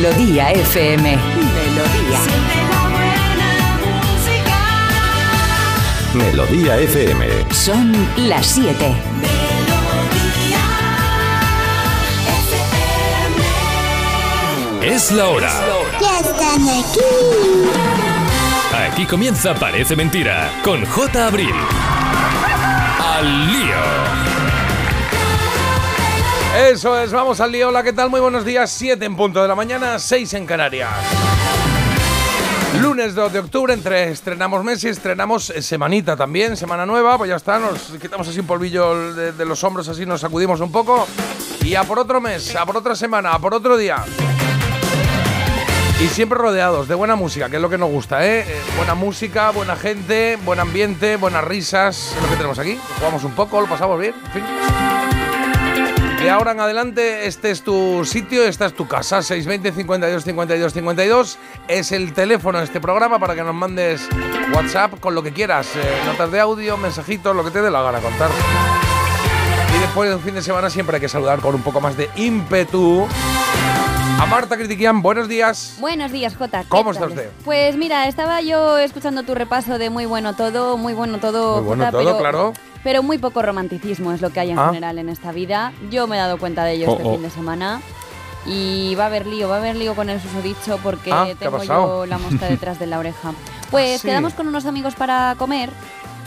Melodía FM. Melodía. Melodía FM. Son las 7. Es la hora. Ya están aquí. Aquí comienza Parece Mentira con J. Abril. Al lío. Eso es, vamos al lío. Hola, ¿qué tal? Muy buenos días. 7 en punto de la mañana, 6 en Canarias. Lunes 2 de octubre, entre estrenamos mes y estrenamos eh, semanita también, semana nueva, pues ya está, nos quitamos así un polvillo de, los hombros, así nos sacudimos un poco. Y a por otro mes, a por otra semana, a por otro día. Y siempre rodeados de buena música, que es lo que nos gusta, ¿eh? Eh, Buena música, buena gente, buen ambiente, buenas risas, es lo que tenemos aquí. Jugamos un poco, lo pasamos bien, en fin. De ahora en adelante, este es tu sitio, esta es tu casa. 620 52 52 52 es el teléfono de este programa para que nos mandes WhatsApp con lo que quieras. eh, notas de audio, mensajitos, lo que te dé la gana contar. Y después de un fin de semana siempre hay que saludar con un poco más de ímpetu. A Marta Critiquian, buenos días. Buenos días, Jota. ¿Qué ¿Cómo está usted? Pues mira, estaba yo escuchando tu repaso de muy bueno todo, muy bueno todo. Muy bueno Jota, todo, pero, claro. Pero muy poco romanticismo es lo que hay en Ah. general en esta vida. Yo me he dado cuenta de ello Oh, este oh. fin de semana. Y va a haber lío, va a haber lío con el susodicho porque Ah, ¿qué ha tengo yo la mosca detrás de la oreja. Pues Sí. quedamos con unos amigos para comer,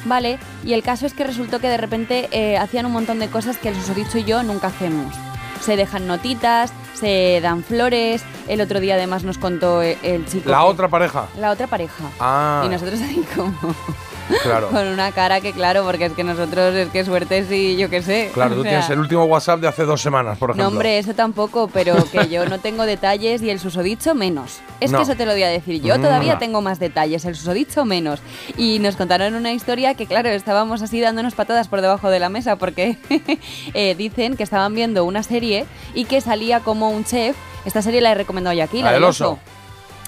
¿vale? Y el caso es que resultó que de repente eh, hacían un montón de cosas que el susodicho y yo nunca hacemos. Se dejan notitas, se dan flores. El otro día además nos contó el chico. La que- otra pareja. La otra pareja. Ah, Y nosotros ahí como claro. con una cara que claro, porque es que nosotros es que suerte sí, yo qué sé. Claro, O tú sea, tienes el último WhatsApp de hace dos semanas, por ejemplo. No, hombre, eso tampoco, pero que yo no tengo detalles y el susodicho menos. Es No. que eso te lo voy a decir. Yo Mm. todavía tengo más detalles, el susodicho menos. Y nos contaron una historia que, claro, estábamos así dándonos patadas por debajo de la mesa porque eh, dicen que estaban viendo una serie y que salía como un chef. Esta serie la he recomendado yo aquí, la, La del oso.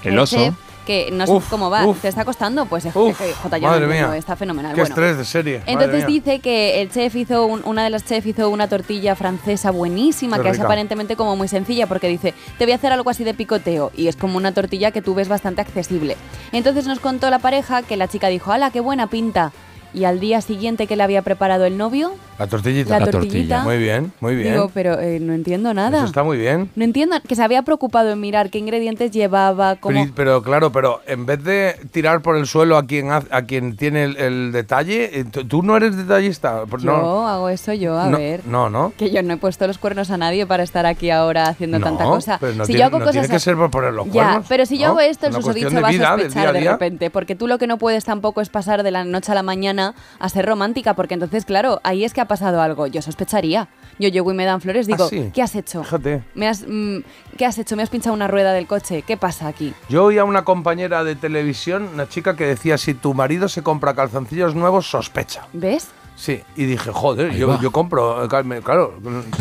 El oso. chef, que no sé Uf, cómo va. uf. ¿Te está costando? Pues es Uf, no madre mía. está fenomenal. Qué bueno. estrés de serie. Entonces dice que el chef hizo un- una de las chefs hizo una tortilla francesa buenísima, Qué que es aparentemente como muy sencilla, porque dice, te voy a hacer algo así de picoteo, y es como una tortilla que tú ves bastante accesible. Entonces nos contó la pareja que la chica dijo, ¡hala, qué buena pinta! Y al día siguiente que le había preparado el novio, La tortillita. la, La tortillita, tortilla. Muy bien, muy bien. digo, pero eh, no entiendo nada. Eso está muy bien. No entiendo, que se había preocupado en mirar qué ingredientes llevaba, cómo... Pero, pero, claro, pero en vez de tirar por el suelo a quien a quien tiene el, el detalle, eh, tú no eres detallista. Yo no, hago eso yo, a no, ver. No, no. Que yo no he puesto los cuernos a nadie para estar aquí ahora haciendo No, tanta cosa. pero no si tiene- yo hago cosas tiene que ser por poner los Ya, cuernos, pero si yo hago esto, el susodicho va a sospechar día a de repente. Porque tú lo que no puedes tampoco es pasar de la noche a la mañana a ser romántica, porque entonces, claro, ahí es que ha pasado algo. Yo sospecharía. Yo llego y me dan flores, digo, Ah, sí. ¿qué has hecho? Fíjate. Me has, mm, ¿Qué has hecho? Me has pinchado una rueda del coche. ¿Qué pasa aquí? Yo oí a una compañera de televisión, una chica que decía, si tu marido se compra calzoncillos nuevos, sospecha. ¿Ves? Sí, y dije, joder, yo, yo compro, eh, claro,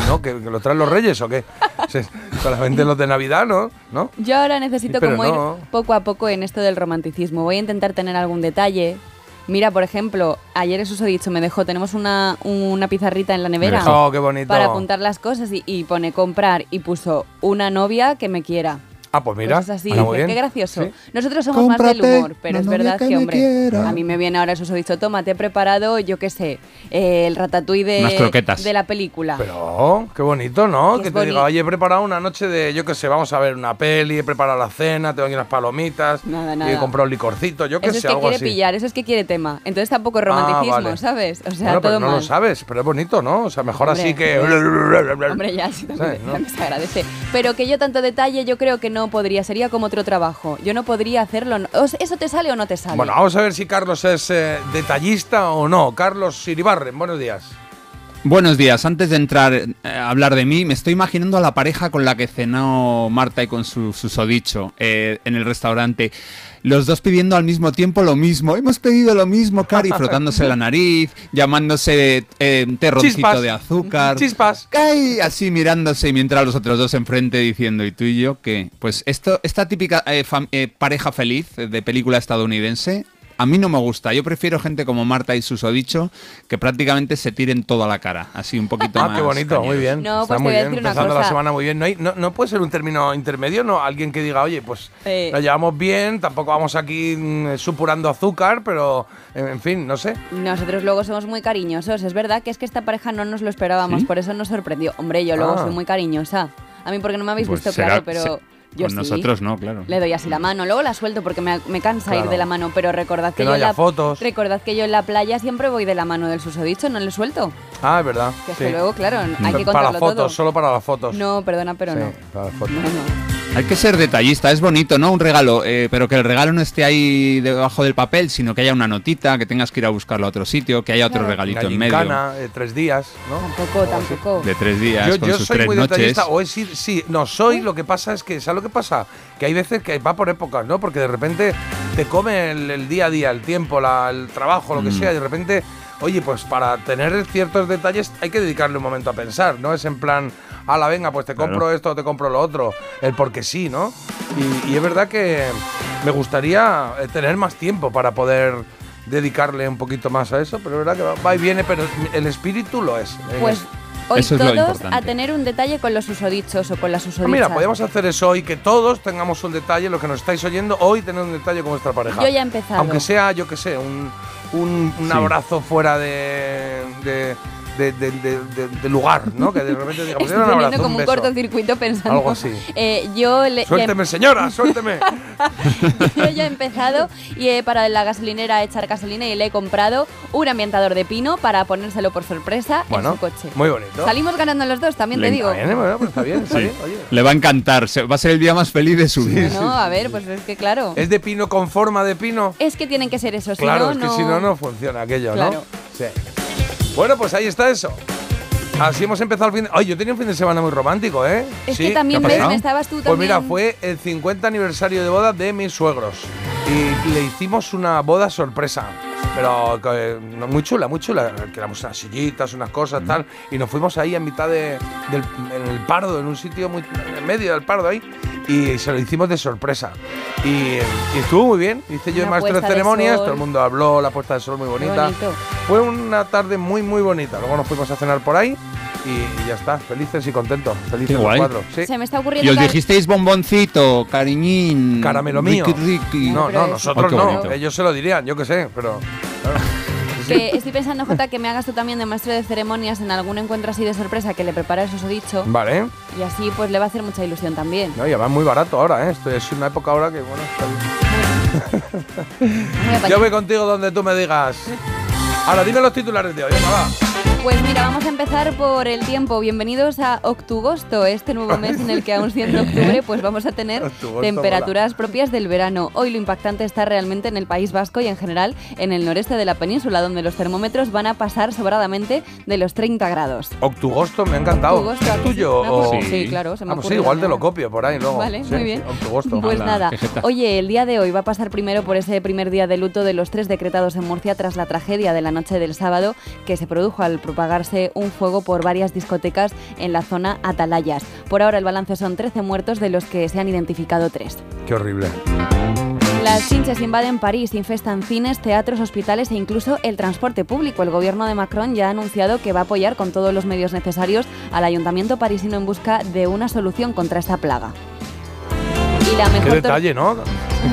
¿no? ¿Que, que lo traen los reyes o qué? Solamente los de Navidad, ¿no? ¿No? Yo ahora necesito como no. ir poco a poco en esto del romanticismo. Voy a intentar tener algún detalle. Mira, por ejemplo, ayer el susodicho me dejó, tenemos una, una pizarrita en la nevera Oh, qué bonito. para apuntar las cosas y, y pone comprar y puso una novia que me quiera. Ah, pues mira, Cosas así, muy bien. qué gracioso. Sí. Nosotros somos más del humor, pero es verdad que hombre, quiera. a mí me viene ahora el susodicho, toma, te he preparado, yo qué sé, eh, el ratatouille de, de la película. Pero, qué bonito, ¿no? Que te diga, oye, he preparado una noche de, yo qué sé, vamos a ver una peli, he preparado la cena, tengo aquí unas palomitas, Nada, y he nada. comprado un licorcito, yo qué eso sé, es que algo quiere así. pillar, eso es que quiere tema. Entonces tampoco es romanticismo, Ah, vale. ¿sabes? O sea, Bueno, pero todo no mal. lo sabes, pero es bonito, ¿no? O sea, mejor Hombre. así que... Hombre, ya, sí, también, ¿Sabes, no? también se agradece. Pero que yo tanto detalle, yo creo que no podría. Sería como otro trabajo. Yo no podría hacerlo. ¿Eso te sale o no te sale? Bueno, vamos a ver si Carlos es eh, detallista o no. Carlos Siribarren, buenos días. Buenos días. Antes de entrar eh, a hablar de mí, me estoy imaginando a la pareja con la que cenó Marta y con su susodicho eh, en el restaurante. Los dos pidiendo al mismo tiempo lo mismo. Hemos pedido lo mismo, Cari, frotándose la nariz, llamándose eh, terroncito Chispas. de azúcar. Chispas. Ay, así mirándose y mientras los otros dos enfrente diciendo, ¿y tú y yo qué? Pues esto, esta típica eh, eh, pareja feliz de película estadounidense, a mí no me gusta. Yo prefiero gente como Marta y Susodicho que prácticamente se tiren toda la cara, así un poquito Ah, más. qué bonito, muy bien. No, Está pues te muy voy a bien. una Empezando la semana muy bien. No, hay- no, no puede ser un término intermedio, ¿no? Alguien que diga, oye, pues Eh. lo llevamos bien, tampoco vamos aquí mm, supurando azúcar, pero en, en fin, no sé. Nosotros luego somos muy cariñosos. Es verdad que es que esta pareja no nos lo esperábamos, ¿Sí? por eso nos sorprendió. Hombre, yo luego Ah. soy muy cariñosa. A mí porque no me habéis Pues visto será- claro, pero se- yo con sí. nosotros no, claro. Le doy así la mano, luego la suelto porque me, me cansa Claro. ir de la mano, pero recordad que, Que no yo en haya la, fotos. recordad que yo en la playa siempre voy de la mano del susodicho, no le suelto. Ah, es verdad. Que es sí. que luego, claro, hay que para contarlo las fotos, todo. solo para las fotos. No, perdona, pero Sí, no. para las fotos. No, no. Hay que ser detallista, es bonito, ¿no? Un regalo, eh, pero que el regalo no esté ahí debajo del papel, sino que haya una notita, que tengas que ir a buscarlo a otro sitio, que haya otro Claro. regalito en medio. gincana, eh, tres días, ¿no? Tampoco, tampoco. De tres días, Yo, con yo sus soy tres muy noches. detallista. O es, sí, sí, no soy. Lo que pasa es que, ¿sabes lo que pasa? Que hay veces que va por épocas, ¿no? Porque de repente te come el, el día a día, el tiempo, la- el trabajo, lo que Mm. sea. Y de repente, oye, pues para tener ciertos detalles hay que dedicarle un momento a pensar, ¿no? Es en plan, la venga, pues te compro Claro. esto, te compro lo otro. El porque sí, ¿no? Y, y es verdad que me gustaría eh, tener más tiempo para poder dedicarle un poquito más a eso, pero es verdad que va, y viene, pero el espíritu lo es. En Pues es- hoy Eso todos a tener un detalle con los usodichos o con las Ah, usodichas. mira, podemos hacer eso hoy, que todos tengamos un detalle, los que nos estáis oyendo, hoy tener un detalle con vuestra pareja. Yo ya he empezado. Aunque sea, yo que sé, un, un, un Sí. abrazo fuera de, de, de- de- de- de- de lugar, ¿no? Que de repente digamos, Estoy era un teniendo abrazo, como un, beso. cortocircuito pensando. Algo así. Eh, yo le, Suélteme, señora, suélteme. yo ya he empezado y he parado en la gasolinera a echar gasolina y le he comprado un ambientador de pino para ponérselo por sorpresa bueno, en su coche. muy bonito. Salimos ganando los dos, también te Le- digo. Está bien, bueno, pues está bien, está Sí. bien, oye. Le va a encantar, va a ser el día más feliz de su vida. No, a ver, pues es que claro. ¿Es de pino con forma de pino? Es que tienen que ser esos, Claro, si es no, que si no, no funciona aquello, Claro. ¿no? Sí. Bueno, pues ahí está eso. Así hemos empezado el fin de... Ay, yo tenía un fin de semana muy romántico, ¿eh? Es Sí. que también ¿qué ha ves, pasado? me estabas tú Pues también. mira, fue el 50 aniversario de boda de mis suegros. Y le hicimos una boda sorpresa. Pero eh, muy chula, muy chula. Quedamos unas sillitas, unas cosas, tal. Y nos fuimos ahí en mitad de, del en el Pardo, en un sitio muy en medio del Pardo ahí. Y se lo hicimos de sorpresa. Y, y estuvo muy bien. Hice yo el maestro de ceremonias, todo el mundo habló, la puesta de sol muy bonita. Fue una tarde muy, muy bonita. Luego nos fuimos a cenar por ahí y, y ya está. Felices y contentos. Felices Qué los cuatro. Sí. Se me está Y ocurriendo os que- dijisteis bomboncito, cariñín. Caramelo mío. Ricky, Ricky. No, no, nosotros Oh, no. Ellos se lo dirían, yo qué sé, pero. claro. que estoy pensando, Jota, que me hagas tú también de maestro de ceremonias en algún encuentro así de sorpresa que le prepares eso dicho. Vale. Y así pues le va a hacer mucha ilusión también. No, y además muy barato ahora, ¿eh? Esto es una época ahora que, bueno, está bien. Yo voy contigo donde tú me digas. Ahora, dime los titulares de hoy, venga, va. Pues mira, vamos a empezar por el tiempo. Bienvenidos a Octugosto, este nuevo mes en el que aún siendo octubre, pues vamos a tener Octugosto temperaturas propias del verano. Hoy lo impactante está realmente en el País Vasco y en general en el noreste de la península, donde los termómetros van a pasar sobradamente de los 30 grados. Octugosto, me ha encantado. Octugosto, ¿Es tuyo? O- sí, sí, claro, se me Ah, pues sí, igual te lo copio por ahí luego. Vale, Sí, muy bien. Octugosto. Pues nada, oye, el día de hoy va a pasar primero por ese primer día de luto de los tres decretados en Murcia tras la tragedia de la noche del sábado que se produjo al propagarse un fuego por varias discotecas en la zona Atalayas. Por ahora el balance son 13 muertos de los que se han identificado tres. Qué horrible. Las chinches invaden París, infestan cines, teatros, hospitales e incluso el transporte público. El gobierno de Macron ya ha anunciado que va a apoyar con todos los medios necesarios al ayuntamiento parisino en busca de una solución contra esta plaga. Y la Qué mejor tor- detalle, ¿no?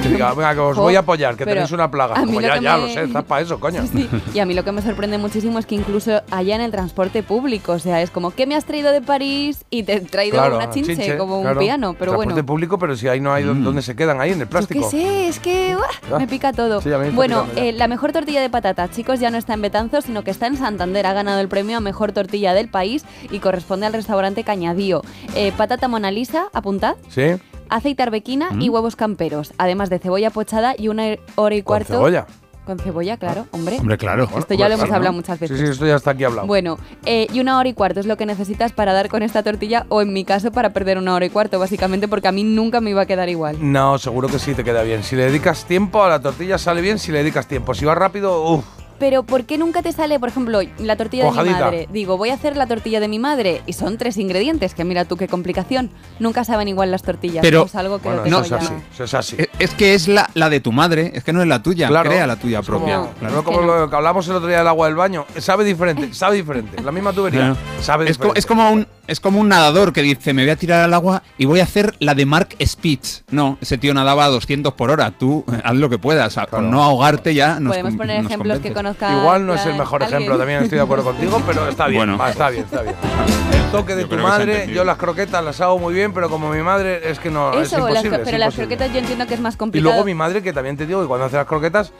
Que diga, venga, que os Jo, voy a apoyar, que pero tenéis una plaga. Como ya, ya me- lo sé, estás para eso, coño. Sí, y a mí lo que me sorprende muchísimo es que incluso allá en el transporte público, o sea, es como, ¿qué me has traído de París? Y te he traído Claro, una chinche, chinche, como claro. un piano, pero Transporte bueno. público, pero si ahí no hay Mm. donde se quedan, ahí en el Yo plástico. qué sé, es que ¡uah! Ah. me pica todo. Sí, a mí me está bueno, picando eh, la mejor tortilla de patata, chicos, ya no está en Betanzos, sino que está en Santander. Ha ganado el premio a mejor tortilla del país y corresponde al restaurante Cañadío. Eh, patata Mona Lisa, apuntad, Sí, aceite arbequina y huevos camperos, además de cebolla pochada y una hora y con cuarto. cebolla. Con cebolla, claro, hombre. Hombre, claro. Esto ya lo hemos Claro, hablado ¿no? muchas veces. Sí, sí, esto ya está aquí hablado. Bueno, eh, y una hora y cuarto es lo que necesitas para dar con esta tortilla, o en mi caso, para perder una hora y cuarto, básicamente, porque a mí nunca me iba a quedar igual. No, seguro que sí te queda bien. Si le dedicas tiempo a la tortilla sale bien, si le dedicas tiempo. Si va rápido, uff. Pero ¿por qué nunca te sale, por ejemplo, la tortilla de mi madre? Digo, voy a hacer la tortilla de mi madre y son tres ingredientes, que mira tú qué complicación. Nunca saben igual las tortillas. Pero- es algo que Bueno, eso es así, eso es así. Es- Es que es la, la de tu madre, es que no es la tuya. Claro. Crea la tuya Es propia. Como, claro. no como Que no. lo que hablamos el otro día del agua del baño. Sabe diferente, sabe diferente. La misma tubería. Sabe diferente. es como un, es como un nadador que dice, me voy a tirar al agua y voy a hacer la de Mark Spitz. No, ese tío nadaba a 200 por hora. Tú eh, haz lo que puedas. Claro. Con no ahogarte ya nos Podemos poner nos ejemplos que conozca. Igual no es el alguien. mejor ejemplo, también estoy de acuerdo contigo, pero está bien, Bueno. va, está bien, está bien. El toque de Yo tu madre, yo las croquetas las hago muy bien, pero como mi madre es que no es las imposible. es pero las croquetas yo entiendo que es más Y complicado. luego mi madre, que también te digo que cuando hace las croquetas,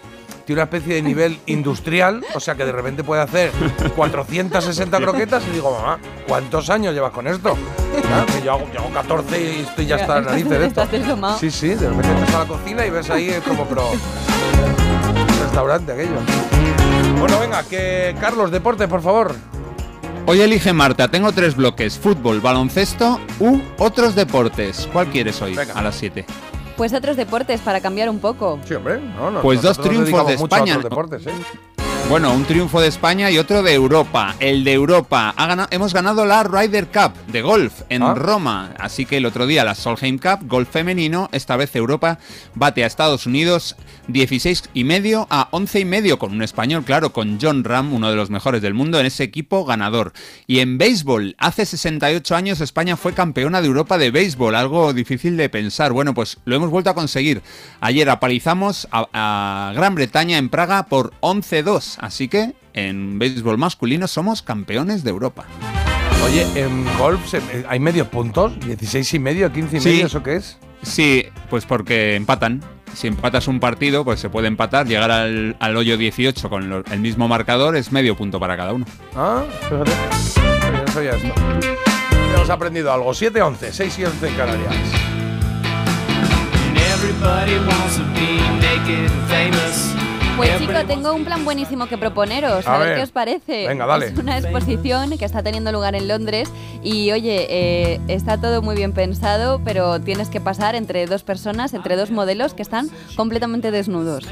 tiene una especie de nivel industrial, o sea que de repente puede hacer 460 croquetas y digo, mamá, ¿cuántos años llevas con esto? Que yo, hago, yo hago 14 y estoy ya hasta la nariz de esto. Estás. Sí, sí, de repente entras a la cocina y ves ahí eh, como pro restaurante aquello. Bueno, venga, que Carlos, deporte, por favor. Hoy elige Marta, tengo tres bloques, fútbol, baloncesto u otros deportes. ¿Cuál quieres hoy? Venga. A las 7. Pues otros deportes para cambiar un poco. Sí, hombre. No, no, Pues dos triunfos de dedicamos mucho a España, otros ¿no? deportes, ¿eh? Bueno, un triunfo de España y otro de Europa. El de Europa. Ha ganado- hemos ganado la Ryder Cup de golf en Ah. Roma. Así que el otro día la Solheim Cup, golf femenino. Esta vez Europa bate a Estados Unidos 16 y medio a 11 y medio con un español, claro, con John Ram, uno de los mejores del mundo en ese equipo ganador. Y en béisbol, hace 68 años España fue campeona de Europa de béisbol, algo difícil de pensar. Bueno, pues lo hemos vuelto a conseguir. Ayer apalizamos a, a Gran Bretaña en Praga por 11-2, así que en béisbol masculino somos campeones de Europa. Oye, en golf eh, hay medios puntos, 16 y medio, 15 y Sí. medio, ¿eso qué es? Sí, pues porque empatan. Si empatas un partido, pues se puede empatar. Llegar al, al hoyo 18 con lo- el mismo marcador es medio punto para cada uno. Ah, fíjate. Yo no sabía esto. Hemos aprendido algo. 7-11, 6 y 11 en Canarias. And everybody wants to be naked and famous. Pues chicos, tengo un plan buenísimo que proponeros. A A, ver, ver. qué os parece. Venga, dale. Es una exposición que está teniendo lugar en Londres y oye, eh, está todo muy bien pensado, pero tienes que pasar entre dos personas, entre dos modelos que están completamente desnudos.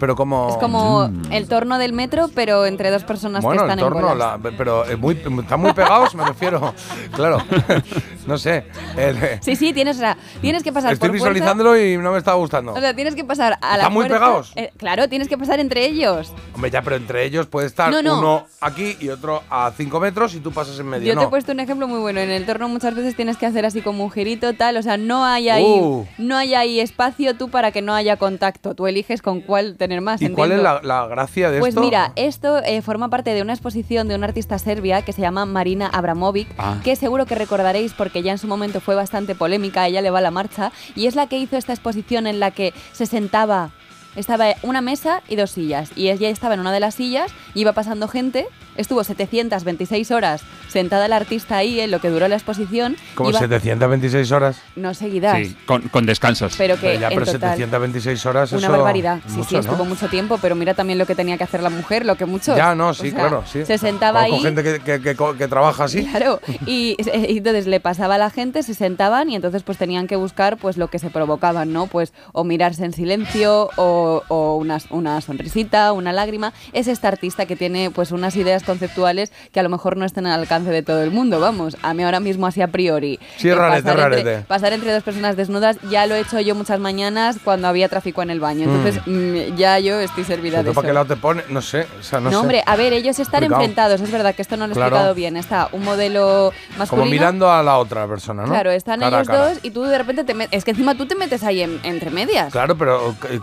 Pero como... Es como el torno del metro, pero entre dos personas Bueno, que el están en torno, bolas. la- pero eh, muy, están muy pegados, me refiero. Claro, no sé. el- eh, Sí, sí, tienes, o sea, tienes que pasar estoy por visualizándolo y no me está gustando. O sea, tienes que pasar a la ¿Están muy fuerza- pegados? eh, claro, tienes que pasar entre ellos. Hombre, ya, pero entre ellos puede estar No, no. uno aquí y otro a 5 metros y tú pasas en medio. Yo te he puesto un ejemplo muy bueno. En el torno muchas veces tienes que hacer así como un girito tal, o sea, no hay ahí, Uh. no hay ahí espacio tú para que no haya contacto. Tú eliges con cuál tener más. ¿Y cuál es la, la gracia de Pues esto? mira, esto eh, forma parte de una exposición de una artista serbia que se llama Marina Abramovic, Ah. que seguro que recordaréis porque ya en su momento fue bastante polémica, a ella le va la marcha, y es la que hizo esta exposición en la que se sentaba, estaba una mesa y dos sillas, y ella estaba en una de las sillas, y iba pasando gente, estuvo 726 horas sentada la artista ahí en lo que duró la exposición, Como iba- 726 horas. no seguidas, Sí, con, con descansos. pero que Pero ya, en pero total... 726 horas Una eso barbaridad. Sí, mucho, sí, ¿no? estuvo mucho tiempo, pero mira también lo que tenía que hacer la mujer, lo que muchos. Ya, no, O sí, sea, claro, sí. Se sentaba ahí. gente que, que, que que trabaja así. Claro, y, y entonces le pasaba a la gente, se sentaban y entonces pues tenían que buscar pues lo que se provocaban, ¿no? Pues o mirarse en silencio o, o una, una sonrisita, una lágrima. Es esta artista que tiene pues unas ideas conceptuales que a lo mejor no están al alcance de todo el mundo, vamos. A mí ahora mismo así a priori. Sí, eh, rarete, pasar, rarete. entre, pasar entre dos personas desnudas ya lo he hecho yo muchas mañanas cuando había tráfico en el baño. Entonces mm, ya yo estoy servida de todo para qué eso. lado te pone, no sé, o sea, no, No, sé. hombre, a ver, ellos están enfrentados, es verdad que esto no lo he Claro. explicado bien. Está un modelo masculino. Como mirando a la otra persona, ¿no? Claro, están Cara ellos cara. dos y tú de repente te metes. Es que encima tú te metes ahí en- entre medias. Claro, pero eh,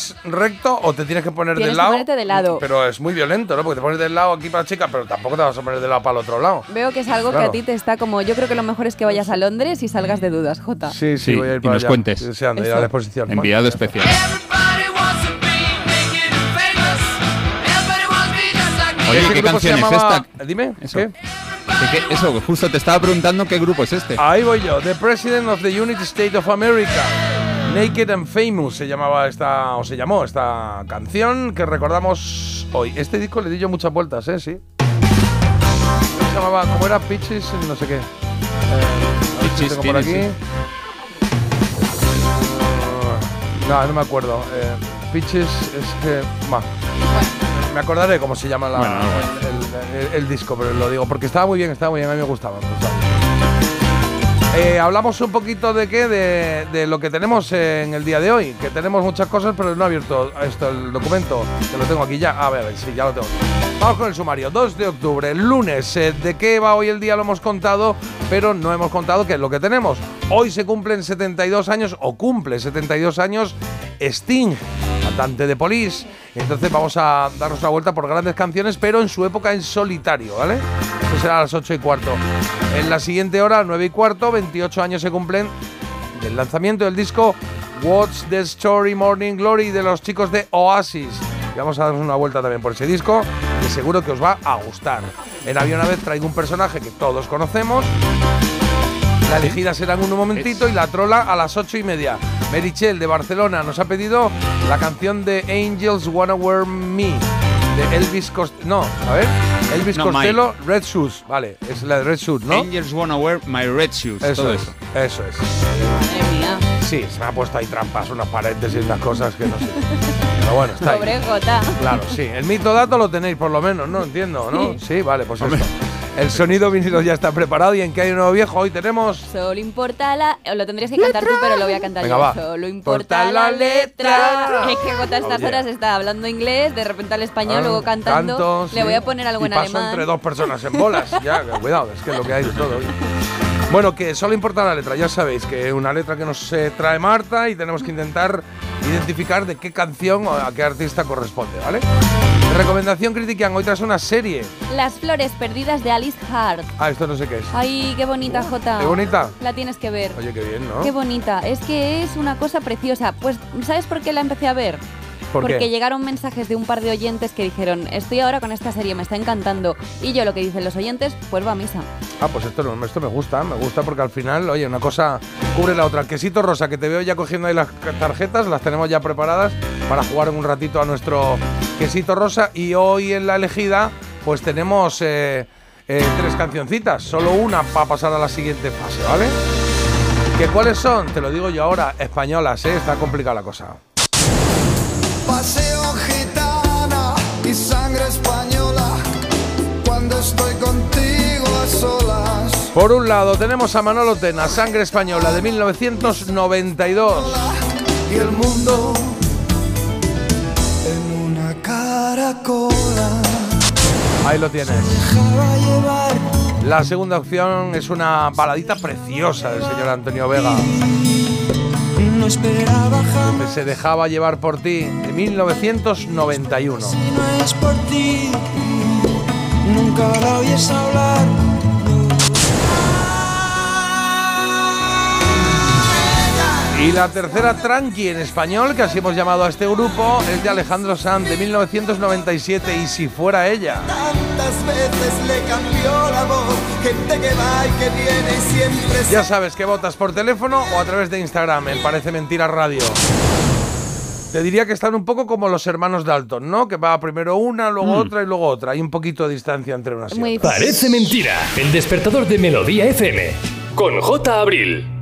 ¿cabes recto o te tienes que poner Tienes del que lado? ponerte de lado. Pero es muy violento, ¿no? Porque te pones del lado aquí para la chica, pero tampoco te vas a poner del lado para el otro lado. Veo que es algo que a ti te está como. Yo creo que lo mejor es que vayas a Londres y salgas de dudas, Jota. Sí, sí, Sí, voy a ir y para nos allá. cuentes. Deseando ir a la exposición. Enviado especial. Everybody wants to be naked and famous. Everybody wants to be just like me. Oye, ¿qué canción es esta? Dime, Eso. ¿qué? ¿Qué- qué- Eso, justo te estaba preguntando qué grupo es este. Ahí voy yo. The President of the United States of America. Naked and Famous se llamaba esta, o se llamó esta canción que recordamos hoy. Este disco le di yo muchas vueltas, ¿eh? Sí. Se llamaba, ¿cómo era? Pitches, no sé qué. Eh, si Pitches, por aquí. No, no me acuerdo. Eh, pitches es que. Me acordaré cómo se llama la- Bueno, no. el, el- el disco, pero lo digo porque estaba muy bien, estaba muy bien, a mí me gustaba. me gustaba. Eh, hablamos un poquito de qué, de, lo que tenemos en el día de hoy, que tenemos muchas cosas, pero no he abierto esto el documento, que lo tengo aquí ya. A ver, sí, ya lo tengo. Vamos con el sumario. 2 de octubre, lunes. eh, ¿De qué va hoy el día? Lo hemos contado, pero no hemos contado qué es lo que tenemos. Hoy se cumplen 72 años, o cumple 72 años, Sting, cantante de Police. Entonces vamos a darnos una vuelta por grandes canciones, pero en su época en solitario, ¿vale? Eso será a las 8 y cuarto. En la siguiente hora, 9 y cuarto, 28 años se cumplen del lanzamiento del disco What's the Story Morning Glory de los chicos de Oasis. Y vamos a darnos una vuelta también por ese disco, que seguro que os va a gustar. En Había una vez traigo un personaje que todos conocemos. La elegida será en un momentito y la trola a las ocho y media. Merichel de Barcelona nos ha pedido la canción de Angels Wanna Wear Me de Elvis Costello. No, a ver. Elvis No, Costello, Red Shoes. Vale, es la de Red Shoes, ¿no? Angels wanna wear my red shoes. Eso todo es, eso. eso es. Madre mía. Sí, se me ha puesto ahí trampas, unas paréntesis, unas cosas que no sé. Pero bueno, está ahí. Pobre Jota. Claro, sí. El mito dato lo tenéis por lo menos, ¿no? Entiendo, ¿no? Sí, vale, pues eso. El sonido vinilo ya está preparado y en que hay un nuevo viejo hoy tenemos... Solo importa la. Lo tendrías que cantar tú, pero lo voy a cantar Venga, yo. va. Solo Importa la la letra. Es que Jota a estas horas está hablando inglés, de repente al español, Ah, luego cantando. canto, Le sí. voy a poner algo y en paso alemán. entre dos personas en bolas. ya, cuidado, es que es lo que hay de todo. Bueno, que solo importa la letra. Ya sabéis que una letra que nos eh, trae Marta y tenemos que intentar identificar de qué canción o a qué artista corresponde, ¿vale? Recomendación Critican. Hoy traes una serie. Las flores perdidas de Alice Hart. Ah, esto no sé qué es. Ay, qué bonita, Jota. ¿Qué bonita? La tienes que ver. Oye, qué bien, ¿no? Qué bonita. Es que es una cosa preciosa. Pues, ¿sabes por qué la empecé a ver? ¿Por Porque qué? llegaron mensajes de un par de oyentes que dijeron, estoy ahora con esta serie, me está encantando. Y yo lo que dicen los oyentes, pues va a misa. Ah, pues esto, esto me gusta, me gusta porque al final, oye, una cosa cubre la otra. El quesito rosa, que te veo ya cogiendo ahí las tarjetas, las tenemos ya preparadas para jugar un ratito a nuestro quesito rosa. Y hoy en la elegida, pues tenemos eh, eh, tres cancioncitas, solo una para pasar a la siguiente fase, ¿vale? ¿Que cuáles son? Te lo digo yo ahora, españolas, ¿eh? Está complicada la cosa. Paseo gitana y sangre española cuando estoy contigo a solas. Por un lado tenemos a Manolo Tena, Sangre Española de 1992. Y el mundo en una caracola. Ahí lo tienes. La segunda opción es una baladita preciosa del señor Antonio Vega, no esperaba jamás. que se dejaba llevar por ti de 1991. Si no es por ti, nunca la oyes hablar. Y la tercera tranqui en español, que así hemos llamado a este grupo, es de Alejandro Sanz de 1997 y si fuera ella. Tantas veces le cambió la voz, gente que va y que viene y siempre se Ya sabes que votas por teléfono o a través de Instagram, en Parece Mentira Radio. Te diría que están un poco como los hermanos Dalton, ¿no? Que va primero una, luego otra y luego otra. Hay un poquito de distancia entre unas y otras. Parece mentira. El despertador de Melodía FM. Con J. Abril.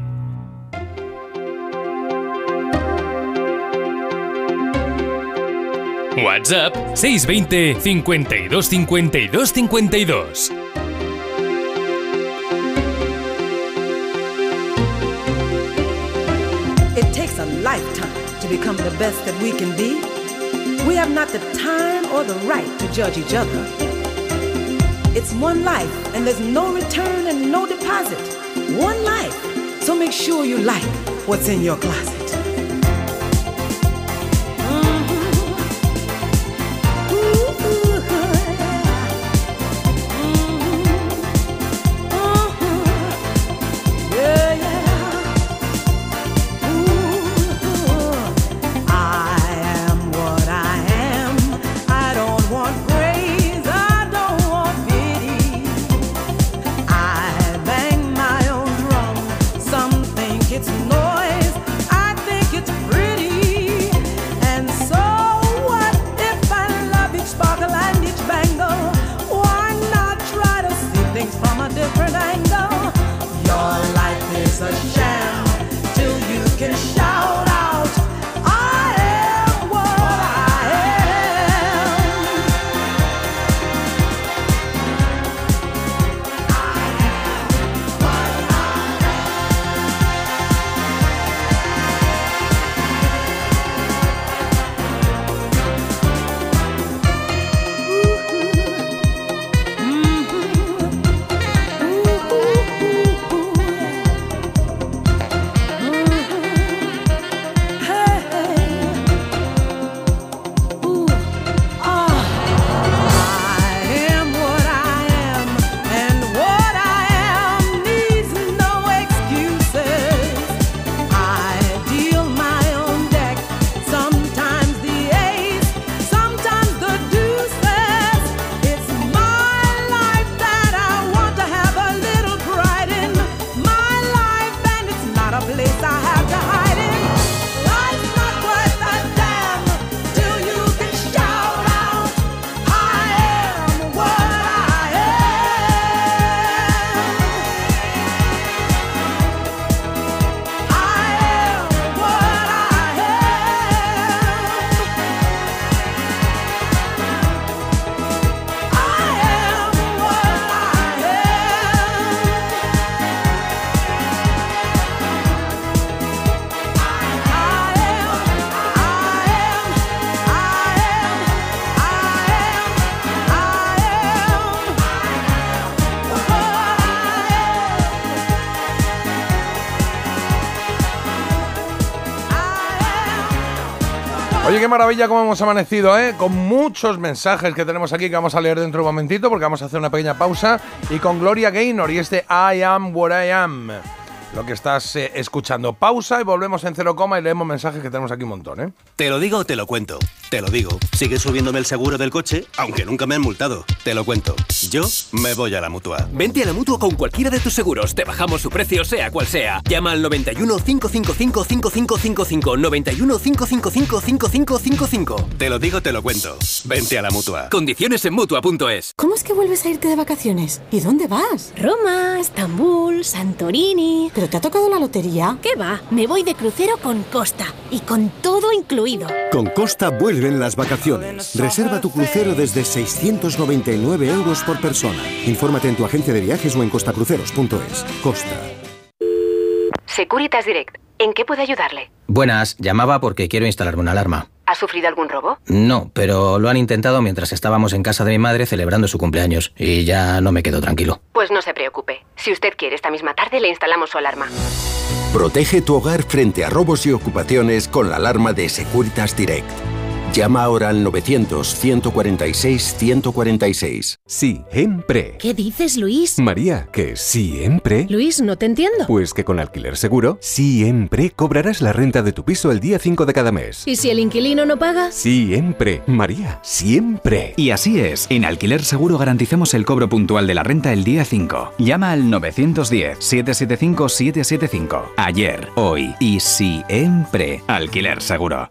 WhatsApp 620 52 52 52. It takes a lifetime to become the best that we can be. We have not the time or the right to judge each other. It's one life, and there's no return and no deposit. One life. So make sure you like what's in your closet. Maravilla cómo hemos amanecido, ¿eh? Con muchos mensajes que tenemos aquí que vamos a leer dentro de un momentito porque vamos a hacer una pequeña pausa. Y con Gloria Gaynor y este I am what I am. Lo que estás eh, escuchando. Pausa y volvemos en cero coma y leemos mensajes que tenemos aquí un montón, ¿eh? Te lo digo o te lo cuento. Te lo digo. Sigue subiéndome el seguro del coche, aunque nunca me han multado. Te lo cuento. Yo me voy a la mutua. Vente a la mutua con cualquiera de tus seguros. Te bajamos su precio, sea cual sea. Llama al 91 555 5555. 91 555 5555. Te lo digo, te lo cuento. Vente a la mutua. Condiciones en mutua.es. ¿Cómo es que vuelves a irte de vacaciones? ¿Y dónde vas? Roma, Estambul, Santorini. ¿Pero te ha tocado la lotería? ¿Qué va? Me voy de crucero con Costa y con todo incluido. Con Costa vuelven las vacaciones. Reserva tu crucero desde 699 euros por persona. Infórmate en tu agencia de viajes o en costacruceros.es. Costa. Securitas Direct. ¿En qué puedo ayudarle? Buenas, llamaba porque quiero instalarme una alarma. ¿Ha sufrido algún robo? No, pero lo han intentado mientras estábamos en casa de mi madre celebrando su cumpleaños y ya no me quedo tranquilo. Pues no se preocupe. Si usted quiere, esta misma tarde le instalamos su alarma. Protege tu hogar frente a robos y ocupaciones con la alarma de Securitas Direct. Llama ahora al 900-146-146. Siempre. ¿Qué dices, Luis? María, que siempre. Luis, no te entiendo. Pues que con Alquiler Seguro, siempre cobrarás la renta de tu piso el día 5 de cada mes. ¿Y si el inquilino no paga? Siempre. María, siempre. Y así es, en Alquiler Seguro garantizamos el cobro puntual de la renta el día 5. Llama al 910-775-775. Ayer, hoy y siempre. Alquiler Seguro.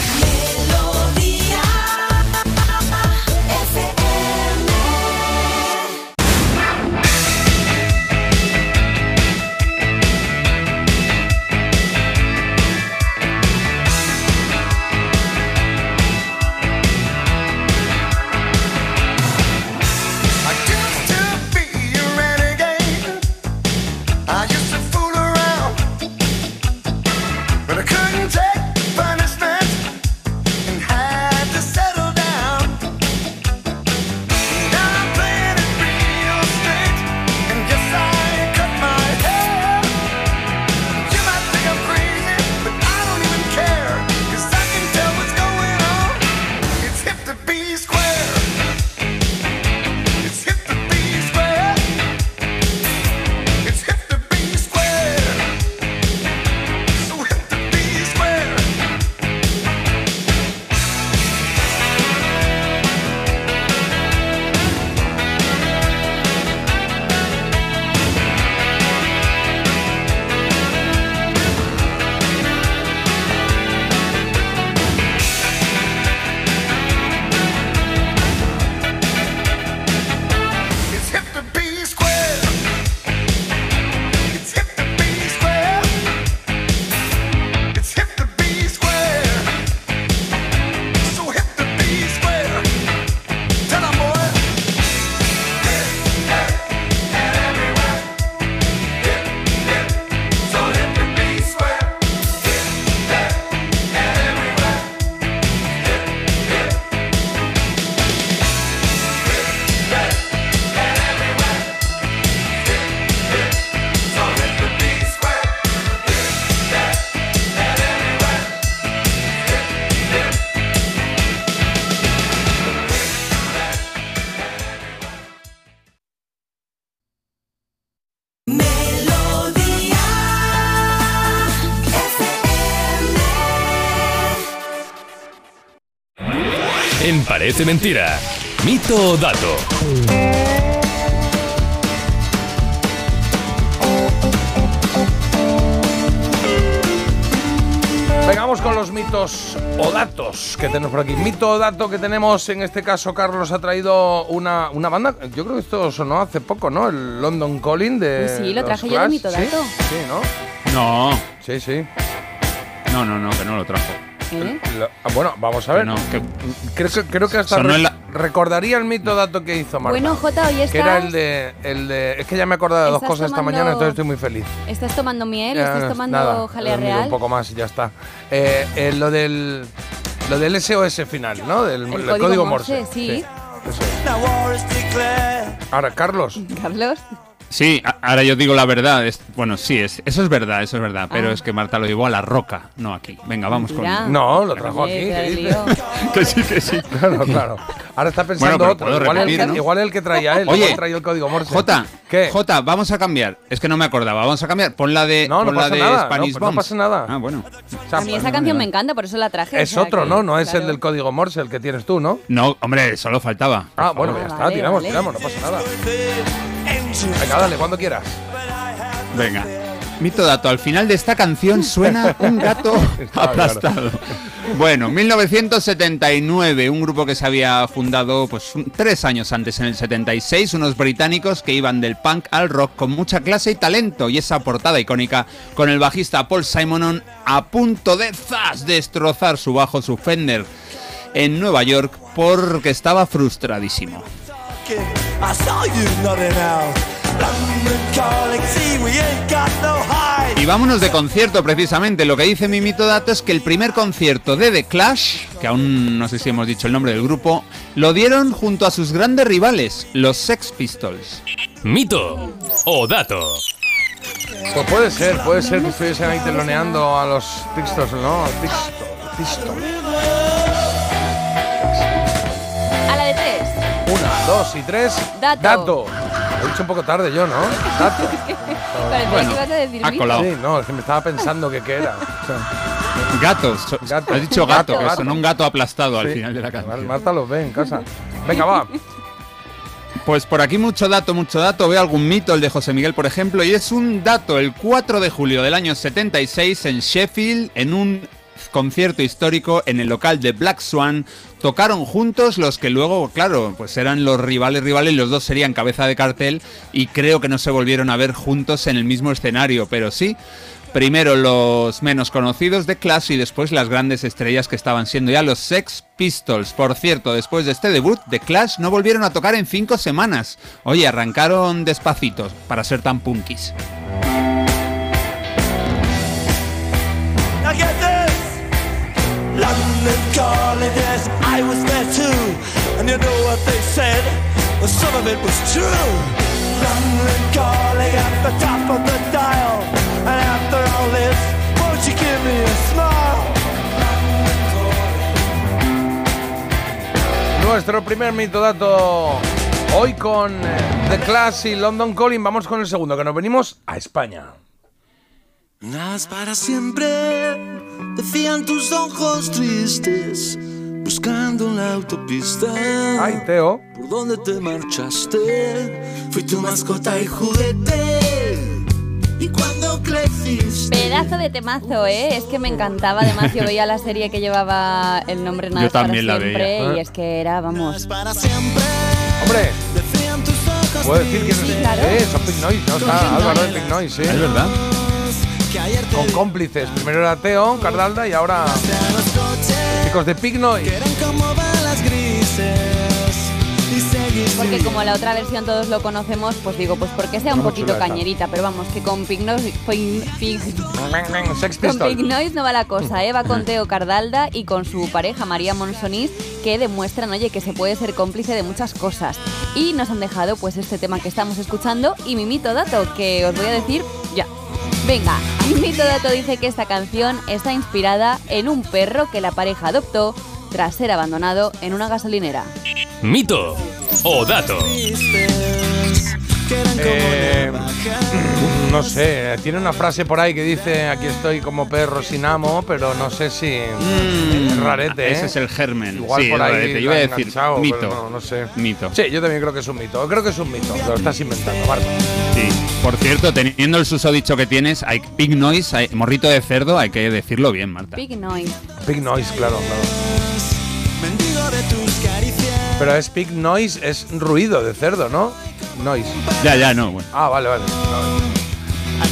Parece Mentira. Mito o dato. Venga, vamos con los mitos o datos que tenemos por aquí. Mito o dato que tenemos, en este caso Carlos ha traído una, una banda, yo creo que esto sonó hace poco, ¿no? El London Calling de Pues sí, lo los traje yo de mito ¿Sí? dato. Sí, ¿no? No. Sí, sí. No, no, no, que no lo trajo. ¿Eh? Ah, bueno, vamos a ver. no, que- creo, que, creo que hasta re- la- recordaría el mito dato que hizo Marta. Bueno, Jota, hoy que era estás, el de, el de... Es que ya me he acordado de dos Estás cosas esta mañana, entonces estoy muy feliz. estás tomando miel, Ya, estás tomando nada, jalea real. un poco más y ya está. Eh, eh, lo del... Lo del SOS final, ¿no? Del El el código código Morse, Morse. sí. eso. Ahora, Carlos, Carlos. Sí, ahora yo digo la verdad. es- bueno, sí, es, eso es verdad, eso es verdad. Pero Ah. es que Marta lo llevó a la roca, no aquí. Venga, vamos con. No, lo trajo aquí. que sí, que sí. Claro, claro. Ahora está pensando Bueno, otro. Igual, el, repetir, que- ¿no? igual el que traía él. Oye, traía el código Morse. Jota, ¿Qué? Jota, vamos a cambiar. Es que no me acordaba. Vamos a cambiar. Pon la de, No, no pon la pasa de nada, Spanish no, pasa nada. Ah, bueno. O sea, A mí esa canción me encanta, por eso la traje. o Es sea otro, que, ¿no? No es el del código Morse el que tienes tú, ¿no? No, hombre, solo faltaba. Ah, bueno, ya Ah, está, tiramos, tiramos, no pasa nada. Venga, dale, cuando quieras. Venga. Mito dato, al final de esta canción suena un gato aplastado. Bueno, 1979, un grupo que se había fundado pues tres años antes, en el 76, unos británicos que iban del punk al rock con mucha clase y talento y esa portada icónica con el bajista Paul Simonon a punto de zas destrozar su bajo, su Fender en Nueva York porque estaba frustradísimo. I saw you nodding out. London calling, see, we ain't got no hide. Y vámonos de concierto precisamente. Lo que dice mi mito dato es que el primer concierto de The Clash, que aún no sé si hemos dicho el nombre del grupo, lo dieron junto a sus grandes rivales, los Sex Pistols. Mito o dato. Pues puede ser, puede ser que estuviesen ahí teloneando a los Pistols, ¿no? Pistol, Pistol. Dos y tres. Dato. Lo he dicho un poco tarde yo, ¿no? Dato. Parecía Bueno, que ibas a decir ha mito. colado. Sí, no, es que me estaba pensando que qué era. O sea, Gatos. so- Gato. Has dicho gato, Gato, que gato. sonó un gato aplastado al final de la canción. Marta los ve en casa. Venga, va. Pues por aquí mucho dato, mucho dato. Veo algún mito, el de José Miguel, por ejemplo, y es un dato. El 4 de julio del año 76 en Sheffield, en un concierto histórico en el local de Black Swan, tocaron juntos los que luego, claro, pues eran los rivales rivales, los dos serían cabeza de cartel y creo que no se volvieron a ver juntos en el mismo escenario, pero sí. Primero los menos conocidos de Clash y después las grandes estrellas que estaban siendo ya los Sex Pistols. Por cierto, después de este debut, The Clash no volvieron a tocar en cinco semanas. Oye, arrancaron despacitos para ser tan punkis. London calling, yes, I was there too. And you know what they said? Well, some of it was true. London calling at the top of the dial. And after all this, won't you give me a smile? Nuestro primer mito dato hoy con eh, The Clash y London Calling. Vamos con el segundo, que nos venimos a España. Nada es para siempre, decían tus ojos tristes, buscando en la autopista. Ay, Teo. ¿Por dónde te marchaste? Fui tu mascota y juguete. Y cuando creciste. Pedazo de temazo, ¿eh? Es que me encantaba. Además, yo veía la serie que llevaba el nombre Nada Yo es para también la siempre veía. y es que era, vamos. Para siempre, Hombre, puedo decir que no Sí, es. claro. Eh, son Pink Noise, ¿no? Está Álvaro de Pink Noise, ¿Es sí. verdad? Que ayer te Con cómplices. Primero era Teo, Cardalda y ahora a los coches. chicos de Pink Noise. Eran como balas grises. Y seguís Porque como la otra versión todos lo conocemos, pues digo, pues porque sea un poquito cañerita, pero vamos, que con Noise no va la cosa, ¿eh? Va con Teo Cardalda y con su pareja María Monsonís, que demuestran, oye, que se puede ser cómplice de muchas cosas. Y nos han dejado, pues, este tema que estamos escuchando y mi mito dato, que os voy a decir ya. Venga, mi mito dato dice que esta canción está inspirada en un perro que la pareja adoptó tras ser abandonado en una gasolinera. Mito o dato. Eh, no sé, tiene una frase por ahí que dice aquí estoy como perro sin amo, pero no sé si es rarete, ¿eh? Ese es el germen. Igual sí, por ahí rarete. Yo iba a decir mito. no, no sé. Mito. Sí, yo también creo que es un mito. Creo que es un mito. Lo estás inventando, Marta. Sí. Por cierto, teniendo el susodicho que tienes, hay pig noise, hay morrito de cerdo, hay que decirlo bien, Marta. Big Noise. Big noise, claro, claro. Pero es big noise, es ruido de cerdo, ¿no? Noise. Ya, ya, no. Bueno. Ah, vale, vale. Al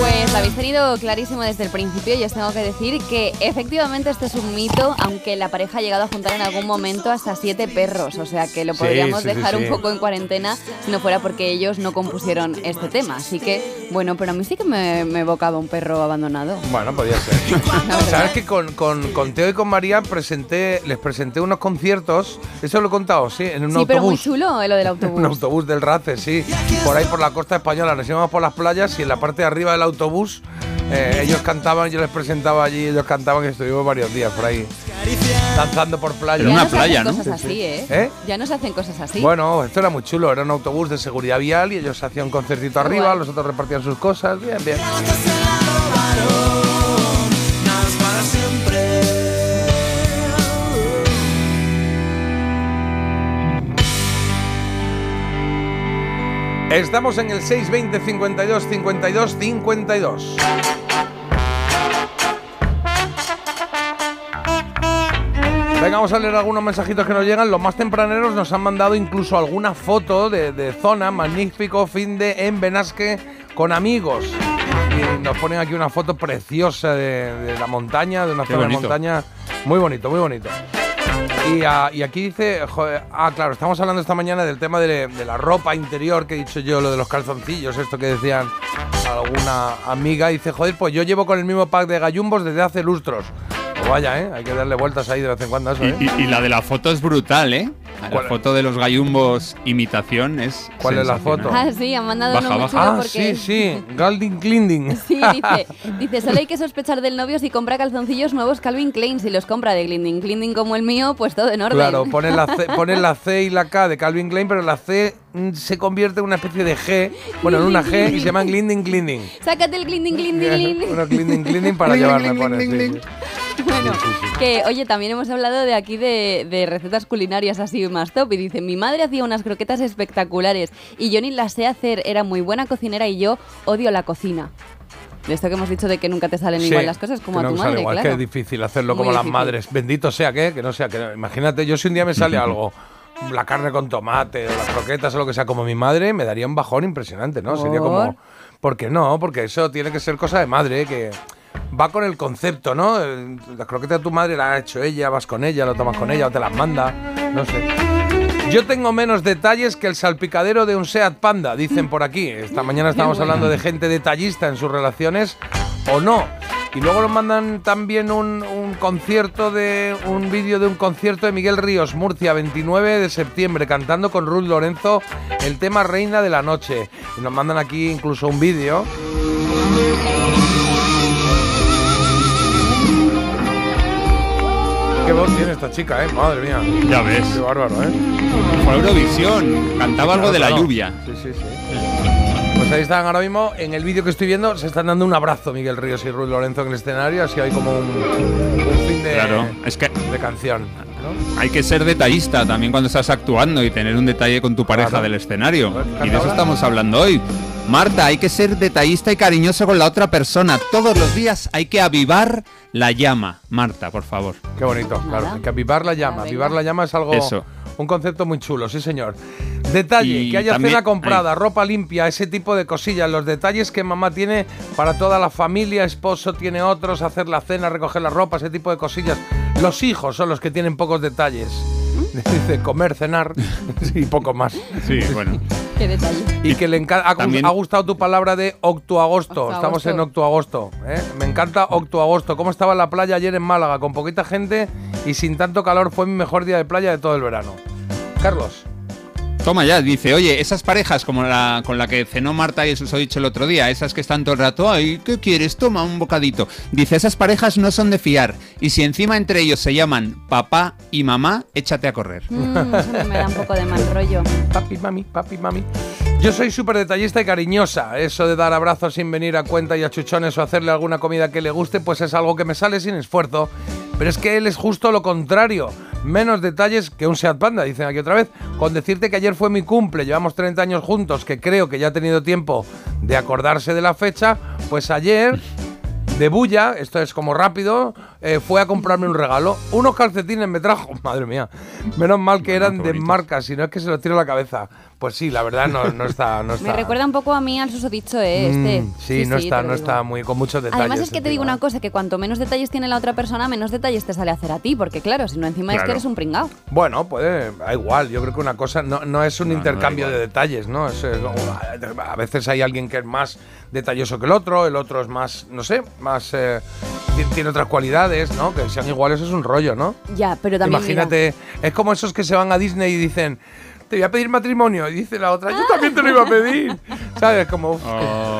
Pues lo habéis tenido clarísimo desde el principio y os tengo que decir que efectivamente este es un mito, aunque la pareja ha llegado a juntar en algún momento hasta siete perros, o sea que lo podríamos sí, sí, dejar sí. un poco en cuarentena si no fuera porque ellos no compusieron este tema. Así que, bueno, pero a mí sí que me, me evocaba un perro abandonado. Bueno, podía ser. ¿Sabes que con, con, con Teo y con María presenté, les presenté unos conciertos? Eso lo he contado, sí, en un sí, pero muy autobús. chulo eh, lo del autobús. Un autobús del RACE, sí. Por ahí por la costa española. Nos íbamos por las playas y en la parte de arriba del autobús eh, ellos cantaban, yo les presentaba allí, ellos cantaban y estuvimos varios días por ahí danzando por playa. ya no se hacen cosas así, ¿eh? ¿Eh? Ya no se hacen cosas así. Bueno, esto era muy chulo, era un autobús de seguridad vial y ellos hacían un concertito arriba, los otros repartían sus cosas, bien, bien. Estamos en el 620 52 52 52. Venga, vamos a leer algunos mensajitos que nos llegan. Los más tempraneros nos han mandado incluso alguna foto de, de zona, magnífico fin de en Benasque con amigos. Y nos ponen aquí una foto preciosa de, de la montaña, de una Qué zona de montaña. Muy bonito, muy bonito. Y, y aquí dice, joder, ah, claro, estamos hablando esta mañana del tema de, de la ropa interior que he dicho yo, lo de los calzoncillos, esto que decían alguna amiga. Dice, joder, pues yo llevo con el mismo pack de gallumbos desde hace lustros. Pues vaya, ¿eh? Hay que darle vueltas ahí de vez en cuando a eso, Y, ¿eh? y- y la de la foto es brutal, ¿eh? La foto de los gallumbos imitación es. ¿Cuál es la foto? Ah, sí, han mandado Baja, uno muy baja. chulo Ah, porque... sí, sí, Galding Clinding. Sí, dice, dice, solo hay que sospechar del novio si compra calzoncillos nuevos Calvin Klein. Si los compra de Glinding Glinding como el mío, pues todo en orden. Claro, ponen la, C, ponen la C y la K de Calvin Klein, pero la C mm, se convierte en una especie de G, bueno, en una G y se llama Glinding Glinding. Sácate el Glinding Glinding Glinding. Uno Glinding Glinding para Gling, llevarla, gling, pone, gling, sí, gling, sí. Bueno, que oye, también hemos hablado de aquí de, de recetas culinarias así más top. Y dice, mi madre hacía unas croquetas espectaculares y yo ni las sé hacer, era muy buena cocinera y yo odio la cocina. De esto que hemos dicho de que nunca te salen Sí, igual las cosas como que a no tu me sale madre, igual, claro. que es difícil hacerlo Muy como las difícil. madres. Bendito sea que, que no sea que. Imagínate, yo si un día me sale algo, la carne con tomate, o las croquetas o lo que sea, como mi madre, me daría un bajón impresionante, ¿no? Sería como. ¿Por? ¿Por qué no? Porque eso tiene que ser cosa de madre, que va con el concepto, ¿no? La croqueta de tu madre la ha hecho ella, vas con ella, lo tomas con ella o te las manda, no sé. Yo tengo menos detalles que el salpicadero de un Seat Panda, dicen por aquí. Esta mañana estábamos bueno. hablando de gente detallista en sus relaciones o no. Y luego nos mandan también un, un concierto de un vídeo de un concierto de Miguel Ríos, Murcia, 29 de septiembre, cantando con Ruth Lorenzo el tema Reina de la Noche. Y nos mandan aquí incluso un vídeo. Qué voz tiene esta chica, eh, madre mía. Ya ves. Qué bárbaro, eh. Fue Eurovisión. Cantaba algo de la lluvia. Sí, sí, sí. Pues ahí están ahora mismo, en el vídeo que estoy viendo, se están dando un abrazo Miguel Ríos y Ruiz Lorenzo en el escenario, así hay como un, un fin de, Claro. Es que de canción. ¿no? hay que ser detallista también cuando estás actuando y tener un detalle con tu pareja Claro. del escenario. Claro, Y de eso estamos hablando hoy. Marta, hay que ser detallista y cariñoso con la otra persona. Todos los días hay que avivar la llama. Marta, por favor. Qué bonito, claro. Hay que avivar la llama. Avivar la llama es algo. Eso. Un concepto muy chulo, sí, señor. Detalle, Y que haya también- cena comprada, ropa limpia, ese tipo de cosillas. Los detalles que mamá tiene para toda la familia, esposo tiene otros, hacer la cena, recoger la ropa, ese tipo de cosillas. Los hijos son los que tienen pocos detalles. Dice comer, cenar y poco más. Sí, bueno. Qué detalle. Y que le encanta. Ha, gu- También- ha gustado tu palabra de octuagosto. Octuagosto. Estamos en octuagosto. ¿eh? Me encanta octuagosto. ¿Cómo estaba la playa ayer en Málaga? Con poquita gente y sin tanto calor. Fue mi mejor día de playa de todo el verano. Carlos. Toma ya, dice, oye, esas parejas como la con la que cenó Marta y os he dicho el otro día, esas que están todo el rato, ay, ¿qué quieres? Toma un bocadito. Dice, esas parejas no son de fiar. Y si encima entre ellos se llaman papá y mamá, échate a correr. Mm, eso me da un poco de mal rollo. Papi, mami, papi, mami. Yo soy súper detallista y cariñosa. Eso de dar abrazos sin venir a cuenta y a chuchones o hacerle alguna comida que le guste, pues es algo que me sale sin esfuerzo. Pero es que él es justo lo contrario. Menos detalles que un Seat Panda, dicen aquí otra vez. Con decirte que ayer fue mi cumple, llevamos 30 años juntos, que creo que ya ha tenido tiempo de acordarse de la fecha, pues ayer de bulla, esto es como rápido, eh, fue a comprarme un regalo. Unos calcetines me trajo, madre mía. Menos mal que eran de marca, si no es que se los tiro a la cabeza. Pues sí, la verdad no, no está, no está. Me recuerda un poco a mí al susodicho, ¿eh? Este. Mm, sí, no está, no digo. está muy con muchos detalles. Además es que te digo una cosa, que cuanto menos detalles tiene la otra persona, menos detalles te sale a hacer a ti, porque claro, si no encima es que eres un pringao. Bueno, puede, da igual. Yo creo que una cosa no, no es un No, no da intercambio de detalles, ¿no? Es, a veces hay alguien que es más detalloso que el otro, el otro es más, no sé, más eh, ti- tiene otras cualidades, ¿no? Que sean iguales es un rollo, ¿no? Ya, pero también. mira, Imagínate, es como esos que se van a Disney y dicen, te voy a pedir matrimonio. Y dice la otra, yo también te lo iba a pedir. ¿Sabes? Como. uf,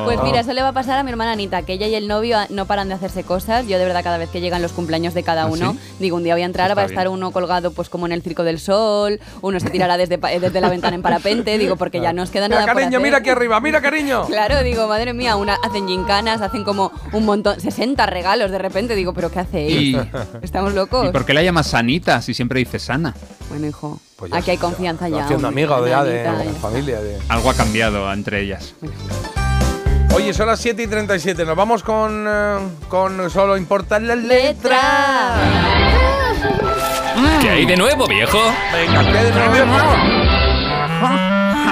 Pues Ah. mira, eso le va a pasar a mi hermana Anita, que ella y el novio ah, no paran de hacerse cosas. Yo de verdad cada vez que llegan los cumpleaños de cada ¿Ah, uno, sí? digo, un día voy a entrar, Está va a estar bien. uno colgado pues como en el Circo del Sol, uno se tirará desde, eh, desde la ventana en parapente, digo, porque ya no os queda Mira, nada por cariño, hacer. mira aquí arriba, mira, cariño. Claro, digo, madre mía, una, hacen gincanas, hacen como un montón, 60 regalos de repente, digo, pero ¿qué hacéis? Y, Estamos locos. ¿Y por qué la llamas Sanita si siempre dices Sana? Bueno, hijo, Pues ya aquí hay confianza ya. Haciendo hombre, amiga ya de, de familia. De. Algo ha cambiado entre ellas. Oye, son las 7 y 37. Nos vamos con. eh, con solo importan las letras. ¿Qué hay de nuevo, viejo? Venga, ¿qué de nuevo?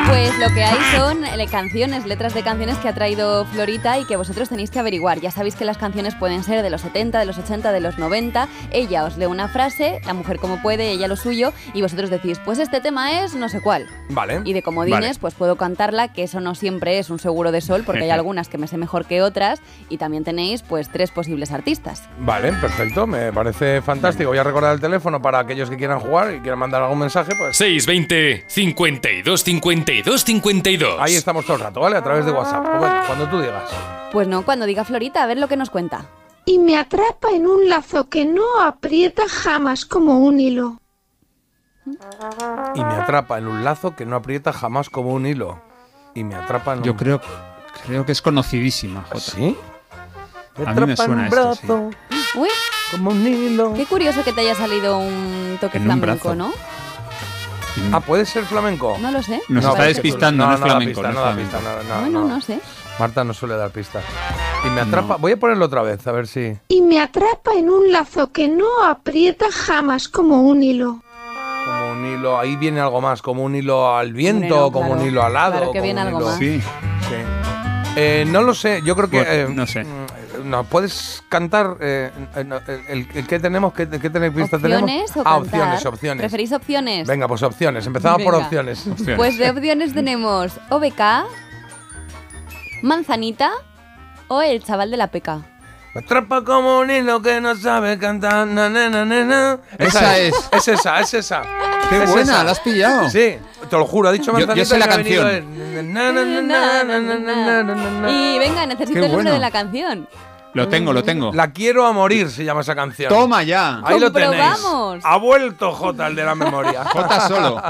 Pues lo que hay son eh, canciones, letras de canciones que ha traído Florita y que vosotros tenéis que averiguar. Ya sabéis que las canciones pueden ser de los 70, de los 80, de los 90. Ella os lee una frase, la mujer como puede, ella lo suyo, y vosotros decís, pues este tema es no sé cuál. Vale. Y de comodines, Vale. pues puedo cantarla, que eso no siempre es un seguro de sol, porque hay algunas que me sé mejor que otras, y también tenéis pues tres posibles artistas. Vale, perfecto, me parece fantástico. Voy a recordar el teléfono para aquellos que quieran jugar y quieran mandar algún mensaje, pues 620 52 52 52. ahí estamos todo el rato, ¿vale? A través de WhatsApp. Pues bueno, cuando tú digas. Pues no, cuando diga Florita, a ver lo que nos cuenta. Y me atrapa en un lazo que no aprieta jamás como un hilo. Y me atrapa en un lazo que no aprieta jamás como un hilo. Y me atrapa en Yo un... creo, creo que es conocidísima, Jota. ¿Sí? Me A mí me suena un esto, sí. brazo Uy, como un hilo. qué curioso que te haya salido un toque En un flamenco, brazo. ¿no? Ah, ¿puede ser flamenco? No lo sé. Nos No, está despistando, no, es da flamenco. pista, no no es da pista, no, no, bueno, no. no sé. Marta no suele dar pistas. Y me atrapa... Voy a ponerlo otra vez, a ver si... Y me atrapa en un lazo que no aprieta jamás como un hilo. Como un hilo... Ahí viene algo más, como un hilo al viento, como claro, un hilo alado. claro que como viene un algo hilo- más. Sí. Sí. Eh, no lo sé, yo creo que... Eh, no sé. ¿Nos puedes cantar eh, el, que tenemos, que, que tener ¿Opciones tenemos? O ah, opciones, opciones. ¿Preferís opciones? Venga, pues opciones. Empezamos por opciones. Pues de opciones tenemos OBK, Manzanita o El Chaval de la Peca. Me atrapa como un hilo que no sabe cantar. Esa es. Es esa, es esa. Qué buena, la has pillado. Sí, te lo juro, ha dicho Manzanita. Yo, yo sé la canción. Y venga, necesito el nombre de la canción. Lo tengo, lo tengo. La quiero a morir, se llama esa canción. Toma ya. Ahí lo tenéis. Ha vuelto J, el de la memoria. Jota solo.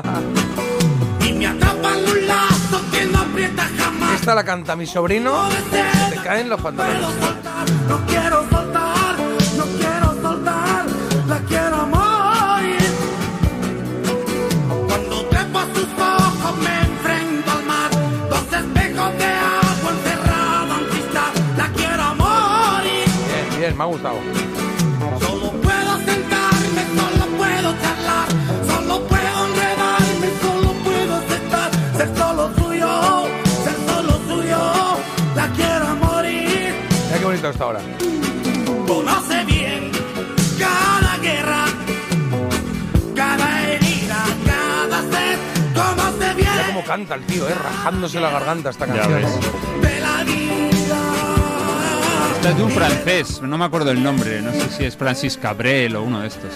Y me atrapa en un lazo que no aprieta jamás. Esta la canta mi sobrino. Se te caen los pantalones. No quiero me ha gustado. Solo puedo sentarme, solo puedo charlar, solo puedo enredarme, solo puedo aceptar, ser solo suyo, ser solo suyo, la quiero morir. Mira qué bonito está ahora. Conoce bien cada guerra, cada herida, cada sed. Conoce bien Mira cómo canta el tío, eh, rajándose la garganta esta Ya canción. ves. Es de un francés, no me acuerdo el nombre. No sé si es Francis Cabrel o uno de estos.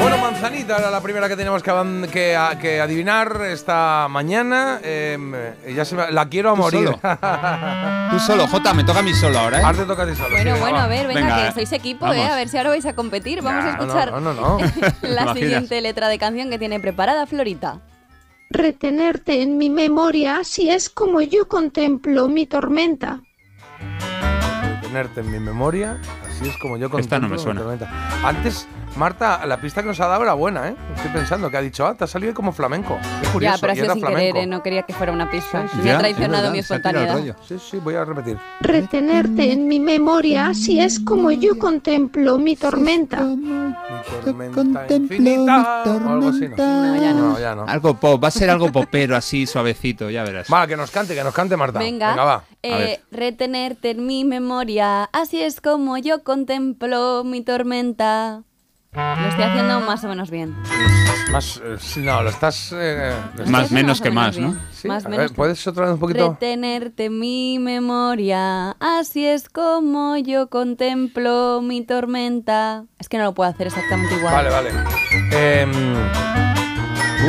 Bueno, Manzanita era la primera que teníamos que, que, a- que adivinar esta mañana. Eh, ya se me- la quiero a Tú morir. solo. Tú solo, Jota, me toca a mí solo ahora, Ahora ¿eh? te toca a ti solo. Bueno, sí, bueno, va. a ver, venga, Venga, que sois equipo, vamos. ¿eh? A ver si ahora vais a competir. Vamos a No, no, escuchar No, no, no. la siguiente letra de canción que tiene preparada Florita. Retenerte en mi memoria, así es como yo contemplo mi tormenta. Tenerte en mi memoria, así es como yo Esta no contemplo me mi suena. tormenta. Antes, Marta, la pista que nos ha dado era buena, ¿eh? Estoy pensando que ha dicho, ah, te ha salido como flamenco. Qué curioso. ya, pero ha sido sin flamenco. querer, ¿eh? no quería que fuera una pista. Sí, Me ya, ha traicionado verdad, mi espontaneidad. Sí, sí, voy a repetir. Retenerte en mi memoria, así es como yo contemplo mi tormenta. Tormenta infinita. O algo así, ¿no? No, ya no. No, ya no. Algo pop, va a ser algo popero así, suavecito, ya verás. Va, que nos cante, que nos cante Marta. Venga, va. eh, retenerte en mi memoria, así es como yo contemplo mi tormenta. Lo estoy haciendo más o menos bien. Más, eh, sí, no, lo estás... eh, lo Más estás- menos que más, ¿no? Sí, Más a menos ver, ¿puedes otra vez un poquito? Retenerte en mi memoria, así es como yo contemplo mi tormenta. Es que no lo puedo hacer exactamente igual. Vale, vale. Em,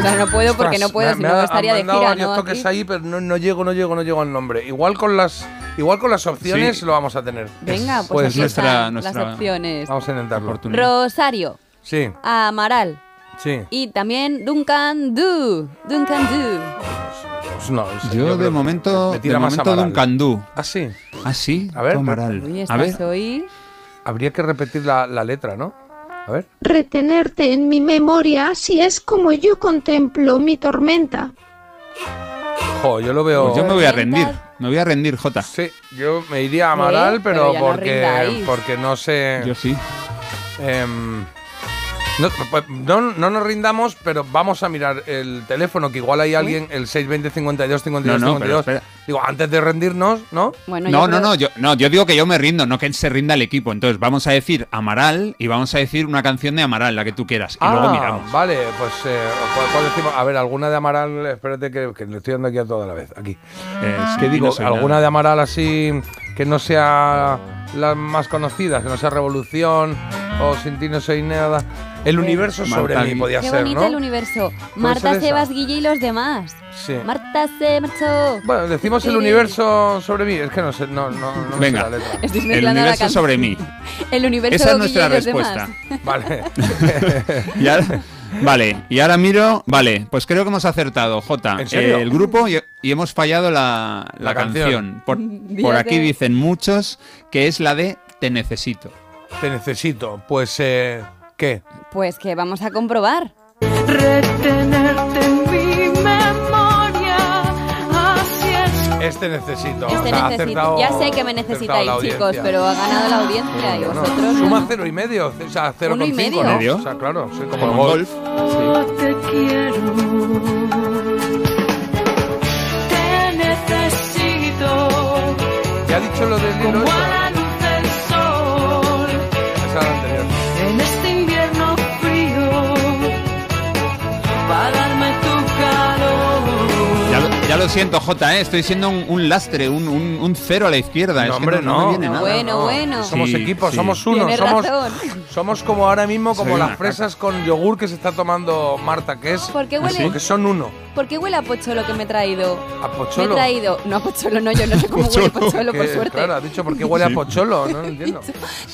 Sea, no puedo porque no puedo, me- si me estaría de gira, varios ¿no? toques ahí, pero no, no llego, no llego, no llego al nombre. Igual con las, igual con las opciones Sí. lo vamos a tener. Venga, pues Puede aquí ser. están las opciones. Vamos a intentarlo. Rosario, Sí, Amaral sí. y también Duncan Du. Duncan Du. Pues no, sí, Yo, creo de momento, me de tira más momento Amaral. Duncan Du. Ah, sí. Ah, sí. A ver, Amaral. Uy, A ver. hoy. Habría que repetir la, la letra, ¿no? A ver. Retenerte en mi memoria, así es como yo contemplo mi tormenta. Jo, yo lo veo. Pues yo me voy a rendir. Me voy a rendir, Jota. Sí, yo me iría a Amaral, pero, no porque, rindáis. porque no sé. Yo sí. Em, no, pues, no, no nos rindamos, pero vamos a mirar el teléfono, que igual hay alguien, el 620 52 52 No, no, pero 52. espera. Digo, antes de rendirnos, ¿no? Bueno, No, yo no, creo- no yo, no, yo digo que yo me rindo, no que se rinda el equipo. Entonces vamos a decir Amaral y vamos a decir una canción de Amaral, la que tú quieras. Y luego Ah, miramos. Vale, pues eh, ¿cuál- cuál decimos? A ver, alguna de Amaral, espérate que, que le estoy dando aquí a toda la vez. Aquí. Eh, sí, que digo, alguna nada. de Amaral así que no sea las más conocidas, que no sea Revolución o Sin ti no soy nada. El universo sobre Marta mí podía Qué ser, bonito ¿no? el universo. ser Marta, esa? Sebas, Guille y los demás. Sí. Marta se marchó. Bueno, decimos el universo sobre mí. Es que no sé, no, no, no me sé Venga. la letra. Estoy El mezclando la universo canción. sobre mí. El universo Esa es Guille nuestra y los respuesta. demás. Vale. Y ahora- vale, y ahora miro. Vale, pues creo que hemos acertado, Jota. ¿En serio? eh, el grupo y, y hemos fallado la, la La canción. canción. Por, aquí de- dicen muchos que es la de Te necesito. Te necesito. Pues, eh, ¿qué? Pues que vamos a comprobar. Retenerte en mi memoria, así es. Este necesito. Este O sea, necesito. acertado- Ya sé que me necesitáis, chicos, pero ha ganado la audiencia y Bueno, vosotros. suma no. cero y medio, o sea, cero ¿Uno y con cinco, medio? ¿no? ¿Medio? O sea, claro, sí, como, Como golf. golf. Te quiero. Te necesito. ¿Ya ha dicho lo del hilo Para lo, siento, Jota, ¿eh? estoy siendo un, un lastre, un, un- un cero a la izquierda. No, es que hombre, no, no. me viene nada. Bueno, No, bueno. Somos Sí, equipo, sí. somos uno. Tienes Somos, razón. somos como ahora mismo, como Soy las fresas con yogur que se está tomando Marta, que es. ¿Por qué ¿Ah, huele, sí? Porque son uno. ¿Por qué huele a pocholo que me he traído? A Me he pocholo. traído. No, a pocholo no, yo no sé cómo huele Pocholo. pocholo, por Que, suerte. Claro, ha dicho porque huele Sí. a pocholo, no lo entiendo.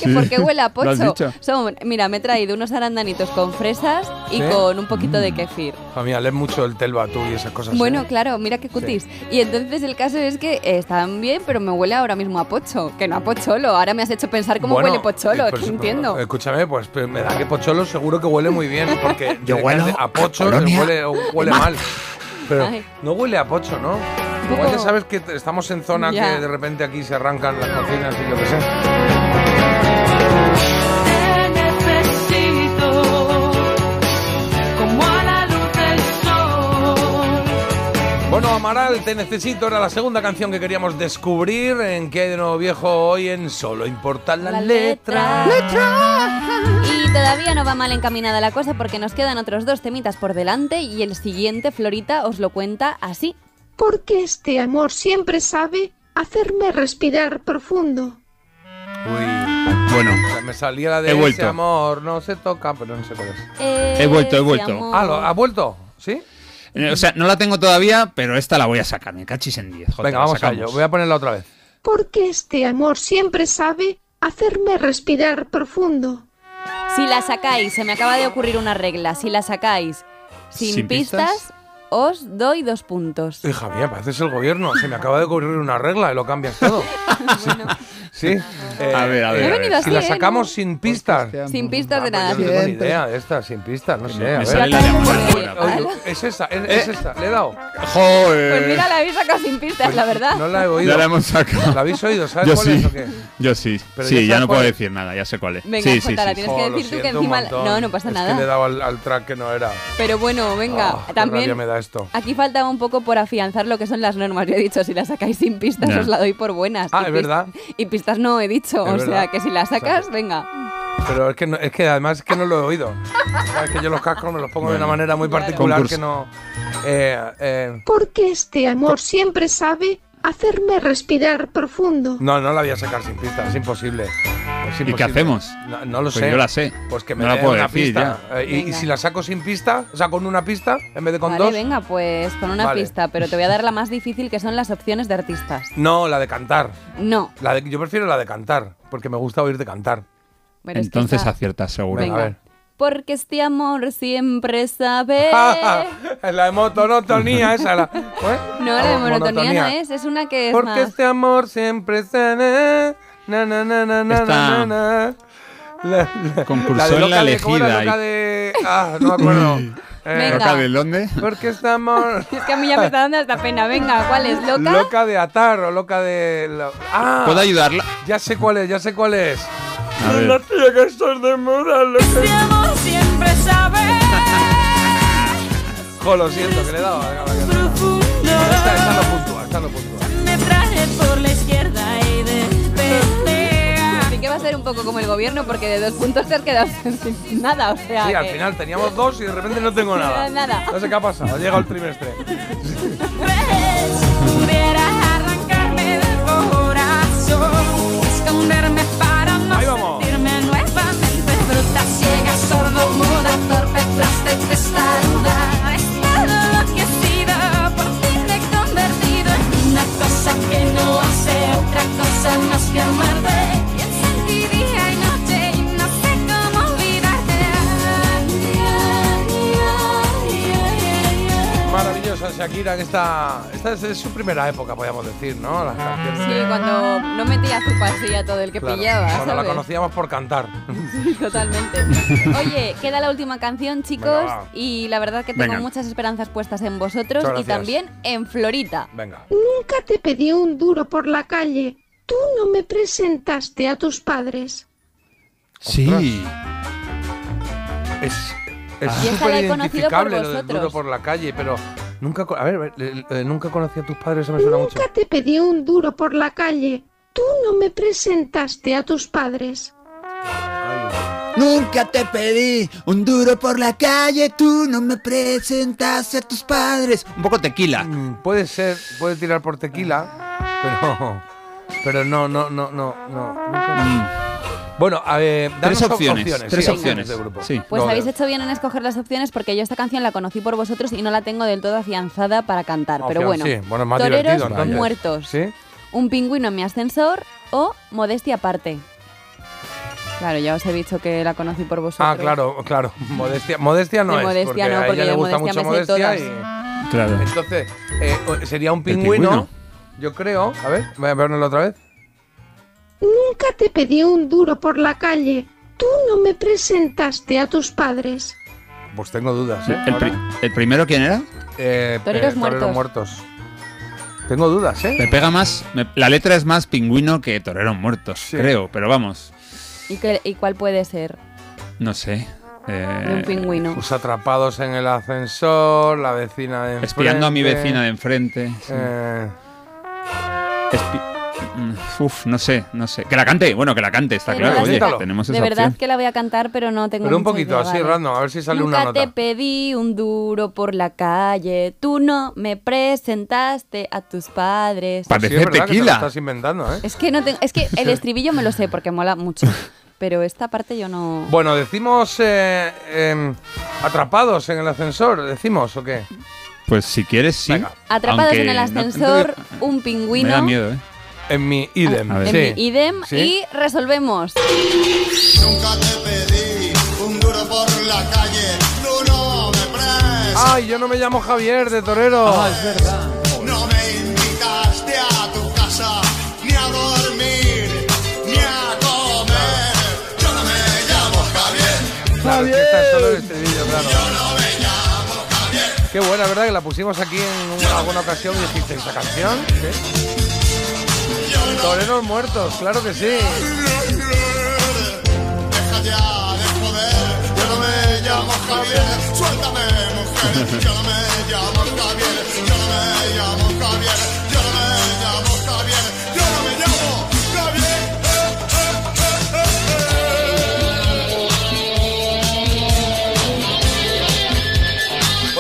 que por qué huele a ¿Lo has pocho. Son, mira, me he traído unos arandanitos con fresas y ¿Sí? con un poquito de kefir. Familia, lees mucho el telva tú y esas cosas. Bueno, ¿eh? claro, mira qué cutis. Y entonces el caso es que eh, están bien, pero me huele ahora mismo a pocho, que no a pocholo. Ahora me has hecho pensar cómo Bueno, huele pocholo, eh, es pues, que entiendo. Escúchame, pues me da que pocholo seguro que huele muy bien, porque Yo huelo a pocho huele, huele mal. Pero Ay. no huele a pocho, ¿no? Igual ya sabes que estamos en zona Ya. que de repente aquí se arrancan las cocinas y lo que sé. Bueno, Amaral, te necesito. Era la segunda canción que queríamos descubrir. ¿En qué hay de nuevo viejo hoy? En Solo importan las La letras. Y todavía no va mal encaminada la cosa porque nos quedan otros dos temitas por delante y el siguiente, Florita, os lo cuenta así. Porque este amor siempre sabe hacerme respirar profundo. Uy, Bueno, me salía la de He ese amor, no se toca, pero no sé cuál es. He vuelto, he vuelto. amor. Ah, ¿lo- ¿ha vuelto? ¿Sí? Eh, o sea, no la tengo todavía, pero esta la voy a sacar. Me cachis en 10. Jota, Venga, vamos a ello. Voy a ponerla otra vez. Porque este amor siempre sabe hacerme respirar profundo. Si la sacáis, se me acaba de ocurrir una regla, si la sacáis sin, ¿Sin pistas, pistas? os doy dos puntos. Hija mía, pareces el gobierno. Se me acaba de ocurrir una regla y lo cambias todo. Bueno, Sí. Eh, A ver, a ver, He a ver. Si la ¿eh? sacamos sin pistas. Sin pistas de Ah, nada. pues yo no tengo ni idea de esta, sin pistas, no sé. Me a ver. sale la. Oye, es esa, es, es esta, le he dado. Joder. Pues mira, la habéis sacado sin pistas, la verdad. No la he oído. Ya la hemos sacado. ¿La habéis oído? ¿Sabes Yo cuál sí. es o qué? Yo sí. Pero sí, ya ya, no puedo es. decir nada, ya sé cuál es. Venga, sí, Jota, sí, la sí, tienes que decir tú que encima. No, no pasa es nada. que le he dado al, al track que no era. Pero bueno, venga, Ah, también. me da esto. Aquí falta un poco por afianzar lo que son las normas. Yo he dicho, si las sacáis sin pistas, os la doy por buenas. Ah, es verdad. Y pistas no he dicho. Es o sea, que si las sacas, venga. Pero es que, no- es que además es que no lo he oído. Sabes que yo los cascos me los pongo de una manera muy particular Concurso. que no. Eh, eh, Porque este amor siempre sabe hacerme respirar profundo. no, no la voy a sacar sin pistas, es imposible. Es ¿Y qué hacemos? No, no lo Pues sé. yo la sé. Pues que me No la puedo una decir pista. Eh, y- si la saco sin pista, o sea, con una pista en vez de con vale, dos. venga, pues con una Vale. pista. Pero te voy a dar la más difícil, que son las opciones de artistas. No, la de cantar. No. La de, yo prefiero la de cantar, porque me gusta oírte cantar. Pero es que Entonces esa- aciertas, seguro. Venga, a ver. Porque este amor siempre sabe. La de monotonía esa. La, ¿eh? No, la de Oh, monotonía, no es, es una que es Porque más. este amor siempre se... Na, na, na, na, na, na, Esta- na, na. La, la- Concursó de en loca la de- ¿Cómo era elegida de...? Ah, no me acuerdo. Eh, Venga. ¿Loca de dónde? Porque este amor... Es que a mí ya me está dando hasta pena. Venga, ¿cuál es? ¿Loca? Loca de atar o loca de... lo- Ah, ¿Puedo ayudarla? ya sé cuál es, ya sé cuál es. A ver. La tía que estás de moda, loca. siempre sabe Jo, lo siento, que le he dado. Venga. Esta, esta no puntúa, esta no puntúa. me traje por la izquierda y. Así que va a ser un poco como el gobierno porque de dos puntos te has quedado sin nada. O sea, Sí, al que- final teníamos dos y de repente no tengo nada. Nada. No sé qué ha pasado, ha llegado el trimestre. Pudieras arrancarme del corazón, esconderme no Ahí vamos. sentirme nuevamente bruta, ciega, sordo, muda, torpe, plástica, testaruda. He estado enloquecida, por ti me he convertido en una cosa que no hace otra cosa más que amarte. Shakira, que esta, esta es, es su primera época, podríamos decir, ¿no? Las canciones Sí, cuando no metía su pasilla todo el que Claro, pillaba, Cuando la conocíamos por cantar. Sí, totalmente. Oye, queda la última canción, chicos, Venga, y la verdad que tengo Venga. muchas esperanzas puestas en vosotros y también en Florita. Venga. Nunca te pedí un duro por la calle. Tú no me presentaste a tus padres. Sí. Es es súper conocido por identificable lo del duro por la calle, pero nunca... A ver, eh, eh, nunca conocí a tus padres, eso me suena mucho. Nunca te pedí un duro por la calle. Tú no me presentaste a tus padres. Nunca te pedí un duro por la calle, tú no me presentaste a tus padres. Un poco tequila. Mm, Puede ser, puede tirar por tequila, pero... Pero no, no, no, no, no. nunca- Bueno, a ver, danos. Tres op- opciones, tres sí, opciones, de grupo. sí. Pues No, habéis hecho bien en escoger las opciones porque yo esta canción la conocí por vosotros y no la tengo del todo afianzada para cantar. Pero bueno, sí. Bueno, es más toreros entonces. muertos, ¿Sí? un pingüino en mi ascensor o modestia aparte. Claro, ya os he dicho que la conocí por vosotros. Ah, claro, claro. Modestia, modestia no De es. modestia porque no, a porque ella le de gusta modestia mucho me sé modestia y. Claro. Entonces, eh, sería un pingüino, pingüino. yo creo. A ver, voy a ponerlo otra vez. Nunca te pedí un duro por la calle. Tú no me presentaste a tus padres. Pues tengo dudas, ¿eh? ¿El, pri- el primero quién era? Eh, Toreros eh, muertos. muertos. Tengo dudas, ¿eh? Me pega más. me- la letra es más pingüino que toreros muertos, creo, pero vamos. ¿Y, qué- y cuál puede ser? No sé. eh, De un pingüino. Pues atrapados en el ascensor, la vecina de enfrente. espiando a mi vecina de enfrente. sí. Eh, Uf, no sé, no sé. Que la cante, bueno, que la cante, está De claro. verdad Oye, que- tenemos De esa verdad opción. que la voy a cantar, pero no tengo pero un poquito, idea, así vale. random, a ver si sale Nunca una te nota. pedí un duro por la calle, tú no me presentaste a tus padres. Parece Sí, es verdad que te lo tequila. estás inventando, ¿eh? Es que no tengo, es que el estribillo me lo sé porque mola mucho, pero esta parte yo no. Bueno, decimos eh, em, atrapados en el ascensor, decimos o qué? Pues si quieres, sí. Venga. Atrapados Aunque en el no- ascensor, un Me pingüino. da miedo, ¿eh? En mi idem. a En sí. mi idem y resolvemos. Nunca te pedí un duro por la calle, tú no me prestas. Ay, yo no me llamo Javier de Torero. Ah, es verdad. No me invitaste a tu casa, ni a dormir, ni a comer. Yo no me llamo Javier. Javier. Está solo el estribillo, claro. Yo no me llamo Javier. Qué buena, ¿verdad? Que la pusimos aquí en alguna ocasión y dijiste esta canción. ¿Sí? Toreros muertos, claro que sí. Deja ya de joder, yo no me llamo Javier, suéltame mujer, yo no me llamo Javier, yo no me llamo Javier,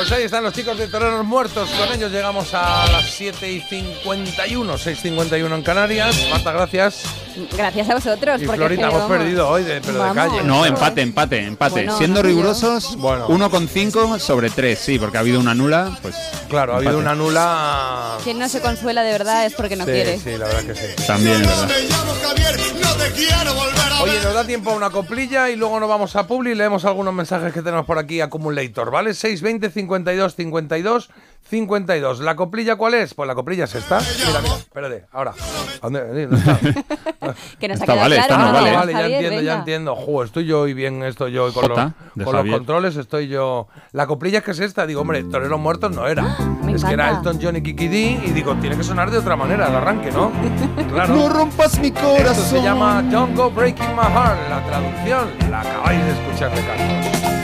Pues ahí están los chicos de Toreros Muertos. Con ellos llegamos a las 7 y 51, 6.51 en Canarias. Marta, gracias. Gracias a vosotros. Y porque Florita, hemos vamos. perdido hoy, de, pero de calle. No, empate, empate, empate. Bueno, Siendo no rigurosos, Bueno. 1,5 sobre 3, sí, porque ha habido una nula, pues. Claro, ha habido una nula. Quien no se consuela de verdad es porque no sí, quiere. sí, la verdad que sí. También, verdad. Me llamo Javier, no te quiero volver a Oye, nos da tiempo a una coplilla y luego nos vamos a Publi y leemos algunos mensajes que tenemos por aquí, Accumulator, ¿vale? 620 52 52 52. ¿La coplilla cuál es? Pues la coplilla es esta. Mira, mira, espérate, ahora. ¿A dónde? ¿dónde está? Que nos ha Está quedado vale, claro. está ¿no? vale. vale, ya Javier, entiendo, ya venga. entiendo. Jo, estoy yo hoy bien, estoy yo hoy con, Jota, los, con los controles, estoy yo. La coplilla es que es esta, digo, hombre, Toreros Muertos no era. Me es que era. Elton John y Kiki D y digo, tiene que sonar de otra manera el arranque, ¿no? claro. No rompas mi Esto corazón. se llama Don't Go Breaking My Heart. La traducción la acabáis de escuchar de Carlos.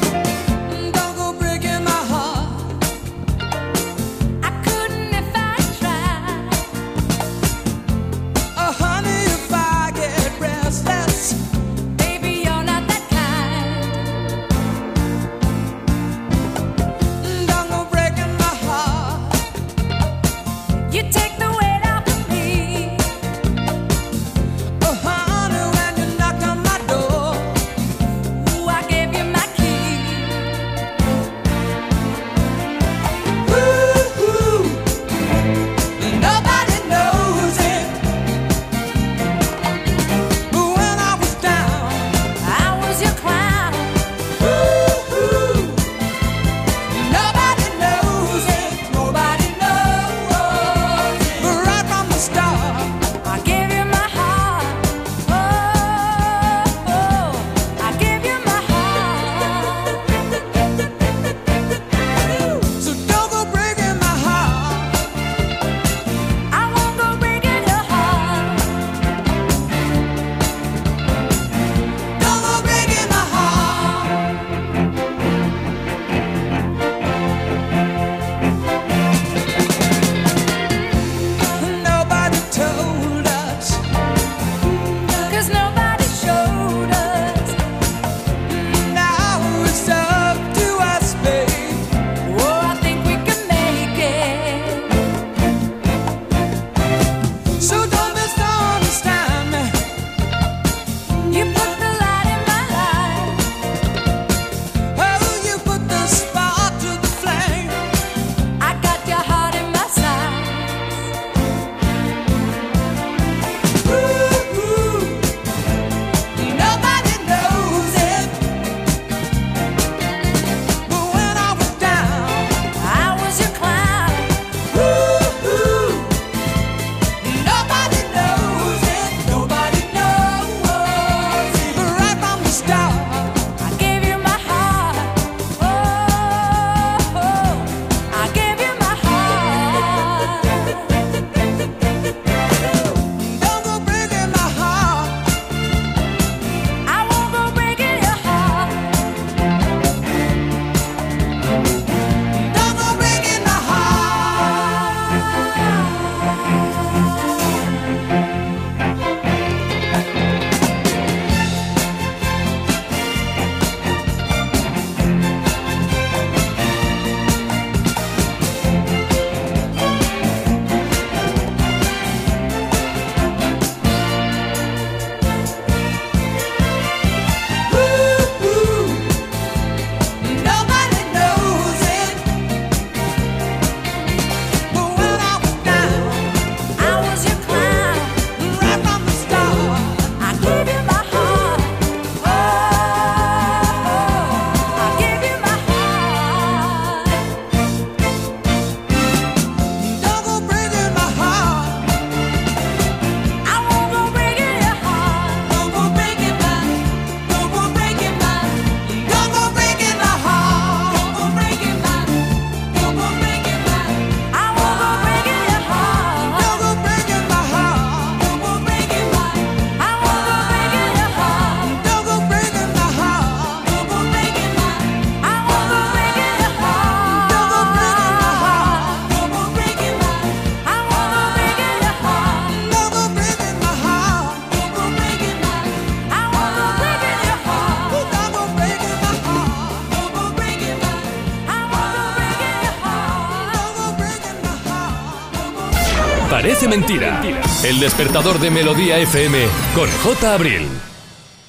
Parece mentira. El despertador de Melodía FM con J. Abril.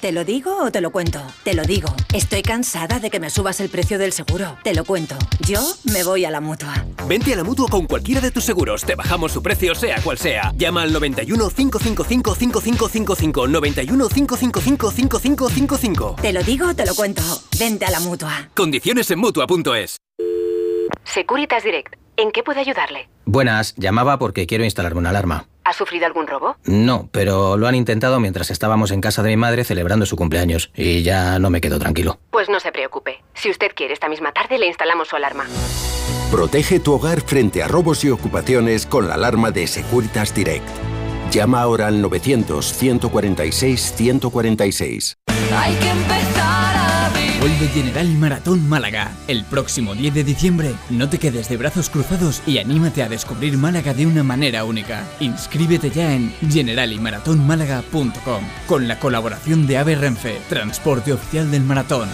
¿Te lo digo o te lo cuento? Te lo digo. Estoy cansada de que me subas el precio del seguro. Te lo cuento. Yo me voy a la mutua. Vente a la mutua con cualquiera de tus seguros. Te bajamos su precio, sea cual sea. Llama al 91 555 5555. 91 555 5555. Te lo digo o te lo cuento. Vente a la mutua. Condiciones en mutua.es. Securitas Direct. ¿En qué puedo ayudarle? Buenas, llamaba porque quiero instalarme una alarma. ¿Ha sufrido algún robo? No, pero lo han intentado mientras estábamos en casa de mi madre celebrando su cumpleaños y ya no me quedo tranquilo. Pues no se preocupe. Si usted quiere, esta misma tarde le instalamos su alarma. Protege tu hogar frente a robos y ocupaciones con la alarma de Securitas Direct. Llama ahora al 900-146-146. Hay que empezar a. Vuelve General Maratón Málaga. El próximo 10 de diciembre, no te quedes de brazos cruzados y anímate a descubrir Málaga de una manera única. Inscríbete ya en generaliMaratónmálaga.com con la colaboración de AVE Renfe, transporte oficial del maratón.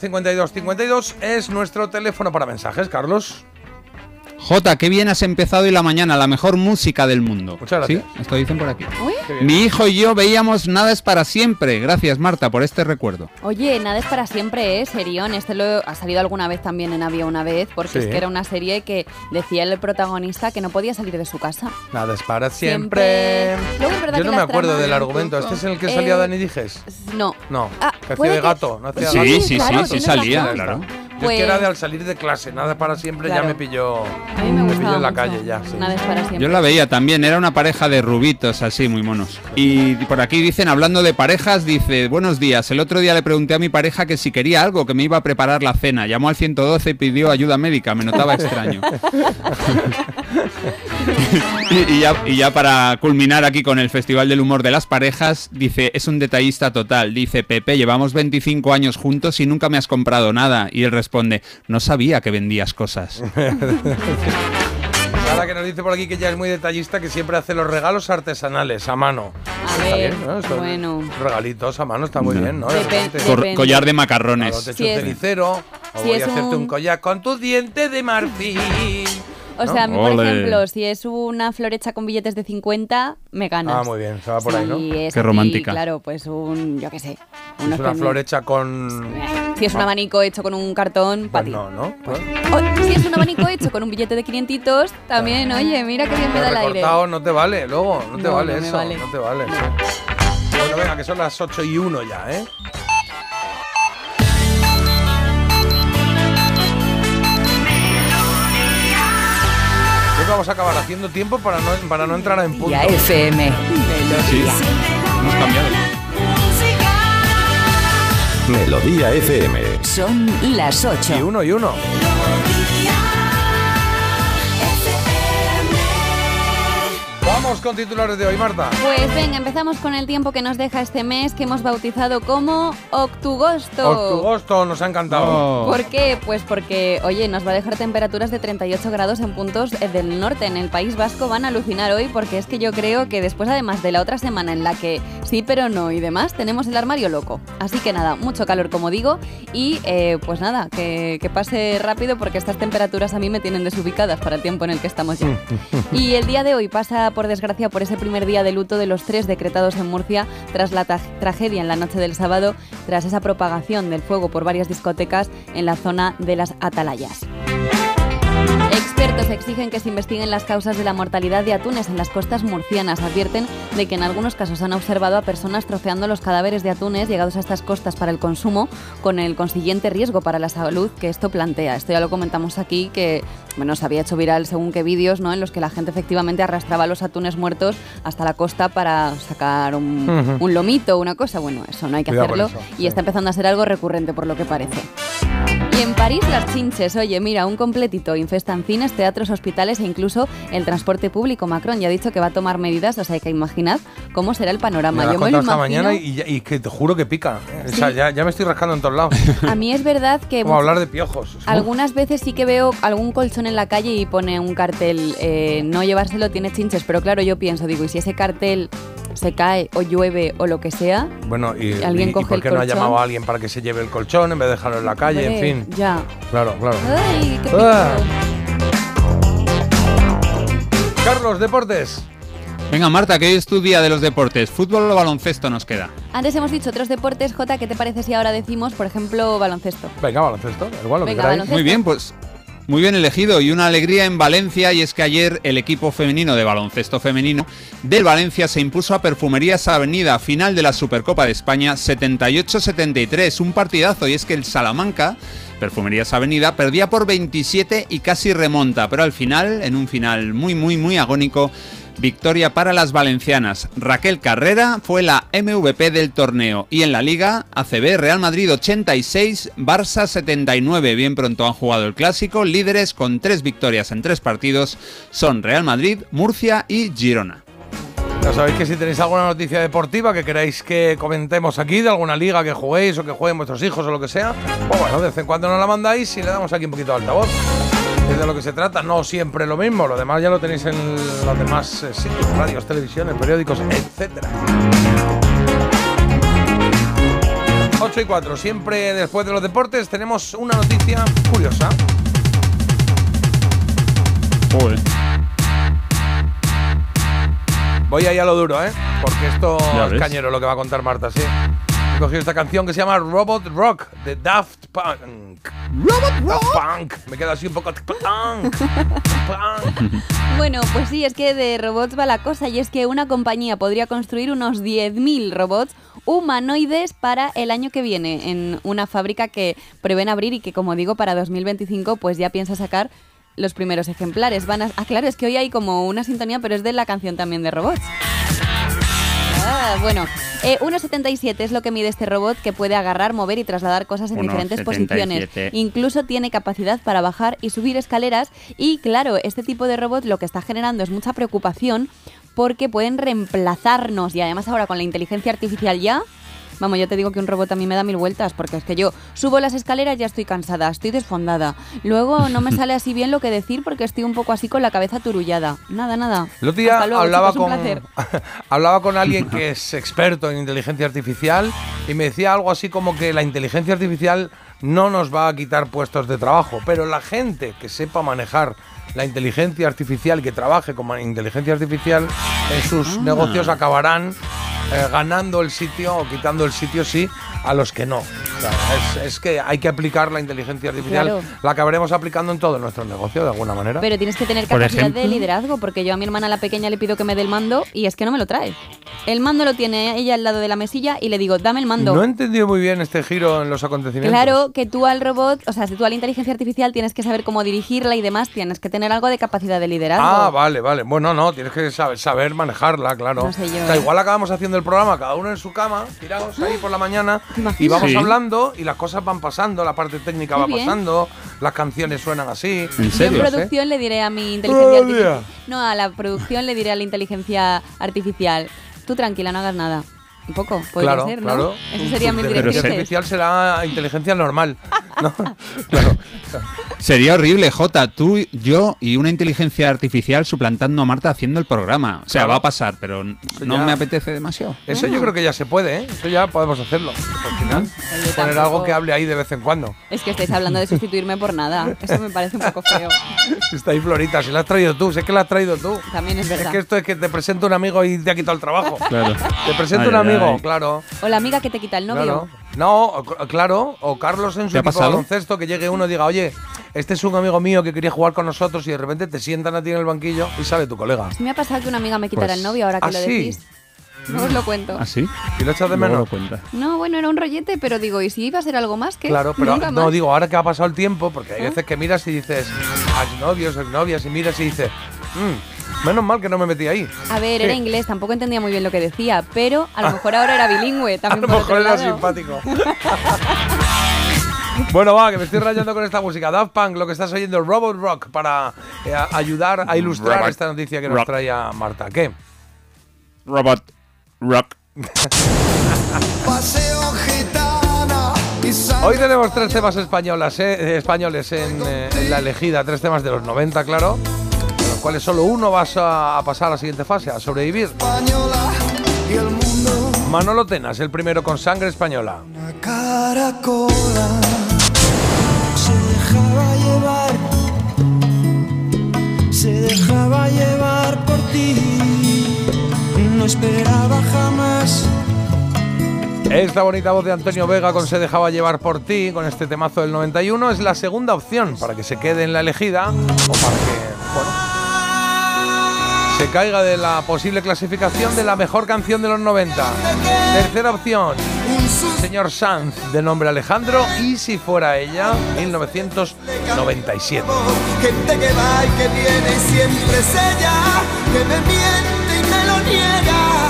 52 52 52 es nuestro teléfono para mensajes, Carlos. Jota, qué bien has empezado hoy la mañana, la mejor música del mundo. Muchas gracias. Sí, esto dicen por aquí. Mi hijo y yo veíamos Nada es para siempre. Gracias, Marta, por este recuerdo. Oye, nada es para siempre, ¿eh? Serión. Este lo ha salido alguna vez también en Había una vez, porque Sí. es que era una serie que decía el protagonista que no podía salir de su casa. Nada es para siempre. Luego Yo no me acuerdo del argumento. ¿Este es el que salía Eh, Dani Dijes? No. No. Ah, que hacía de que- gato. ¿no hacía Sí, gato? sí, sí, claro, sí, salía, claro. Yo Pues- es que era de al salir de clase, nada para siempre, Claro. ya me pilló. A mí me me pilló en la mucho. calle ya. sí. Nada es para siempre. Yo la veía también, era una pareja de rubitos así, muy monos. Y por aquí dicen, hablando de parejas, dice, buenos días, el otro día le pregunté a mi pareja que si quería algo, que me iba a preparar la cena. Llamó al 112 y pidió ayuda médica, me notaba extraño. y, y ya, y ya para culminar aquí con el Festival del Humor de las Parejas, dice, es un detallista total. Dice, Pepe, llevamos 25 años juntos y nunca me has comprado nada. Y responde, no sabía que vendías cosas. Ahora que nos dice por aquí que ya es muy detallista, que siempre hace los regalos artesanales a mano. A Está ver, bien, ¿no? Estos bueno. Regalitos a mano está muy bien, ¿no? Depen- Realmente. Cor- Depende. collar de macarrones. Claro, es- cenicero, o si voy es a hacerte un... un- collar con tu diente de marfil. O ¿no? sea, a mí, por Ole. ejemplo, si es una flor hecha con billetes de 50, me ganas. Ah, muy bien, se va por ahí, ¿no? Si es Qué así, romántica. claro, pues un, yo qué sé. Es unos una flor hecha con. Si es un abanico hecho con un cartón, para Pues ti. no, ¿no? O si es un abanico hecho con un billete de 500, también, oye, mira qué bien me da el aire. no te vale, luego, no te No, vale no eso, vale. no te vale. Bueno, venga, que son las 8 y 1 ya, ¿eh? Que vamos a acabar haciendo tiempo para no, para no entrar en punto. Ya FM. Sí, hemos cambiado. Melodía FM. Son las 8. Y uno y uno. Vamos con titulares de hoy, Marta. Pues venga, empezamos con el tiempo que nos deja este mes que hemos bautizado como Octugosto. Octugosto nos ha encantado. ¿Por qué? Pues porque, oye, nos va a dejar temperaturas de 38 grados en puntos eh, del norte. En el País Vasco van a alucinar hoy porque es que yo creo que después, además de la otra semana en la que sí pero no y demás, tenemos el armario loco. Así que nada, mucho calor como digo y eh, pues nada, que, que pase rápido porque estas temperaturas a mí me tienen desubicadas para el tiempo en el que estamos ya. Y el día de hoy pasa, por desgracia, por ese primer día de luto de los tres decretados en Murcia tras la tra- tragedia en la noche del sábado, tras esa propagación del fuego por varias discotecas en la zona de las Atalayas. Expertos exigen que se investiguen las causas de la mortalidad de atunes en las costas murcianas. Advierten de que en algunos casos han observado a personas troceando los cadáveres de atunes llegados a estas costas para el consumo, con el consiguiente riesgo para la salud que esto plantea. Esto ya lo comentamos aquí, que bueno, se había hecho viral según qué vídeos, ¿no? En los que la gente efectivamente arrastraba los atunes muertos hasta la costa para sacar un, un lomito o una cosa. Bueno, eso no hay que Cuidado hacerlo eso, y está empezando a ser algo recurrente por lo que parece. Y en París las chinches, oye, mira, un completito, infestan cines, teatros, hospitales e incluso el transporte público. Macron ya ha dicho que va a tomar medidas, o sea, hay que imaginar cómo será el Me panorama. has Yo me lo esta imagino. mañana y, que te juro que pica. O sea, ya, ya me estoy rascando en todos lados. A mí es verdad que Como hablar de piojos. algunas veces sí que veo algún colchón en la calle y pone un cartel, eh, no llevárselo tiene chinches, pero claro, yo pienso, digo, y si ese cartel se cae o llueve o lo que sea, Bueno, y, Alguien y- y coge el qué no ha llamado a alguien para que se lleve el colchón en vez de dejarlo en la calle, hombre, en fin. ya. Claro, claro. Ay, qué Ah. Carlos, deportes. Venga, Marta, que hoy es tu día de los deportes. ¿Fútbol o baloncesto nos queda? Antes hemos dicho otros deportes, Jota, ¿qué te parece si ahora decimos, por ejemplo, baloncesto? Venga, baloncesto, igual lo Venga, que queráis. baloncesto. Muy bien, pues muy bien elegido y una alegría en Valencia y es que ayer el equipo femenino de baloncesto femenino del Valencia se impuso a Perfumerías Avenida final de la Supercopa de España 78-73, un partidazo y es que el Salamanca Perfumerías Avenida perdía por 27 y casi remonta, pero al final, en un final muy muy muy agónico, Victoria para las valencianas. Raquel Carrera fue la MVP del torneo. Y en la Liga, ACB Real Madrid 86, Barça 79. Bien pronto han jugado el clásico. Líderes con tres victorias en tres partidos son Real Madrid, Murcia y Girona. Ya sabéis que si tenéis alguna noticia deportiva que queráis que comentemos aquí, de alguna liga que juguéis o que jueguen vuestros hijos o lo que sea, pues bueno, de vez en cuando nos la mandáis y le damos aquí un poquito de altavoz. Es de lo que se trata, no siempre lo mismo, lo demás ya lo tenéis en los demás eh, sitios, radios, televisiones, periódicos, etcétera. 8 y 4, siempre después de los deportes tenemos una noticia curiosa. Voy ahí a lo duro, ¿eh? Porque esto es cañero lo que va a contar Marta, sí. He cogido esta canción que se llama Robot Rock de Daft Punk. Robot Rock. Punk. Me quedo así un poco. Punk. Punk. Bueno, pues sí, es que de robots va la cosa y es que una compañía podría construir unos 10.000 robots humanoides para el año que viene en una fábrica que prevén abrir y que, como digo, para 2025 pues ya piensa sacar los primeros ejemplares. Van a... Ah, claro, es que hoy hay como una sintonía, pero es de la canción también de robots. Ah, bueno, eh, 1,77 es lo que mide este robot que puede agarrar, mover y trasladar cosas en diferentes 1,77. posiciones. Incluso tiene capacidad para bajar y subir escaleras y claro, este tipo de robot lo que está generando es mucha preocupación porque pueden reemplazarnos y además ahora con la inteligencia artificial ya... Vamos, yo te digo que un robot a mí me da mil vueltas, porque es que yo subo las escaleras ya estoy cansada, estoy desfondada. Luego no me sale así bien lo que decir porque estoy un poco así con la cabeza turullada. Nada, nada. El otro día Hasta luego, hablaba, chicos, con, hablaba con alguien que es experto en inteligencia artificial y me decía algo así como que la inteligencia artificial no nos va a quitar puestos de trabajo, pero la gente que sepa manejar la inteligencia artificial, que trabaje con ma- inteligencia artificial, en sus Ah. negocios acabarán eh, ganando el sitio o quitando el sitio, sí, a los que no. O sea, es, es que hay que aplicar la inteligencia artificial, Claro. la acabaremos aplicando en todo nuestro negocio de alguna manera. Pero tienes que tener capacidad ejemplo. de liderazgo, porque yo a mi hermana la pequeña le pido que me dé el mando y es que no me lo trae. El mando lo tiene ella al lado de la mesilla y le digo, dame el mando. No he entendido muy bien este giro en los acontecimientos. Claro que tú al robot, o sea, si tú a la inteligencia artificial tienes que saber cómo dirigirla y demás, tienes que tener algo de capacidad de liderazgo. Ah, vale, vale. Bueno, no, tienes que saber, saber manejarla, claro. No sé yo, o sea, ¿eh? igual acabamos haciendo el programa, cada uno en su cama, tirados ahí por la mañana, y vamos Sí. hablando y las cosas van pasando, la parte técnica va bien. pasando, las canciones suenan así. Yo en producción le diré a mi inteligencia artificial. No, a la producción le diré a la inteligencia artificial. Tú tranquila, no hagas nada. Un poco, podría claro, ser, ¿no? claro. Eso sería mi inteligencia directriz. artificial será inteligencia normal. ¿no? Sería horrible, Jota, tú, yo y una inteligencia artificial suplantando a Marta haciendo el programa. O sea, Claro. va a pasar, pero no ya- me apetece demasiado. Eso yo creo que ya se puede, ¿eh? Eso ya podemos hacerlo. Al final, poner algo que hable ahí de vez en cuando. Es que estáis hablando de sustituirme por nada. Eso me parece un poco feo. Está ahí Florita, si la has traído tú, sé que la has traído tú. También es verdad. que esto es que te presento un amigo y te ha quitado el trabajo. Claro. Te presento Ay, un amigo, ay. claro. O la amiga que te quita el novio. Claro. No, claro, o Carlos en su baloncesto que llegue uno y diga, oye, este es un amigo mío que quería jugar con nosotros y de repente te sientan a ti en el banquillo y sale tu colega. Me ha pasado que una amiga me quitara Pues- el novio ahora que ¿Ah, lo sí? decís. No os lo cuento. ¿Ah, sí? ¿Y lo echas de menos? lo cuenta. No, bueno, era un rollete, pero digo, ¿y si iba a ser algo más? que Claro, pero Nunca no más. digo, ahora que ha pasado el tiempo, porque hay ¿Ah? veces que miras y dices, exnovios, exnovias, y miras y dices, "Mm, menos mal que no me metí ahí. A ver, Sí. era inglés, tampoco entendía muy bien lo que decía, pero a lo mejor ahora era bilingüe A también lo por mejor era simpático. Bueno, va, que me estoy rayando con esta música. Daft Punk, lo que estás oyendo, Robot Rock, para eh, a- ayudar a ilustrar Robot esta noticia que nos Rock. trae a Marta. ¿Qué? Robot Rock. Hoy tenemos tres temas españolas, eh, españoles en, eh, en la elegida, tres temas de los 90, claro, cuales solo uno vas a, a pasar a la siguiente fase, a sobrevivir. Manolo Tenas, el primero con sangre española. caracola se dejaba llevar se dejaba llevar por ti no esperaba jamás Esta bonita voz de Antonio Vega con Se dejaba llevar por ti, con este temazo del 91, es la segunda opción para que se quede en la elegida o para que, bueno, se caiga de la posible clasificación de la mejor canción de los 90. Tercera opción, señor Sanz, de nombre Alejandro, y si fuera ella, 1997. gente que va y que viene siempre es ella que me miente y me lo niega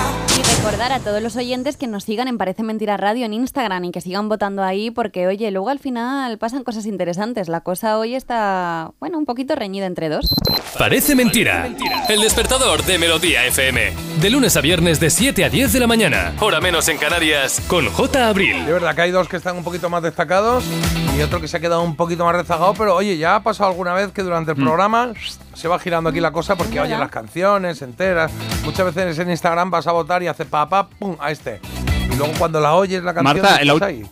recordar a todos los oyentes que nos sigan en Parece Mentira Radio en Instagram y que sigan votando ahí porque, oye, luego al final pasan cosas interesantes. La cosa hoy está, bueno, un poquito reñida entre dos. Parece mentira. El despertador de Melodía FM. De lunes a viernes de 7 a 10 de la mañana. Hora menos en Canarias. Con J. Abril. De verdad que hay dos que están un poquito más destacados y otro que se ha quedado un poquito más rezagado, pero oye, ya ha pasado alguna vez que durante el programa se va girando aquí la cosa porque oye las canciones enteras. Muchas veces en Instagram vas a votar y hace pa, pa, pum, a este. Y luego cuando la oyes la canción, Marta, el ahí.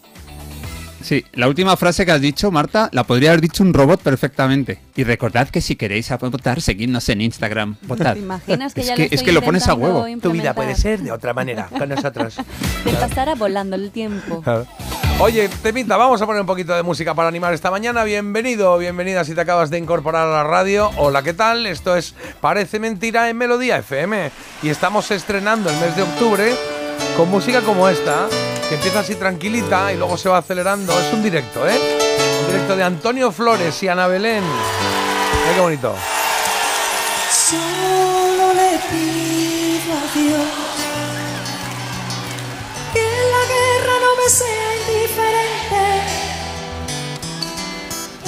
Sí, la última frase que has dicho, Marta, la podría haber dicho un robot perfectamente. Y recordad que si queréis votar, seguidnos en Instagram. Votad. ¿Te imaginas que es ya que, lo es que lo pones a huevo. Tu vida puede ser de otra manera con nosotros. Te pasará volando el tiempo. Oye, Temita, vamos a poner un poquito de música para animar esta mañana. Bienvenido, bienvenida si te acabas de incorporar a la radio. Hola, ¿qué tal? Esto es Parece Mentira en Melodía FM. Y estamos estrenando el mes de octubre con música como esta, que empieza así tranquilita y luego se va acelerando. Es un directo, ¿eh? Un directo de Antonio Flores y Ana Belén. Mira qué bonito. Solo le pido a Dios que la guerra no me sea indiferente.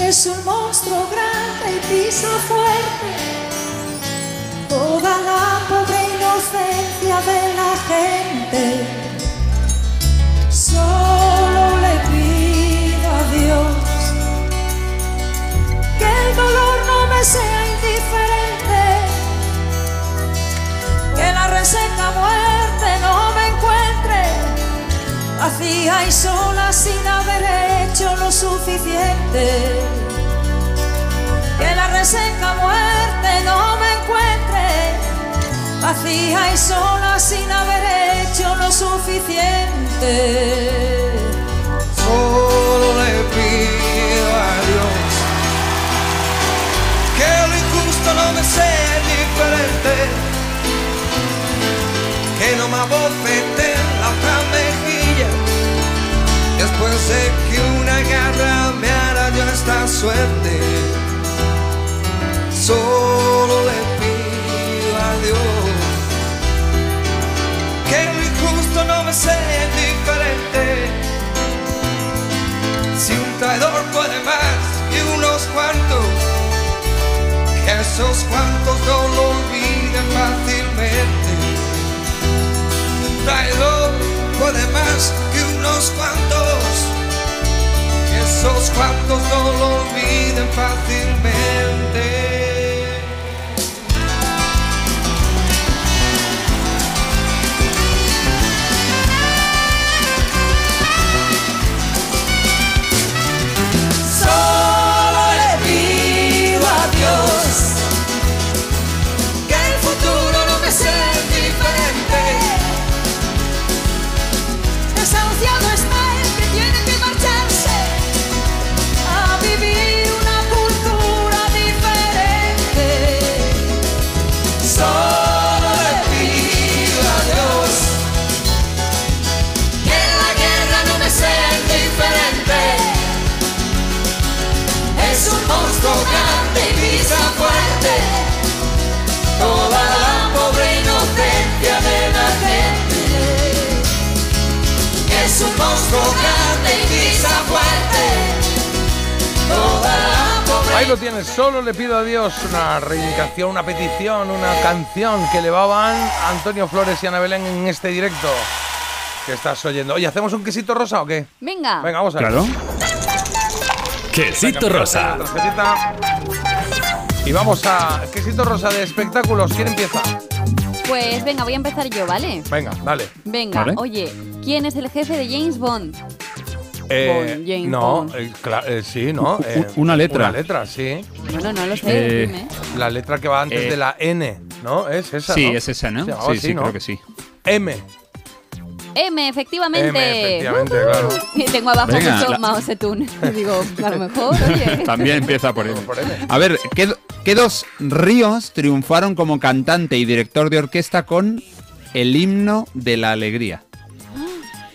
Es un monstruo grande y pisa fuerte toda la Solo le pido a Dios que el dolor no me sea indiferente, que la reseca muerte no me encuentre vacía y sola sin haber hecho lo suficiente. Que la reseca muerte no me encuentre vacía y sola sin haber hecho lo suficiente. Solo le pido a Dios que lo injusto no me sea diferente, que no me abofete la otra mejilla, después de que una garra me arañó esta suerte. Solo le pido a Dios me sea indiferente. Si un traidor puede más que unos cuantos, que esos cuantos no lo olviden fácilmente. Un traidor puede más que unos cuantos, que esos cuantos no lo olviden fácilmente. say Es un monstruo grande y pisa fuerte Toda la pobre Ahí lo tienes, solo le pido a Dios una reivindicación, una petición, una canción que elevaban Antonio Flores y Ana Belén en este directo que estás oyendo. Oye, ¿hacemos un quesito rosa o qué? Venga. Venga, vamos a ver. Claro. Quesito rosa. Tarjetita. Y vamos a quesito rosa de espectáculos. ¿Quién empieza? Pues venga, voy a empezar yo, ¿vale? Venga, dale. Venga, Vale. oye, ¿quién es el jefe de James Bond? Eh, Bond, James no, Bond. eh, eh, sí, ¿no? Eh, una letra. Una letra, sí. Bueno, no lo sé, Eh, dime. La letra que va antes Eh, de la N, ¿no? Es esa, Sí, ¿no? es esa, ¿no? Llamaba Sí, así, sí, ¿no? creo que sí. M. M, efectivamente. M, efectivamente, claro. Y tengo abajo Venga, justo la- Mao Zedong. Y digo, a lo mejor, oye. También empieza por él. A ver, ¿qué, qué dos ríos triunfaron como cantante y director de orquesta con el himno de la alegría?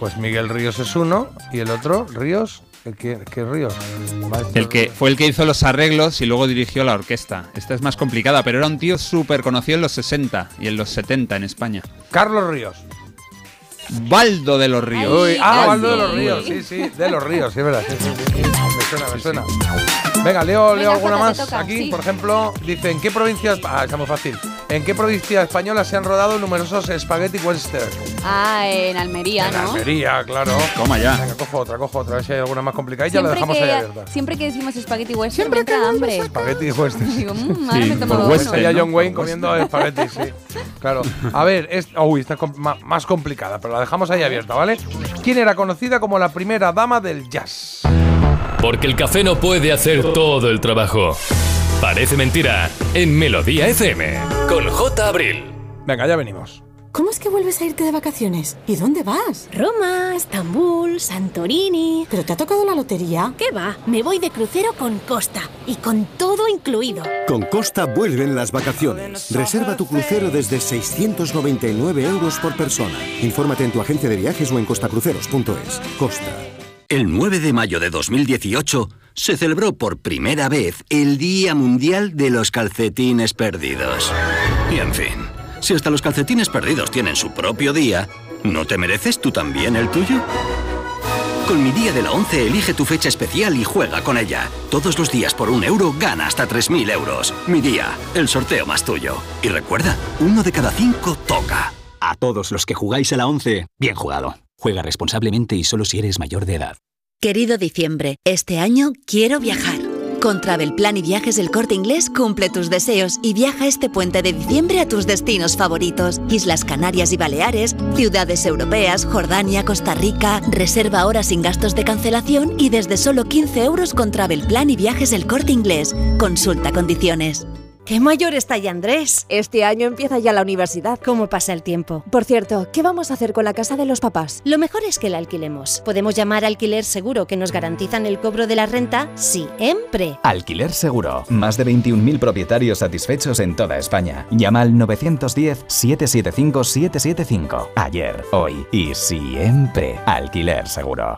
Pues Miguel Ríos es uno y el otro, Ríos. ¿Qué, qué Ríos? El que fue el que hizo los arreglos y luego dirigió la orquesta. Esta es más complicada, pero era un tío súper conocido en los 60 y en los 70 en España. Carlos Ríos. Baldo de los Ríos. Uy, ah. Baldo de los Ríos, sí, sí, de los Ríos, sí, es verdad. sí, sí, sí. Me suena, me suena. Venga, leo, leo Venga, alguna Jota, más. Aquí, sí. por ejemplo, dice, ¿en qué provincias? Ah, está muy fácil. ¿En qué provincia española se han rodado numerosos spaghetti western? Ah, en Almería, En ¿no? Almería, claro. Toma ya. Venga, cojo otra, cojo otra, a ver si hay alguna más complicada y ya la Siempre dejamos ahí que, abierta. siempre que decimos spaghetti western me entra hambre. Spaghetti western. Digo, mmm, ahora Sí, me tomo western. ¿no? John Wayne comiendo espagueti, sí. Claro. A ver, es, uy, esta es com- más complicada, pero la dejamos ahí abierta, ¿vale? ¿Quién era conocida como la primera dama del jazz? Porque el café no puede hacer todo el trabajo. Parece mentira en Melodía FM con J. Abril. Venga, ya venimos. ¿Cómo es que vuelves a irte de vacaciones? ¿Y dónde vas? Roma, Estambul, Santorini. ¿Pero te ha tocado la lotería? ¿Qué va? Me voy de crucero con Costa y con todo incluido. Con Costa vuelven las vacaciones. Reserva tu crucero desde 699 euros por persona. Infórmate en tu agencia de viajes o en costacruceros.es. Costa. El 9 de mayo de 2018 se celebró por primera vez el Día Mundial de los Calcetines Perdidos. Y en fin, si hasta los calcetines perdidos tienen su propio día, ¿no te mereces tú también el tuyo? Con mi día de la 11 elige tu fecha especial y juega con ella. Todos los días por un euro gana hasta 3.000 euros. Mi día, el sorteo más tuyo. Y recuerda, uno de cada cinco toca. A todos los que jugáis a la 11, bien jugado. Juega responsablemente y solo si eres mayor de edad. Querido diciembre, este año quiero viajar. Con Travel Plan y Viajes El Corte Inglés cumple tus deseos y viaja este puente de diciembre a tus destinos favoritos. Islas Canarias y Baleares, ciudades europeas, Jordania, Costa Rica. Reserva ahora sin gastos de cancelación y desde solo 15 euros con Travel Plan y Viajes El Corte Inglés. Consulta condiciones. ¡Qué mayor está ya Andrés! Este año empieza ya la universidad. ¿Cómo pasa el tiempo? Por cierto, ¿qué vamos a hacer con la casa de los papás? Lo mejor es que la alquilemos. Podemos llamar a Alquiler Seguro que nos garantizan el cobro de la renta siempre. Alquiler Seguro. Más de 21.000 propietarios satisfechos en toda España. Llama al 910-775-775. Ayer, hoy y siempre. Alquiler Seguro.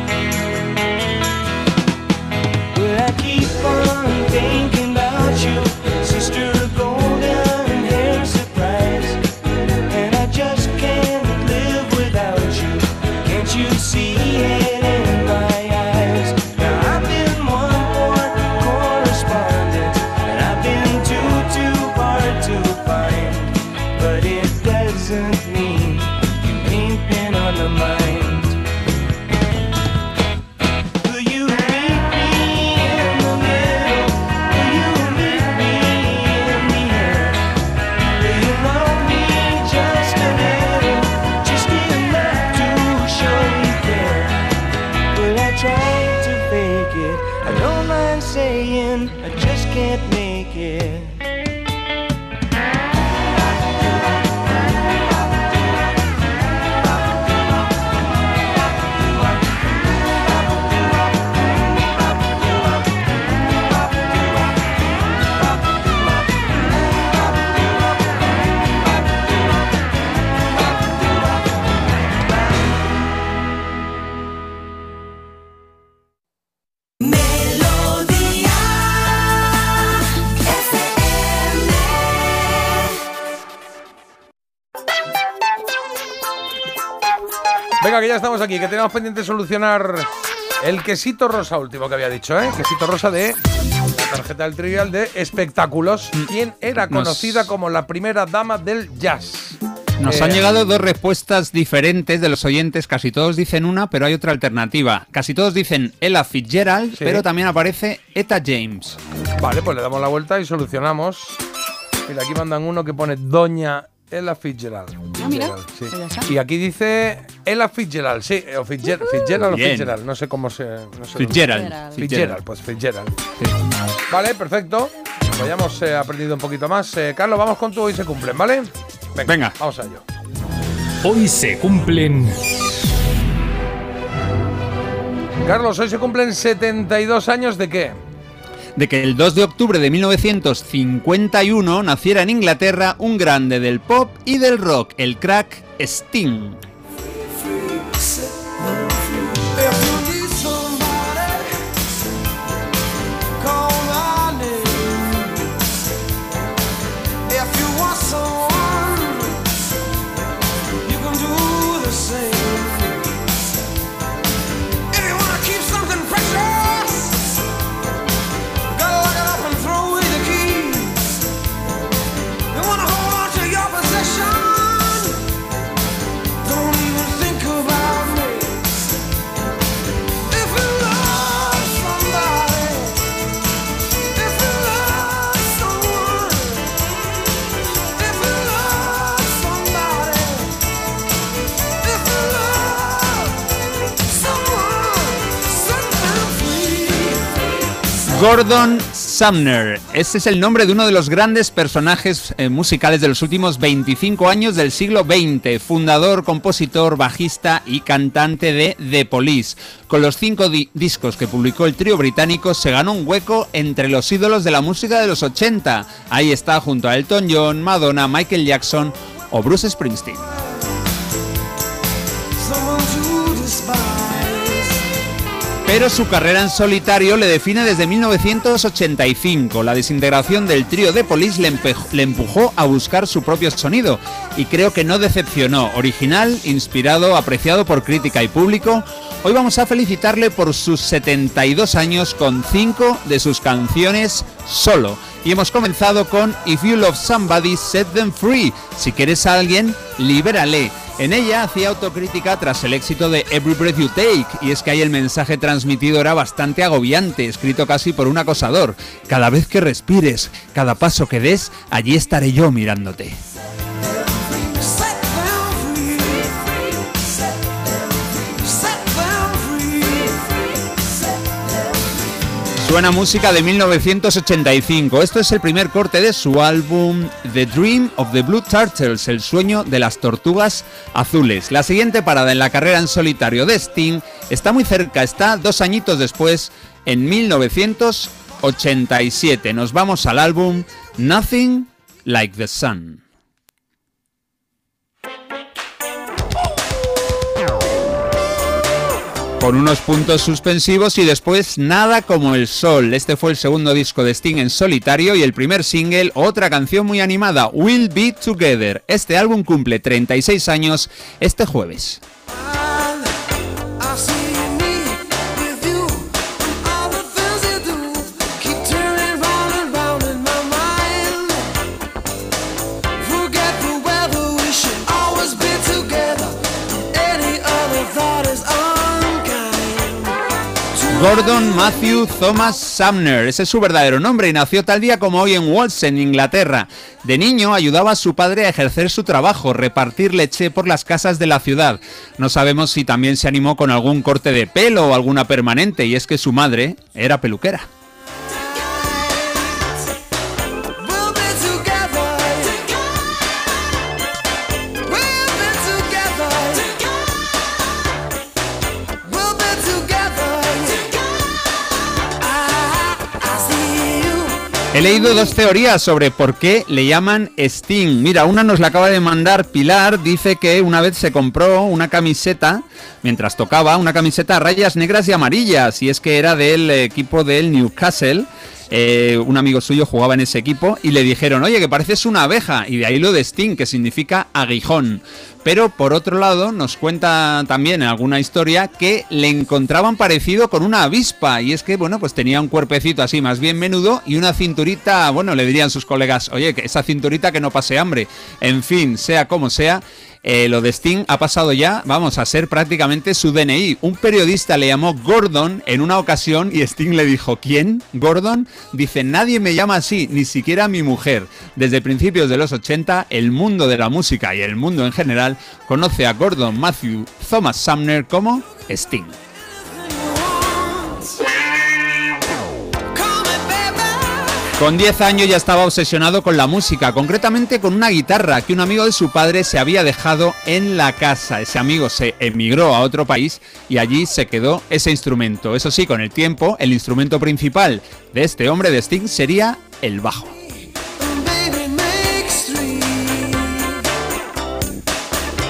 Thinking about you, Venga, que ya estamos aquí, que tenemos pendiente solucionar el quesito rosa último que había dicho, ¿eh? Quesito rosa de la tarjeta del trivial de espectáculos. ¿Quién era Nos- conocida como la primera dama del jazz? Nos Eh, han llegado dos respuestas diferentes de los oyentes. Casi todos dicen una, pero hay otra alternativa. Casi todos dicen Ella Fitzgerald, Sí. pero también aparece Eta James. Vale, pues le damos la vuelta y solucionamos. Mira, aquí mandan uno que pone Doña Ella Fitzgerald. Ah, mira. Fitzgerald, sí. Pues. Y aquí dice Ella Fitzgerald, sí, o Fitzger- Fitzgerald o Bien. Fitzgerald, no sé cómo se. No sé Fitzgerald. Fitzgerald, Fitzgerald. pues Fitzgerald. Vale, perfecto. Pues ya hemos eh, aprendido un poquito más. Eh, Carlos, vamos con tu hoy se cumplen, ¿vale? Venga, vamos a ello. Hoy se cumplen. Carlos, hoy se cumplen 72 años de qué? De que el 2 de octubre de 1951 naciera en Inglaterra un grande del pop y del rock, el crack Sting. Gordon Sumner. Ese es el nombre de uno de los grandes personajes eh, musicales de los últimos 25 años del siglo XX. Fundador, compositor, bajista y cantante de The Police. Con los cinco di- discos que publicó el trío británico se ganó un hueco entre los ídolos de la música de los 80. Ahí está junto a Elton John, Madonna, Michael Jackson o Bruce Springsteen. Pero su carrera en solitario le define desde 1985. La desintegración del trío de Police le, le empujó a buscar su propio sonido y creo que no decepcionó. Original, inspirado, apreciado por crítica y público. Hoy vamos a felicitarle por sus 72 años con 5 de sus canciones solo. Y hemos comenzado con If You Love Somebody, Set Them Free. Si quieres a alguien, libérale. En ella hacía autocrítica tras el éxito de Every Breath You Take, y es que ahí el mensaje transmitido era bastante agobiante, escrito casi por un acosador. Cada vez que respires, cada paso que des, allí estaré yo mirándote. Suena música de 1985. Esto es el primer corte de su álbum The Dream of the Blue Turtles, el sueño de las tortugas azules. La siguiente parada en la carrera en solitario de Sting está muy cerca, está dos añitos después, en 1987. Nos vamos al álbum Nothing Like the Sun. Con unos puntos suspensivos y después Nada como el sol. Este fue el segundo disco de Sting en solitario y el primer single, otra canción muy animada, We'll Be Together. Este álbum cumple 36 años este jueves. Gordon Matthew Thomas Sumner, ese es su verdadero nombre y nació tal día como hoy en Walsh, en Inglaterra. De niño ayudaba a su padre a ejercer su trabajo, repartir leche por las casas de la ciudad. No sabemos si también se animó con algún corte de pelo o alguna permanente, y es que su madre era peluquera. He leído dos teorías sobre por qué le llaman Sting. Mira, una nos la acaba de mandar Pilar, dice que una vez se compró una camiseta, mientras tocaba, una camiseta a rayas negras y amarillas, y es que era del equipo del Newcastle. Eh, un amigo suyo jugaba en ese equipo y le dijeron, oye, que pareces una abeja, y de ahí lo de Sting, que significa aguijón. Pero por otro lado, nos cuenta también alguna historia que le encontraban parecido con una avispa. Y es que, bueno, pues tenía un cuerpecito así más bien menudo y una cinturita, bueno, le dirían sus colegas, oye, que esa cinturita que no pase hambre. En fin, sea como sea. Eh, lo de Sting ha pasado ya, vamos, a ser prácticamente su DNI. Un periodista le llamó Gordon en una ocasión y Sting le dijo, ¿quién? ¿Gordon? Dice, nadie me llama así, ni siquiera mi mujer. Desde principios de los 80, el mundo de la música y el mundo en general conoce a Gordon Matthew Thomas Sumner como Sting. Con 10 años ya estaba obsesionado con la música, concretamente con una guitarra que un amigo de su padre se había dejado en la casa. Ese amigo se emigró a otro país y allí se quedó ese instrumento. Eso sí, con el tiempo, el instrumento principal de este hombre de Sting sería el bajo.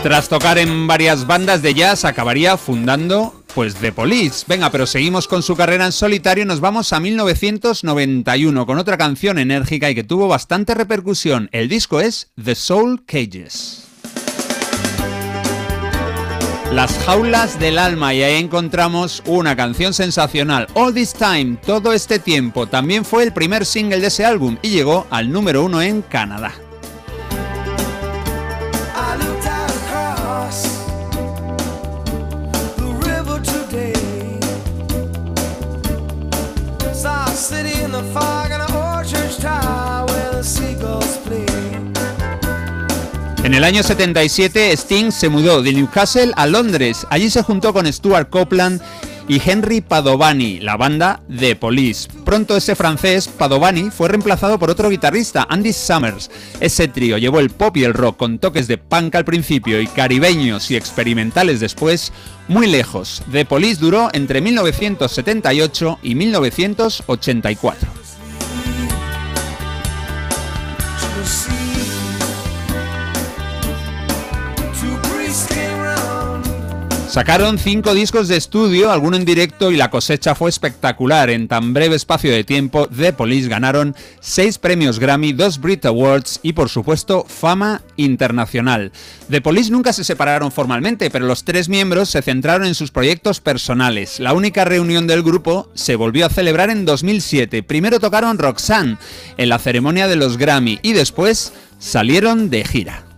Tras tocar en varias bandas de jazz, acabaría fundando pues The Police. Venga, pero seguimos con su carrera en solitario y nos vamos a 1991 con otra canción enérgica y que tuvo bastante repercusión. El disco es The Soul Cages. Las jaulas del alma y ahí encontramos una canción sensacional, All This Time, todo este tiempo. También fue el primer single de ese álbum y llegó al número uno en Canadá. En el año 77, Sting se mudó de Newcastle a Londres. Allí se juntó con Stuart Copeland y Henry Padovani, la banda The Police. Pronto ese francés, Padovani, fue reemplazado por otro guitarrista, Andy Summers. Ese trío llevó el pop y el rock con toques de punk al principio y caribeños y experimentales después muy lejos. The Police duró entre 1978 y 1984. Sacaron cinco discos de estudio, alguno en directo y la cosecha fue espectacular. En tan breve espacio de tiempo, The Police ganaron seis premios Grammy, dos Brit Awards y por supuesto fama internacional. The Police nunca se separaron formalmente, pero los tres miembros se centraron en sus proyectos personales. La única reunión del grupo se volvió a celebrar en 2007. Primero tocaron Roxanne en la ceremonia de los Grammy y después salieron de gira.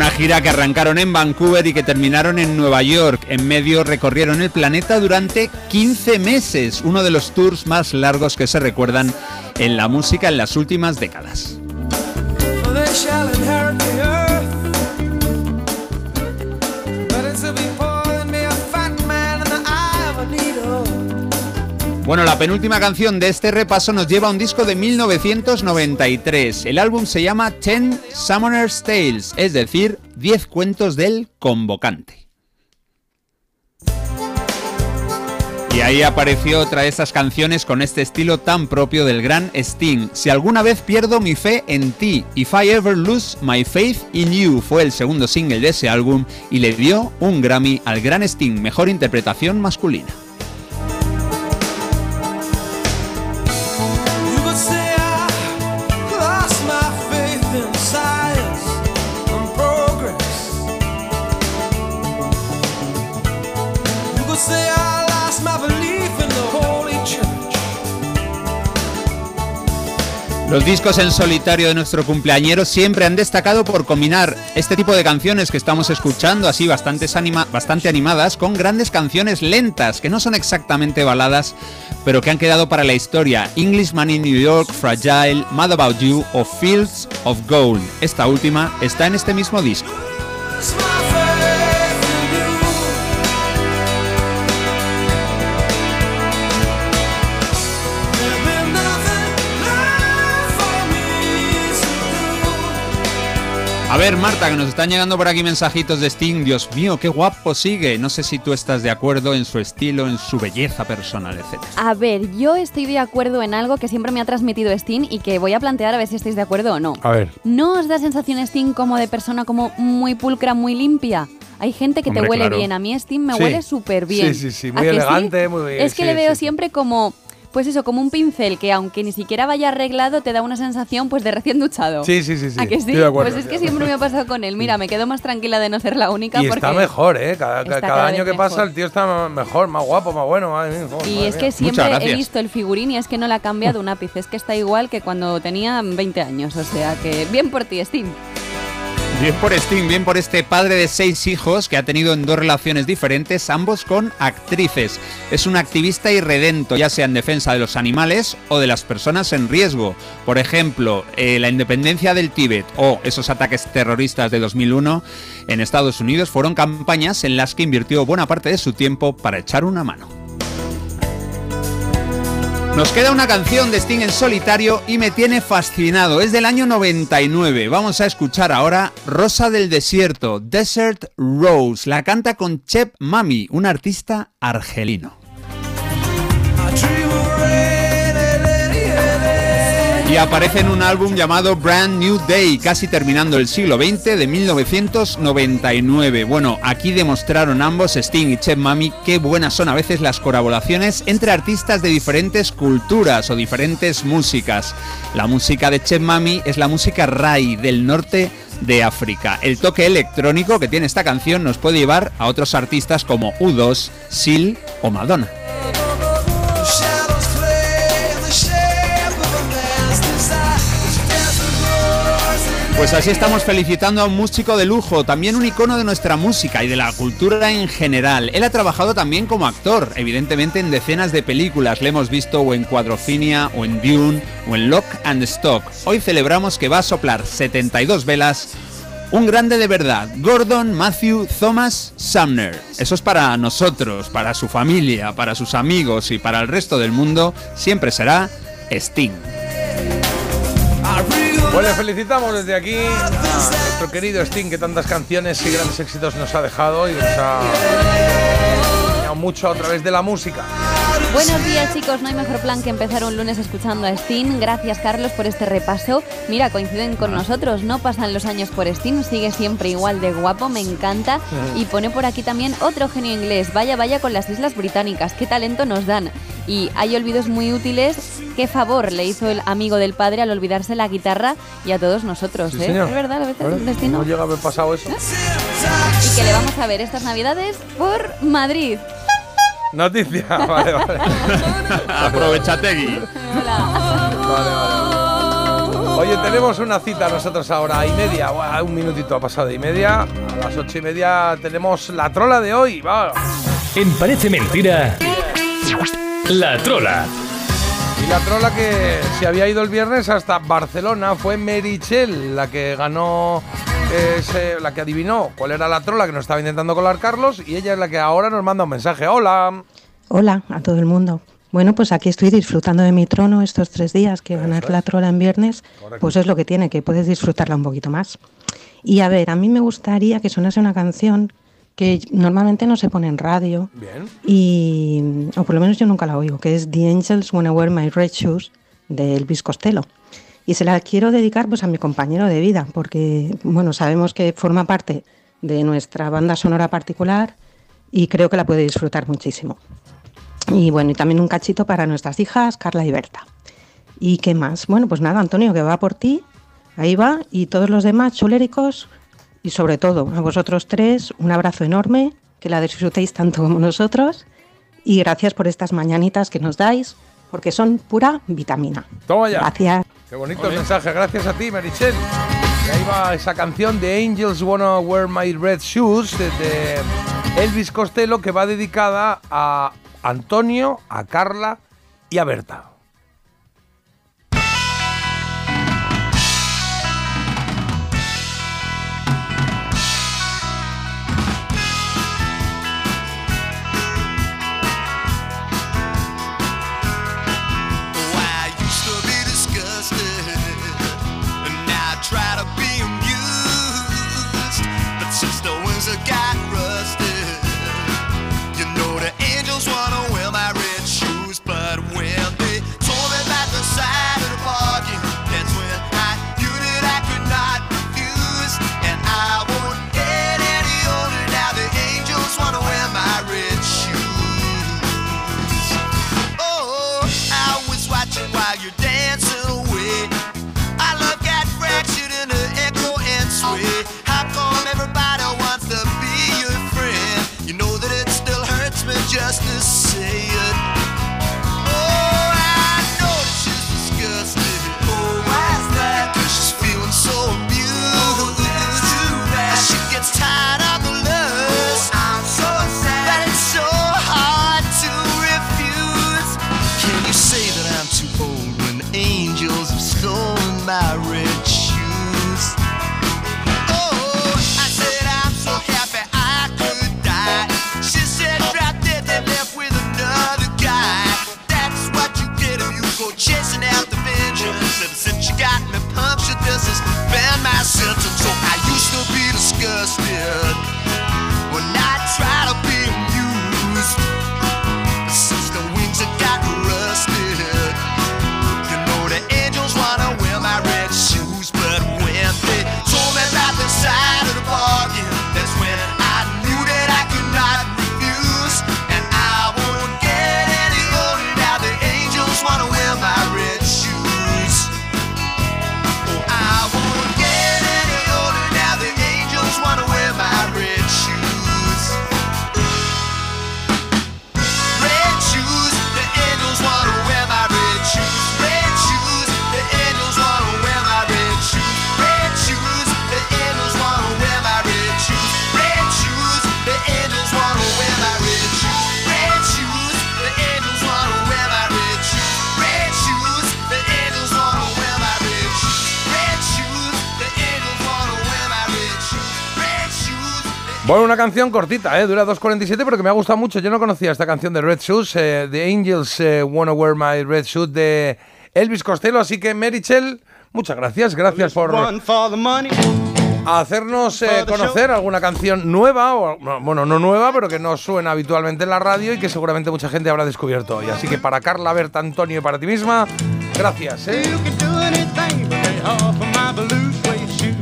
Una gira que arrancaron en Vancouver y que terminaron en Nueva York. En medio recorrieron el planeta durante 15 meses, uno de los tours más largos que se recuerdan en la música en las últimas décadas. Bueno, la penúltima canción de este repaso nos lleva a un disco de 1993. El álbum se llama Ten Summoner's Tales, es decir, 10 cuentos del convocante. Y ahí apareció otra de esas canciones con este estilo tan propio del gran Sting. Si alguna vez pierdo mi fe en ti, If I Ever Lose My Faith in You, fue el segundo single de ese álbum y le dio un Grammy al gran Sting, mejor interpretación masculina. Los discos en solitario de nuestro cumpleañero siempre han destacado por combinar este tipo de canciones que estamos escuchando, así bastante animadas, con grandes canciones lentas, que no son exactamente baladas, pero que han quedado para la historia. Englishman in New York, Fragile, Mad About You o Fields of Gold. Esta última está en este mismo disco. A ver, Marta, que nos están llegando por aquí mensajitos de Sting. Dios mío, qué guapo sigue. No sé si tú estás de acuerdo en su estilo, en su belleza personal, etc. A ver, yo estoy de acuerdo en algo que siempre me ha transmitido Sting y que voy a plantear a ver si estáis de acuerdo o no. A ver. ¿No os da sensación Sting como de persona como muy pulcra, muy limpia? Hay gente que Hombre, te huele claro. bien. A mí Sting me Sí. huele súper bien. Sí, sí, sí, ¿A muy sí? elegante, muy- Es que sí, le veo sí, sí. siempre como, pues eso, como un pincel que aunque ni siquiera vaya arreglado, te da una sensación pues de recién duchado. Sí, sí, sí, sí. ¿A que sí? Estoy de acuerdo. Pues es que siempre me ha pasado con él. Mira, me quedo más tranquila de no ser la única Y porque... está mejor, ¿eh? Cada, Está cada cada año que pasa el tío está mejor, más guapo, más bueno. madre mía, joder, Y madre es mía. que siempre he visto el figurín y es que no le ha cambiado un ápice. Es que está igual que cuando tenía 20 años. O sea que bien por ti, Steam. Bien por Sting, bien por este padre de seis hijos que ha tenido en dos relaciones diferentes, ambos con actrices. Es un activista irredento, ya sea en defensa de los animales o de las personas en riesgo. Por ejemplo, eh, la independencia del Tíbet o esos ataques terroristas de 2001 en Estados Unidos fueron campañas en las que invirtió buena parte de su tiempo para echar una mano. Nos queda una canción de Sting en solitario y me tiene fascinado. Es del año 99. Vamos a escuchar ahora Rosa del Desierto, Desert Rose. La canta con Chep Mami, un artista argelino. Y aparece en un álbum llamado Brand New Day, casi terminando el siglo XX de 1999. Bueno, aquí demostraron ambos, Sting y Chef Mami, qué buenas son a veces las colaboraciones entre artistas de diferentes culturas o diferentes músicas. La música de Chef Mami es la música Rai del norte de África. El toque electrónico que tiene esta canción nos puede llevar a otros artistas como U2, Seal o Madonna. Pues así estamos felicitando a un músico de lujo, también un icono de nuestra música y de la cultura en general. Él ha trabajado también como actor, evidentemente en decenas de películas. Le hemos visto o en Cuadrofinia, o en Dune, o en Lock and Stock. Hoy celebramos que va a soplar 72 velas. Un grande de verdad, Gordon Matthew Thomas Sumner. Eso es para nosotros, para su familia, para sus amigos y para el resto del mundo. Siempre será Sting. Pues le felicitamos desde aquí a nuestro querido Sting que tantas canciones y grandes éxitos nos ha dejado y nos ha mucho a través de la música. Buenos días chicos, no hay mejor plan que empezar un lunes escuchando a Sting. Gracias Carlos por este repaso. Mira, coinciden con nosotros, no pasan los años por Sting, sigue siempre igual de guapo, me encanta. Y pone por aquí también otro genio inglés, vaya vaya con las Islas Británicas, qué talento nos dan. Y hay olvidos muy útiles, qué favor le hizo el amigo del padre al olvidarse la guitarra y a todos nosotros, Sí, ¿eh? Es verdad, a veces ver, el destino. No llega a haber pasado eso. Y que le vamos a ver estas navidades por Madrid. Noticia, vale, vale. Aprovechategui. Vale, vale. Oye, tenemos una cita nosotros ahora, y media. Buah, un minutito ha pasado y media. A las ocho y media tenemos la trola de hoy. Va. En Parece Mentira, La Trola. Y la trola que se había ido el viernes hasta Barcelona fue Merichel, la que ganó, ese- la que adivinó cuál era la trola que nos estaba intentando colar Carlos, y ella es la que ahora nos manda un mensaje. Hola. Hola a todo el mundo. Bueno, pues aquí estoy disfrutando de mi trono estos tres días, que ganar la trola en viernes, pues es lo que tiene, que puedes disfrutarla un poquito más. Y a ver, a mí me gustaría que sonase una canción que normalmente no se pone en radio, Bien. y, o por lo menos yo nunca la oigo, que es The Angels Wanna Wear My Red Shoes de Elvis Costello. Y se la quiero dedicar pues a mi compañero de vida, porque bueno, sabemos que forma parte de nuestra banda sonora particular y creo que la puede disfrutar muchísimo. Y bueno, y también un cachito para nuestras hijas, Carla y Berta. ¿Y qué más? Bueno, pues nada, Antonio, que va por ti, ahí va, y todos los demás chuléricos, y sobre todo a vosotros tres, un abrazo enorme, que la disfrutéis tanto como nosotros, y gracias por estas mañanitas que nos dais, porque son pura vitamina. Toma ya. Gracias. Qué bonito el mensaje. Gracias a ti, Merichel. Y ahí va esa canción de Angels Wanna Wear My Red Shoes de Elvis Costello que va dedicada a Antonio, a Carla y a Berta. still Bueno, una canción cortita, ¿eh? dura 2.47, pero que me ha gustado mucho. Yo no conocía esta canción de Red Shoes, eh, The Angels eh, Wanna Wear My Red Shoes de Elvis Costello. Así que, Merichel, muchas gracias. Gracias por hacernos eh, conocer alguna canción nueva, o no, bueno, no nueva, pero que no suena habitualmente en la radio y que seguramente mucha gente habrá descubierto hoy. Así que para Carla, Berta, Antonio y para ti misma, gracias. ¿eh?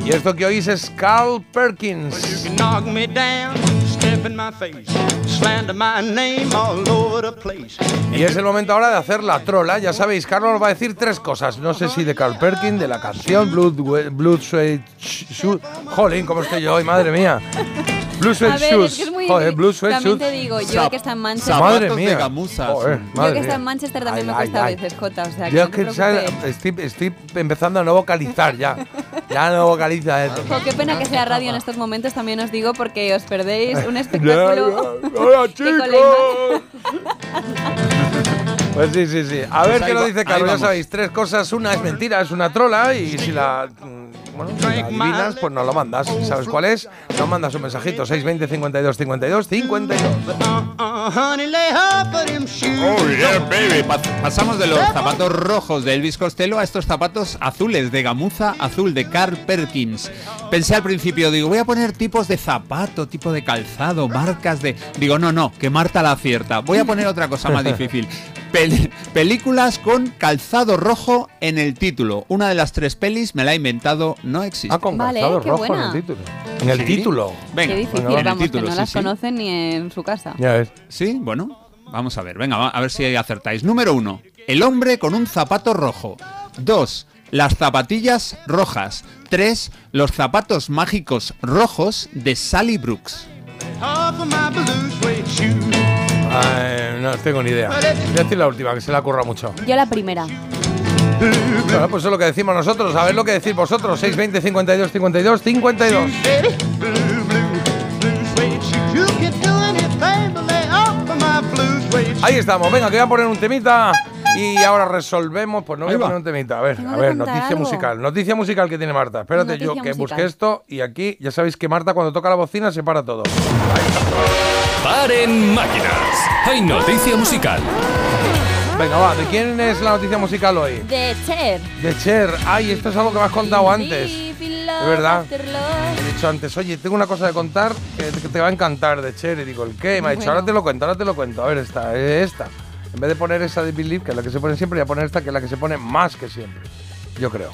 Y esto que oís es Carl Perkins. Y es el momento ahora de hacer la trola. Ya sabéis, Carlos va a decir tres cosas. No sé si de Carl Perkins, de la canción Blood, Blood Sweat. Jolín, ¿cómo estoy yo hoy? Madre mía. Blue Sweat A ver, Shoes. es que es muy Joder. Blue Sweat También te digo, yo que está en Manchester. Madre de mía. gamuza. Joder, Yo madre que está en Manchester también Ay, me cuesta ay, a veces, Jota. O sea, que Yo no es te que ¿sabes? preocupes. estoy, estoy empezando a no vocalizar ya. Ya no vocaliza esto. Jo, qué pena que sea radio en estos momentos, también os digo, porque os perdéis un espectáculo. ¡Hola, la Pues sí, sí, sí. A ver Pues qué nos dice Carlos. Ya sabéis, tres cosas. Una es mentira, es una trola. Y si la, bueno, si la adivinas, pues nos lo mandas. ¿Sabes cuál es? Nos mandas un mensajito. 620 52 52 52. Uh, honey, lay off of them shoes. Oh, yeah, baby. Pa- pasamos de los zapatos rojos de Elvis Costello a estos zapatos azules de gamuza azul de Carl Perkins. Pensé al principio, digo, voy a poner tipos de zapato, tipo de calzado, marcas de... Digo, no, no, que Marta la acierta. Voy a poner otra cosa más difícil. Pel- películas con calzado rojo en el título. Una de las tres pelis me la he inventado, no existe. Ah, con Vale, calzado rojo en el título. En el Sí. título. Venga, Qué difícil, en el vamos, título, que no sí, las sí. conocen ni en su casa. Ya ves. Sí, bueno, vamos a ver. Venga, a ver si acertáis. Número uno, el hombre con un zapato rojo. Dos, las zapatillas rojas. Tres, los zapatos mágicos rojos de Sally Brooks. Ay, no tengo ni idea. Voy a decir la última, que se la curra mucho. Yo la primera. Bueno, pues eso es lo que decimos nosotros. A ver lo que decís vosotros. 620 52 52 52. Baby, blue, blue, blue suede shoes. You can do anything but lay off of my blue suede shoes. Ahí estamos. Venga, que voy a poner un temita. Y ahora resolvemos. Pues no voy Ahí a poner un temita. A ver, a ver, noticia algo. musical. Noticia musical que tiene Marta. Espérate, Noticia yo que musical. busque esto. Y aquí ya sabéis que Marta, cuando toca la bocina, se para todo. Paren máquinas. Hay noticia musical. Venga, va. ¿De quién es la noticia musical hoy? De Cher. De Cher. Ay, esto es algo que me has contado antes. Es verdad. He dicho antes, oye, tengo una cosa de contar que, te va a encantar de Cher. Y digo, ¿el qué? Y me ha dicho, Bueno. ahora te lo cuento, ahora te lo cuento. A ver, esta, eh, esta. En vez de poner esa de Believe, que es la que se pone siempre, voy a poner esta, que es la que se pone más que siempre. Yo creo.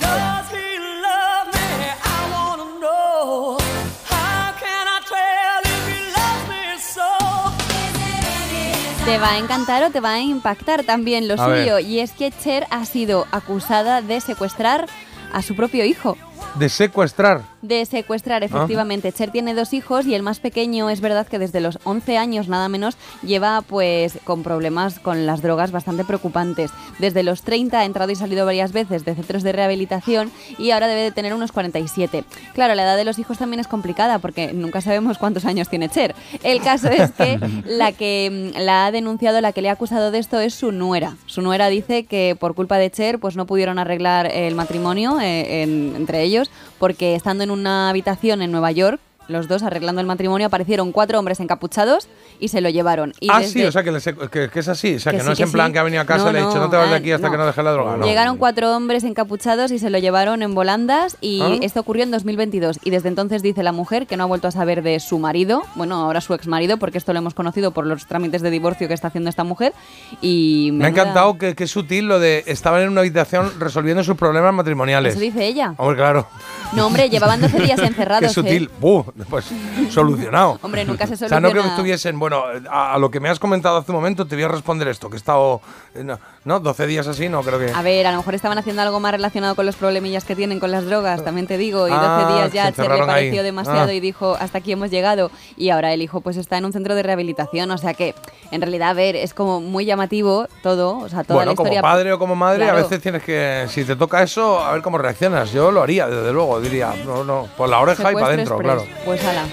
Te va a encantar o te va a impactar también lo A ver. suyo. Y es que Cher ha sido acusada de secuestrar a su propio hijo. De secuestrar. De secuestrar, efectivamente. Cher tiene dos hijos y el más pequeño es verdad que desde los 11 años nada menos lleva pues con problemas con las drogas bastante preocupantes. Desde los 30 ha entrado y salido varias veces de centros de rehabilitación y ahora debe de tener unos 47. Claro, la edad de los hijos también es complicada porque nunca sabemos cuántos años tiene Cher. El caso es que la que mm, la ha denunciado, la que le ha acusado de esto es su nuera. Su nuera dice que por culpa de Cher pues no pudieron arreglar el matrimonio eh, en- entre ellos porque estando en una habitación en Nueva York, los dos arreglando el matrimonio, aparecieron cuatro hombres encapuchados y se lo llevaron. Y ah, sí, o sea, que, le sec- que- que es así. O sea, que, Que no sí, es en plan sí. que ha venido a casa No, y le ha dicho, no, te vas de aquí hasta no. que no deje la droga. No. Llegaron cuatro hombres encapuchados y se lo llevaron en volandas y ¿Ah? esto ocurrió en 2022 y desde entonces dice la mujer que no ha vuelto a saber de su marido, bueno, ahora su ex marido, porque esto lo hemos conocido por los trámites de divorcio que está haciendo esta mujer y Me ha encantado que, es sutil lo de estaban en una habitación resolviendo sus problemas matrimoniales. Eso dice ella. Hombre, claro. No, hombre, llevaban 12 días encerrados. Qué ¿eh? sutil. ¡Buh! Pues solucionado. Hombre, nunca se O sea, no creo que soluciona. estuviesen. Bueno, a, a lo que me has comentado hace un momento, te voy a responder esto: que he estado. eh, No, no, 12 días así, no creo que. A ver, a lo mejor estaban haciendo algo más relacionado con los problemillas que tienen con las drogas, también te digo, y 12 Ah, días se ya Cher le encerraron ahí. pareció demasiado Ah. y dijo, hasta aquí hemos llegado, y ahora el hijo pues está en un centro de rehabilitación, o sea que en realidad, a ver, es como muy llamativo todo, o sea, toda bueno, la historia. como padre o como madre, a veces tienes que. Si te toca eso, a ver cómo reaccionas. Yo lo haría, desde luego. Diría, no, no, por la oreja y para adentro, claro. Pues ala.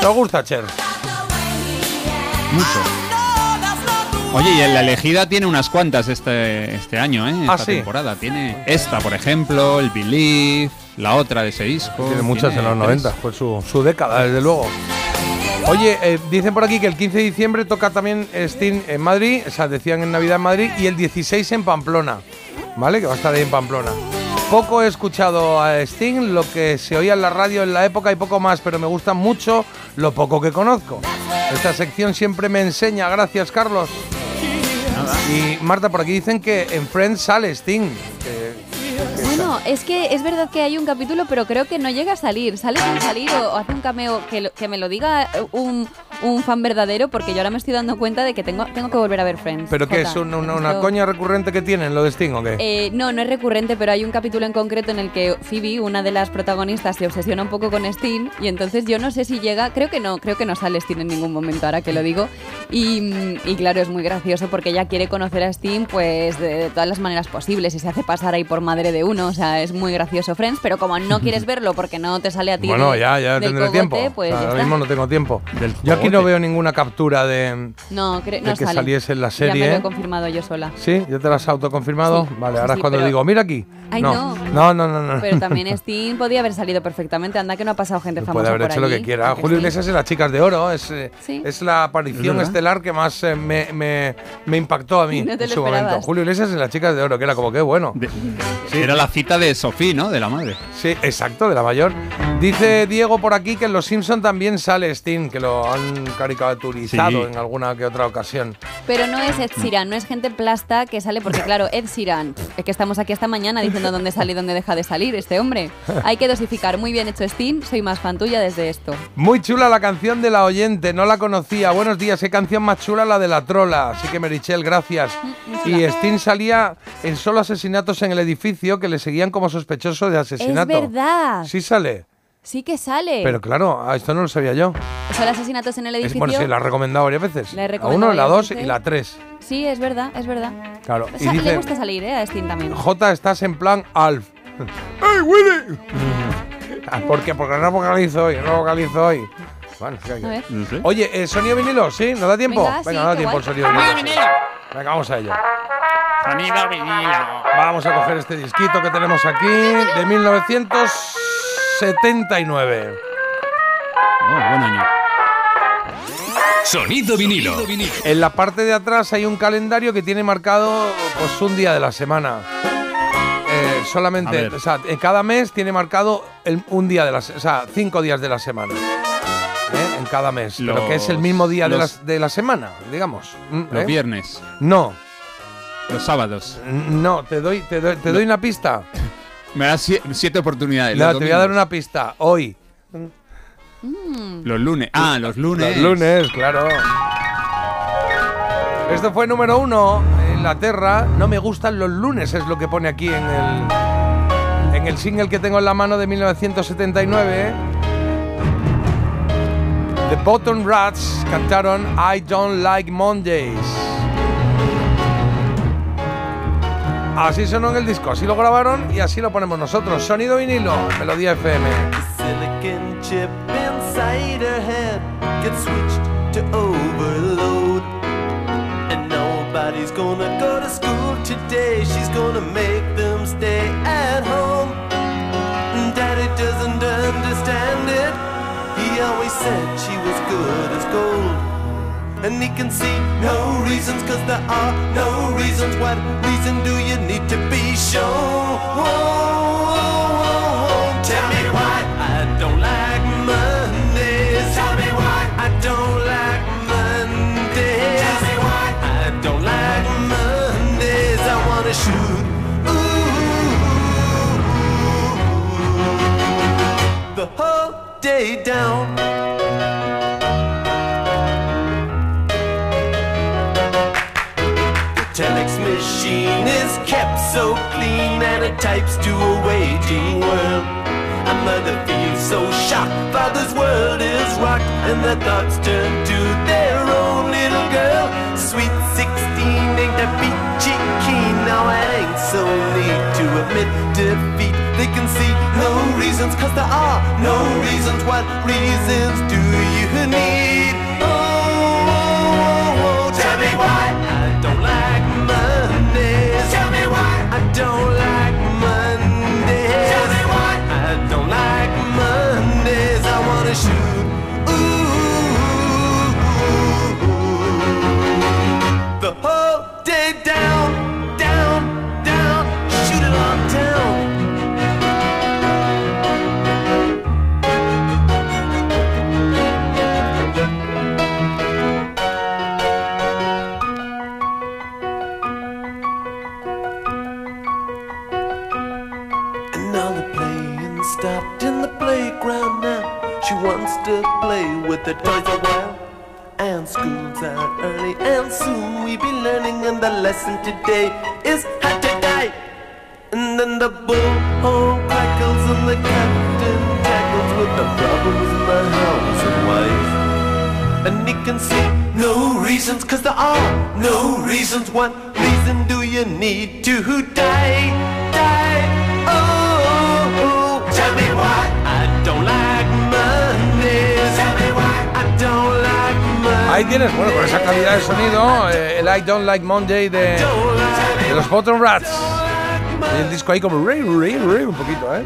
¿Te gusta, Cher? Mucho. Oye, y en la elegida tiene unas cuantas este, este año, ¿eh? Ah, Esta sí. temporada. Tiene esta, por ejemplo, el Believe, la otra de ese disco. Tiene muchas en los tres. 90, fue su, su década, desde luego. Oye, eh, dicen por aquí que el 15 de diciembre toca también Sting en Madrid, o sea, decían en Navidad en Madrid, y el 16 en Pamplona, ¿vale? Que va a estar ahí en Pamplona. Poco he escuchado a Sting, lo que se oía en la radio en la época y poco más, pero me gusta mucho lo poco que conozco. Esta sección siempre me enseña, gracias Carlos. Y Marta, por aquí dicen que en Friends sale Sting. Bueno, es que es verdad que hay un capítulo, pero creo que no llega a salir. Sale sin salir o, hace un cameo que, que me lo diga un, un fan verdadero, porque yo ahora me estoy dando cuenta de que tengo, tengo que volver a ver Friends. ¿Pero qué Jota. es? ¿Una, una- una coña recurrente que tienen lo de Sting o qué? Eh, no, no es recurrente, pero hay un capítulo en concreto en el que Phoebe, una de las protagonistas, se obsesiona un poco con Sting y entonces yo no sé si llega, creo que no, creo que no sale Sting en ningún momento ahora que lo digo y, y claro, es muy gracioso porque ella quiere conocer a Sting pues de, de todas las maneras posibles y se hace pasar ahí por madre de uno, o sea, es muy gracioso Friends, pero como no quieres verlo porque no te sale a ti Bueno, de- ya, ya del tendré cogote, tiempo. pues O sea, ya ahora mismo no tengo tiempo. Yo aquí no veo ninguna captura de, No, cre- de no que sale. saliese en la Ya me serie. lo he ¿eh? confirmado yo sola. ¿Sí? ¿Ya te la has autoconfirmado? Sí, vale, sí, ahora sí, es cuando pero- digo, mira aquí. Ay, no. no. No, no, no, no. Pero también Sting podía haber salido perfectamente. Anda que no ha pasado gente famosa Puede haber por hecho lo que quiera. Porque Julio. Iglesias en las Chicas de Oro es, eh, Sí. es la aparición estelar que más eh, me, me- me impactó a mí No te en lo su momento. Julio Iglesias en las Chicas de Oro, que era como que bueno. Era la cita de Sofía, ¿no? De la madre. Sí, exacto, de la mayor. Dice Diego por aquí que en Los Simpson también sale Sting, que lo han caricaturizado Sí. en alguna que otra ocasión. Pero no es Ed Sheeran, no es gente plasta que sale, porque claro, Ed Sheeran, es que estamos aquí esta mañana diciendo dónde sale y dónde deja de salir este hombre. Hay que dosificar. Muy bien hecho, Sting, soy más fan tuya desde esto. Muy chula la canción de la oyente, no la conocía. Buenos días, qué canción más chula la de la trola. Así que Merichel, gracias. Y Sting salía en solo asesinatos en el edificio que le seguían como sospechoso de asesinato. Es verdad. Sí sale. Sí que sale. Pero claro, a esto no lo sabía yo. Son asesinatos en el Es, edificio. bueno, sí, la he recomendado varias veces. La he la recomendado 1, la 2 y la 3. Sí, es verdad, es verdad. Claro. O Y sea, le dice, gusta salir, ¿eh? A Sting también. J, estás en plan Alf. ¡Hey, Willy! Ah, ¿Por qué? Porque no vocalizo hoy, no vocalizo hoy. Bueno, sí, hay que- A ver. No sé. Oye, ¿eh, ¿sonido vinilo? ¿Sí? ¿Nos da tiempo? Venga, sí, no da tiempo guay. el sonido vinilo. Venga, vamos a ello. Sonido vinilo. Vamos a coger este disquito que tenemos aquí de 1979. Oh, buen año. Sonido vinilo. En la parte de atrás hay un calendario que tiene marcado pues un día de la semana. Eh, solamente, o sea, en cada mes tiene marcado el- un día de la se- o sea, cinco días de la semana. ¿eh? En cada mes. pero que es el Los- mismo día de, los- la, de la semana, digamos. Los ¿eh? viernes, No, los sábados. no, te doy, te doy, te doy una pista. Me das sie- siete oportunidades. No, te voy a dar una pista. Hoy. Los lunes. Ah, los lunes. Los lunes, claro. Esto fue número uno en Inglaterra. No me gustan los lunes, es lo que pone aquí en el, en el single que tengo en la mano de 1979. The Bottom Rats cantaron I Don't Like Mondays. Así sonó en el disco, así lo grabaron y así lo ponemos nosotros. Sonido vinilo, Melodía FM. nobody's gonna go to school today. She's gonna make them stay at home. Daddy doesn't understand it. He always said she was good as gold. And he can see no reasons, cause there are no reasons. What reason do you need to be shown? Tell me why I don't like Mondays. Tell me why I don't like Mondays. Tell me why I don't like Mondays. I wanna shoot. Ooh, the whole day down. Kept so clean and it types to a waging world. A mother feels so shocked, father's world is rocked, and their thoughts turn to their own little girl. Sweet 16 ain't that peachy keen, now it ain't so neat to admit defeat. They can see no reasons, cause there are no reasons. What reasons do you need? Oh, oh, oh, oh, tell me why to play with the toys a while. And school's out early, and soon we'll be learning. And the lesson today is how to die. And then the bullhorn crackles, and the captain tackles with the problems in the house and wife. And he can see no reasons, cause there are no reasons. What reason do you need to die? Die. Oh, oh, tell me why Ahí tienes, bueno, con esa calidad de sonido, eh, el I Don't Like Monday de, de los Bottom Rats. Y el disco ahí como re, re, re, un poquito, ¿eh?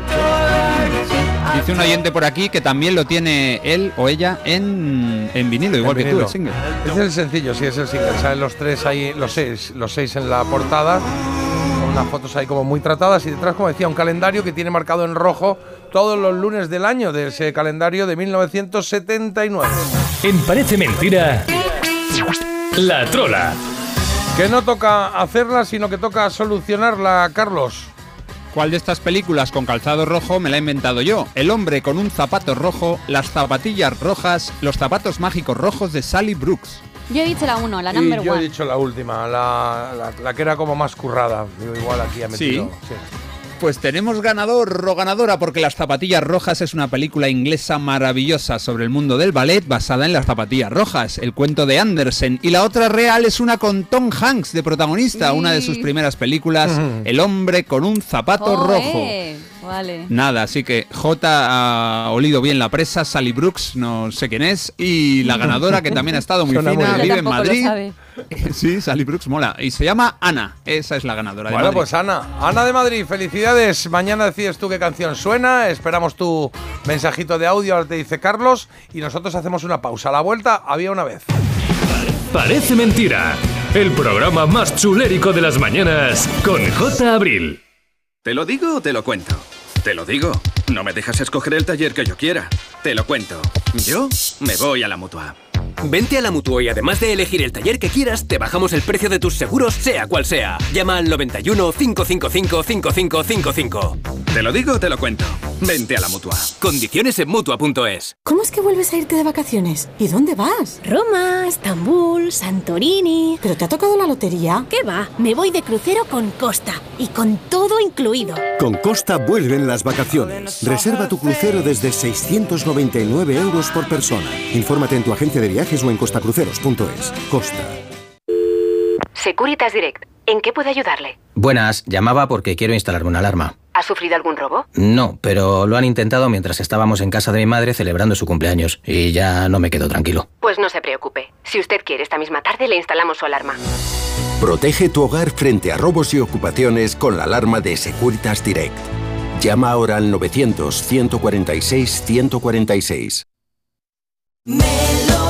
Dice un oyente por aquí que también lo tiene él o ella en, en vinilo, igual que tú, el single. Es el sencillo, sí, es el single. Salen los tres ahí, los seis, los seis en la portada. Con unas fotos ahí como muy tratadas. Y detrás, como decía, un calendario que tiene marcado en rojo todos los lunes del año de ese calendario de 1979. En Parece Mentira, La Trola. Que no toca hacerla, sino que toca solucionarla, Carlos. ¿Cuál de estas películas con calzado rojo me la he inventado yo? El hombre con un zapato rojo, las zapatillas rojas, los zapatos mágicos rojos de Sally Brooks. Yo he dicho la 1, la Y number yo he one. dicho la última, la, la- la que era como más currada. Digo, igual aquí ha metido. sí. Pues tenemos ganador o ganadora porque Las Zapatillas Rojas es una película inglesa maravillosa sobre el mundo del ballet basada en las zapatillas rojas, el cuento de Andersen. Y la otra real es una con Tom Hanks de protagonista, una de sus primeras películas. El hombre con un zapato rojo. Vale. Nada, así que J ha olido bien la presa, Sally Brooks, no sé quién es, y la ganadora que también ha estado muy Suena fina, vive en Madrid. Sí, Sally Brooks mola. Y se llama Ana, esa es la ganadora de Bueno, Madrid. pues Ana, Ana de Madrid, felicidades. Mañana decides tú qué canción suena. Esperamos tu mensajito de audio, ahora te dice Carlos. Y nosotros hacemos una pausa. A la vuelta había una vez. Parece Mentira. El programa más chulérico de las mañanas con J. Abril. ¿Te lo digo o te lo cuento? Te lo digo. No me dejas escoger el taller que yo quiera. Te lo cuento. Yo me voy a la mutua. Vente a la Mutua y además de elegir el taller que quieras, te bajamos el precio de tus seguros, sea cual sea. Llama al 91 555 5555. Te lo digo o te lo cuento. Vente a la mutua. Condiciones en Mutua.es. ¿Cómo es que vuelves a irte de vacaciones? ¿Y dónde vas? Roma, Estambul, Santorini. ¿Pero te ha tocado la lotería? ¿Qué va? Me voy de crucero con Costa y con todo incluido. Con Costa vuelven las vacaciones. Reserva tu crucero desde 699 euros por persona. Infórmate en tu agencia de viajes o en costacruceros.es. Costa. Securitas Direct. ¿En qué puedo ayudarle? Buenas, llamaba porque quiero instalarme una alarma. ¿Ha sufrido algún robo? No, pero lo han intentado mientras estábamos en casa de mi madre celebrando su cumpleaños y ya no me quedo tranquilo. Pues no se preocupe. Si usted quiere, esta misma tarde le instalamos su alarma. Protege tu hogar frente a robos y ocupaciones con la alarma de Securitas Direct. Llama ahora al 900-146-146. If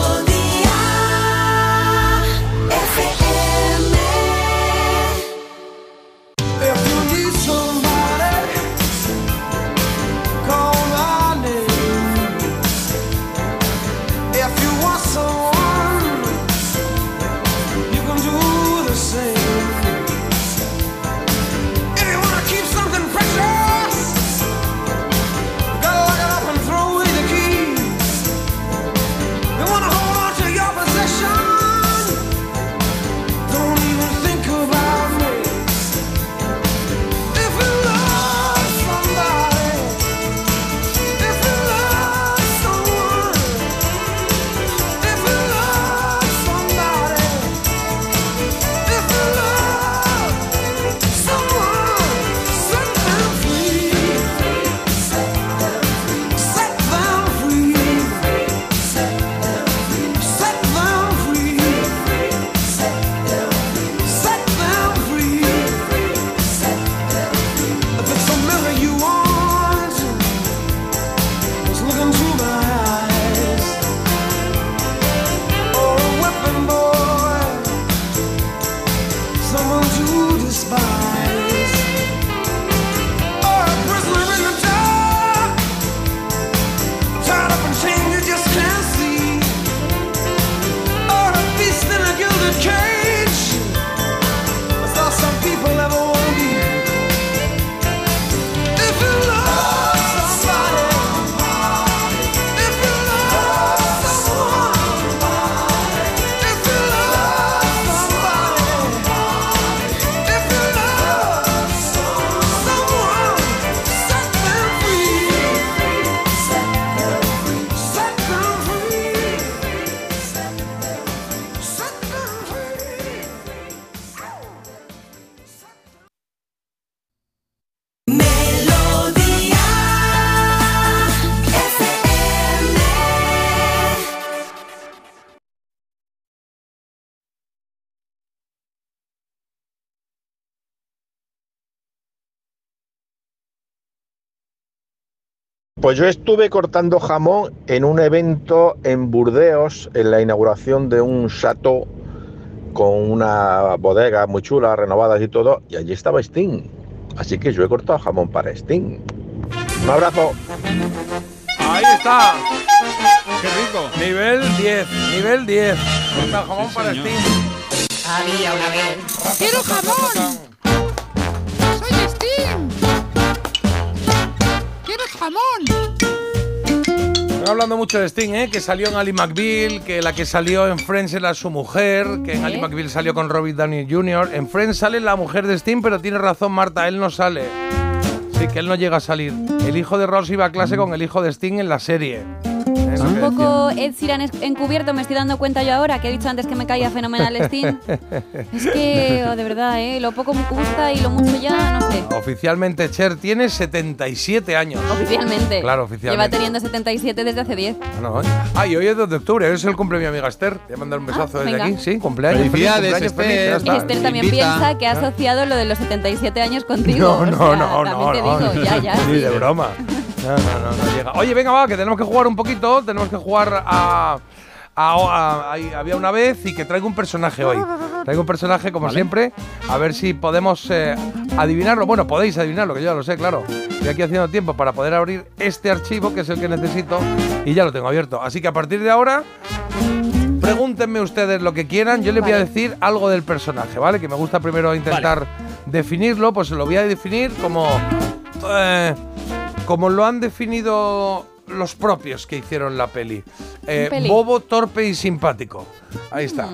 Pues yo estuve cortando jamón en un evento en Burdeos, en la inauguración de un chateau con una bodega muy chula, renovadas y todo, y allí estaba Sting. Así que yo he cortado jamón para Sting. Un abrazo. Ahí está. Qué rico. Nivel 10, nivel 10. Corta jamón para Steam. Había una vez. ¡Quiero jamón! ¡Soy Steam! ¡Quiero jamón! Estoy hablando mucho de Sting, ¿eh? que salió en Ali McBeal, que la que salió en Friends era su mujer, que en Ali McBeal salió con Robert Downey Jr. En Friends sale la mujer de Sting, pero tiene razón Marta, él no sale. Sí, que él no llega a salir. El hijo de Ross iba a clase con el hijo de Sting en la serie. Un poco Ed Sheeran encubierto, me estoy dando cuenta yo ahora, que he dicho antes que me caía fenomenal Steam. Es que, oh, de verdad, ¿eh? lo poco me gusta y lo mucho ya, no sé. Oficialmente Cher tiene 77 años. Oficialmente. Claro, Lleva oficialmente. teniendo 77 desde hace 10. Bueno, ¿eh? Ah, y hoy es 2 de octubre, hoy es el cumple de mi amiga Esther. Voy a mandar un besazo desde venga. aquí. Sí, cumpleaños. feliz Felicidades, cumpleaños, Esther. feliz, ya está. Esther también Invita. piensa que ha asociado lo de los 77 años contigo. No, no, O sea, no, no, te no. digo, ya, ya. Ni sí. de broma. No, no, no, no llega. Oye, venga, va, que tenemos que jugar un poquito. Tenemos que jugar a. a- a- ahí había una vez y que traigo un personaje hoy. Traigo un personaje, como siempre, a ver si podemos eh, adivinarlo. Bueno, podéis adivinarlo, que yo ya lo sé, claro. Estoy aquí haciendo tiempo para poder abrir este archivo, que es el que necesito, y ya lo tengo abierto. Así que a partir de ahora, pregúntenme ustedes lo que quieran. Yo les voy a decir algo del personaje, ¿vale? Que me gusta primero intentar definirlo, pues lo voy a definir como. eh, como lo han definido los propios que hicieron la peli. Eh, peli? bobo, torpe y simpático. Ahí está.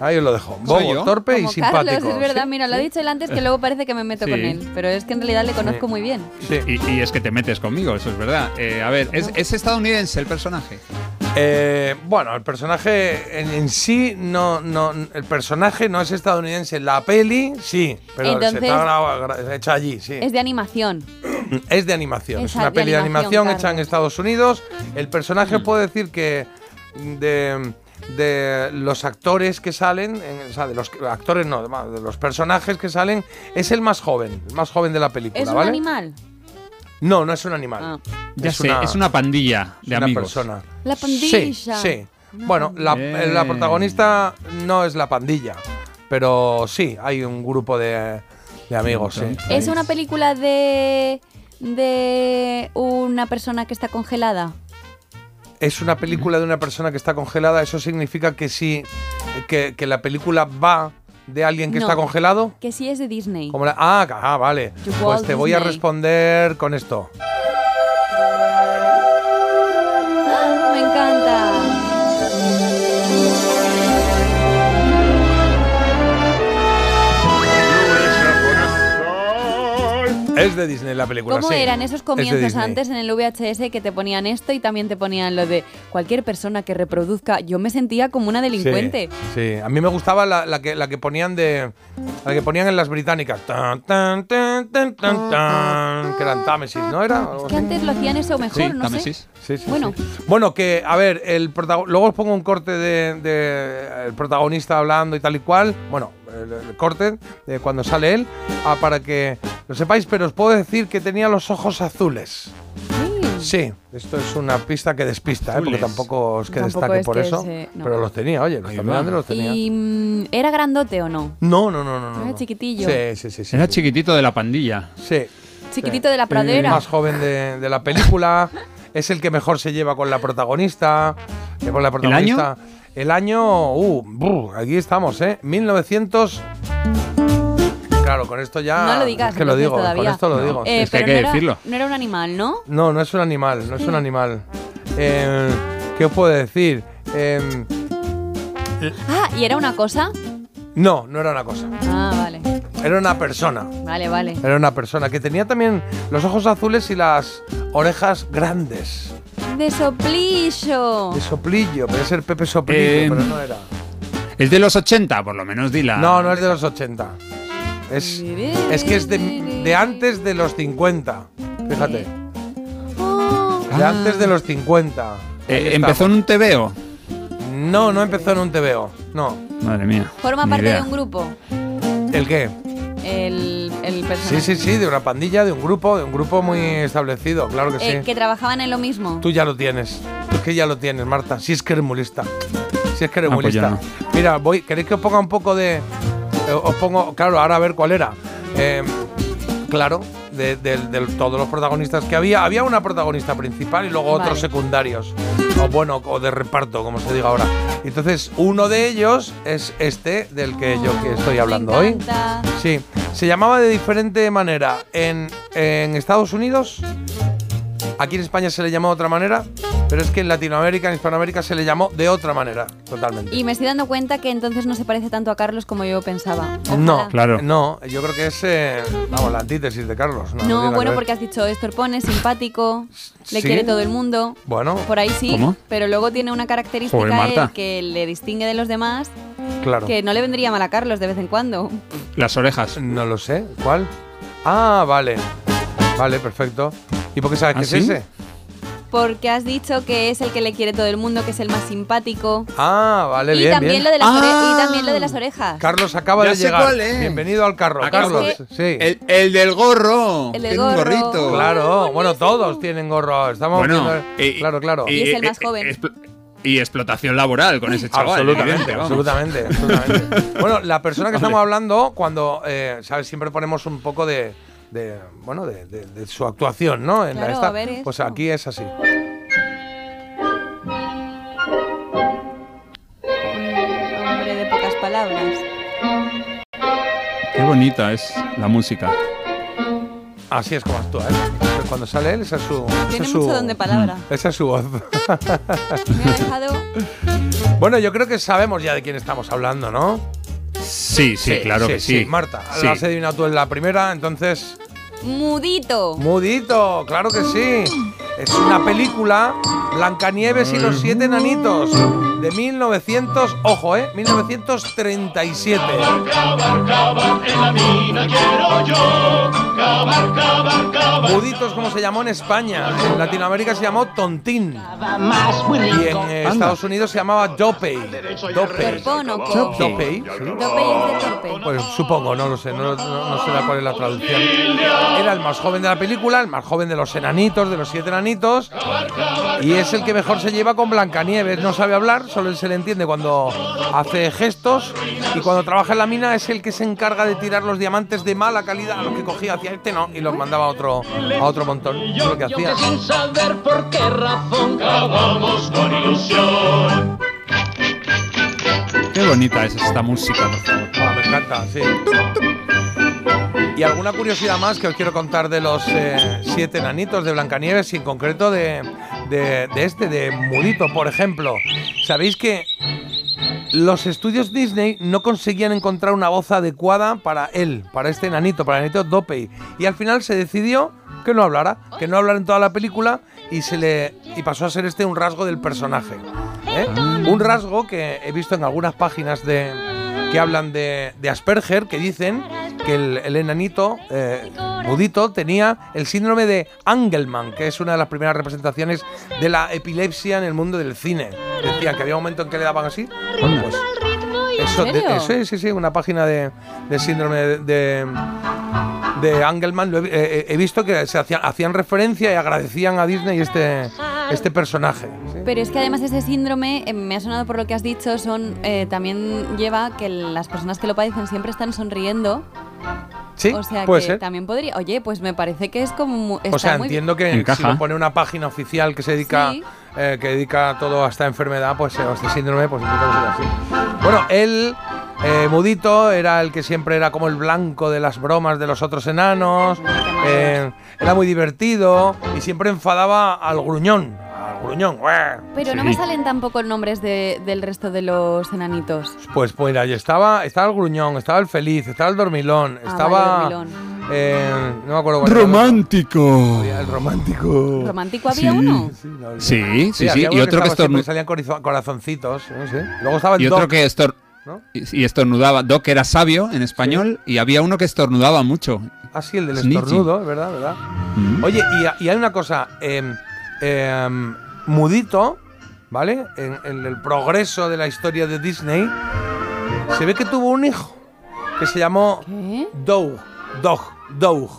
Ahí os lo dejo. ¿Soy Bobo, torpe y simpático. Carlos, es verdad, Sí, mira, lo ha dicho él antes que luego parece que me meto Sí. con él. Pero es que en realidad le conozco Sí. muy bien. Y, y es que te metes conmigo, eso es verdad. Eh, a ver, ¿es, es estadounidense el personaje? Eh, bueno, el personaje en, en sí no, no, el personaje no es estadounidense. La peli sí, pero Entonces- se está hecha allí, sí. Es de animación. Es de animación, es, Es una de peli de animación, hecha en Estados Unidos. El personaje puedo decir que de, de los actores que salen, en- o sea, de los actores no, de los personajes que salen, es el más joven, el más joven de la película, ¿Es un ¿vale? animal? No, no es un animal. Ya sé, es una pandilla de es una amigos. persona. La pandilla. Sí, sí. Bueno, la, eh, la protagonista no es la pandilla, pero sí, hay un grupo de, de amigos, sí. ¿Es una película de. De una persona que está congelada? es una película de una persona que está congelada, eso significa que sí, que, que la película va de alguien que No. está congelado. Que sí es de Disney. Como la- ah, ah, vale. Pues te voy a responder con esto. Es de Disney la película. ¿Cómo sí. eran esos Es comienzos Disney. antes en el VHS que te ponían esto y también te ponían lo de cualquier persona que reproduzca? Yo me sentía como una delincuente. Sí, sí. a mí me gustaba la, la que, la que ponían de. La que ponían en las británicas. Tan, tan, tan, tan, tan, tan, que eran Támesis, ¿no era? Algo Que antes lo hacían eso mejor, Sí, no Támesis. sé. Sí, sí, Bueno, Bueno, que, a ver, el luego os pongo un corte de, de el protagonista hablando y tal y cual. Bueno, el, el corte de cuando sale él, ah, para que lo sepáis, pero os puedo decir que tenía los ojos azules. Sí, esto es una pista que despista, ¿eh? porque tampoco es que Tampoco destaque es por que eso. se- no. Pero los tenía, oye, los también grandes los tenía. ¿y mm, era grandote o no? No, no, no, no. no, Era no. chiquitillo. Sí, sí, sí. sí. Era chiquitito de la pandilla. Sí. Chiquitito de la El pradera. más joven de, de la película. es el que mejor se lleva con la protagonista. eh, con la protagonista. El año. Uh, brr, aquí estamos, ¿eh? 1900. Claro, con esto ya. no lo digas, Es que lo digo, todavía. con esto lo digo. Eh, sí, sí. pero no era, no era un animal, ¿no? No, no es un animal, no es un animal. Eh, ¿Qué os puedo decir? Eh, Ah, ¿y era una cosa? no, no era una cosa. Ah, vale. Era una persona. Vale, vale. Era una persona que tenía también los ojos azules y las orejas grandes. De soplillo. De soplillo, puede ser Pepe Soplillo, Eh, pero no era. Es de los 80, por lo menos dila. No, no es de los 80. Es, es que es de, de antes de los 50. Fíjate. De antes de los 50. Ahí Eh. ¿Empezó en un TVO? No, no empezó en un TVO. No. Madre mía. Forma parte idea. de un grupo. ¿El qué? El, el personaje. Sí, sí, sí, de una pandilla, de un grupo, de un grupo muy establecido, claro que sí. Eh, que trabajaban en lo mismo. Tú ya lo tienes. Es que ya lo tienes, Marta. Si es que eres muy lista. Si es que eres Ah, muy pues. Mira, voy, ¿queréis que os ponga un poco de. eh, os pongo, claro, ahora a ver cuál era. Eh, claro, de, de- de todos los protagonistas que había. Había una protagonista principal y luego otros secundarios. O bueno, o de reparto, como se diga ahora. Entonces, uno de ellos es este del que yo que estoy hablando hoy. Sí, se llamaba de diferente manera en, en Estados Unidos. Aquí en España se le llamó de otra manera, pero es que en Latinoamérica, en Hispanoamérica se le llamó de otra manera, totalmente. Y me estoy dando cuenta que entonces no se parece tanto a Carlos como yo pensaba. No, Ojalá. No, yo creo que es, eh, vamos, la antítesis de Carlos. No, No, bueno, porque has dicho estorpone, simpático, le ¿Sí? quiere todo el mundo. Bueno, Por ahí sí, ¿Cómo? pero luego tiene una característica Joder, Marta. él que le distingue de los demás claro. que no le vendría mal a Carlos de vez en cuando. Las orejas. No lo sé. ¿Cuál? Ah, vale. Vale, perfecto. ¿Y por qué sabes ¿Ah, que sí? es ese? Porque has dicho que es el que le quiere todo el mundo, que es el más simpático. Ah, vale, y, bien, también bien. Lo de las Ah. y también lo de las orejas. Carlos acaba Ya de sé llegar. cuál es. Bienvenido al carro, ¿A que Carlos. sí? El, el del gorro. El del Tiene un gorro. gorrito. Claro, bueno, todos tienen gorro. Estamos Bueno, viendo- y- claro, claro. Y es el eh, más joven. expl- Y explotación laboral con ese chaval. Absolutamente, evidente, vamos. absolutamente, absolutamente. bueno, la persona que estamos hablando, cuando, eh, ¿sabes? Siempre ponemos un poco de, de, bueno, de, de- de su actuación, ¿no? En la Claro, esta. a ver pues aquí es así. Un hombre de pocas palabras. Qué bonita es la música. Así es como actúa, ¿eh? Cuando sale él, esa es su. esa Tiene es su- mucho don de palabra. Esa es su voz. Me ha dejado. bueno, yo creo que sabemos ya de quién estamos hablando, ¿no? Sí, sí, claro que sí. Marta, Sí. la has adivinado tú en la primera, entonces. Mudito. Mudito, claro que sí. Es una película, Blancanieves y los siete enanitos, de 1900, ojo, ¿eh? 1937. Muditos, como se llamó en España. En Latinoamérica se llamó Tontín. Y en eh, Estados Unidos se llamaba Dopey. Dopey. Dopey, sí. Dopey es de torpe. Pues supongo, no lo sé, no, no- no sé la- cuál es la traducción. Era el más joven de la película, el más joven de los enanitos, de los siete enanitos, y es el que mejor se lleva con Blancanieves. No sabe hablar, solo se le entiende cuando hace gestos, y cuando trabaja en la mina es el que se encarga de tirar los diamantes de mala calidad, los que cogía hacia este no, y los mandaba a otro, a otro montón. Es lo que hacía. sin saber por qué razón cavamos con ilusión. Qué bonita es esta música, por favor. Ah, me encanta, sí. Y alguna curiosidad más que os quiero contar de los eh, siete enanitos de Blancanieves y en concreto de, de- este, de Mudito, por ejemplo. ¿Sabéis que los estudios Disney no conseguían encontrar una voz adecuada para él, para este enanito, para el enanito Dopey? Y al final se decidió que no hablara, que no hablara en toda la película y se le y pasó a ser este un rasgo del personaje. ¿eh? Un rasgo que he visto en algunas páginas de que hablan de, de Asperger, que dicen que el, el enanito eh, Mudito tenía el síndrome de Angelman, que es una de las primeras representaciones de la epilepsia en el mundo del cine. Decían que había un momento en que le daban así. Bueno, pues eso, ¿En de- serio? sí, sí, sí, una página de, de síndrome de, de, de Angelman. He, eh, he visto que se hacían, hacían referencia y agradecían a Disney este, este personaje. ¿sí? Pero es que además ese síndrome, eh, me ha sonado por lo que has dicho, son eh, también lleva que las personas que lo padecen siempre están sonriendo. Sí, o sea puede que ser. también podría. Oye, pues me parece que es como. mu- O está sea, muy entiendo que si lo pone una página oficial que se dedica, Sí. Eh, que dedica todo a esta enfermedad, pues eh, o este síndrome, pues así. Bueno, él, eh, Mudito, era el que siempre era como el blanco de las bromas de los otros enanos. eh, era muy divertido y siempre enfadaba al gruñón. Al gruñón. Pero no me salen tampoco nombres de- del resto de los enanitos. Pues, pues ahí estaba, estaba el gruñón, estaba el feliz, estaba el dormilón, Ah, estaba. vale, dormilón. Eh, no me acuerdo cuál era el otro. Romántico. El romántico. ¿Romántico había uno? Sí, sí, sí. había Y uno otro que estaba siempre estornu- salían corazoncitos. no sé. Luego estaba el Y otro Doc. que estor- ¿no? y y estornudaba. Doc era sabio en español y había uno que estornudaba mucho. Ah, sí, el del Snitchy. estornudo, es verdad, verdad. Mm. Oye, y, y hay una cosa. em, em, Mudito, ¿vale? En, en el progreso de la historia de Disney, se ve que tuvo un hijo. que se llamó ¿Qué? Doug. Dog. Doug.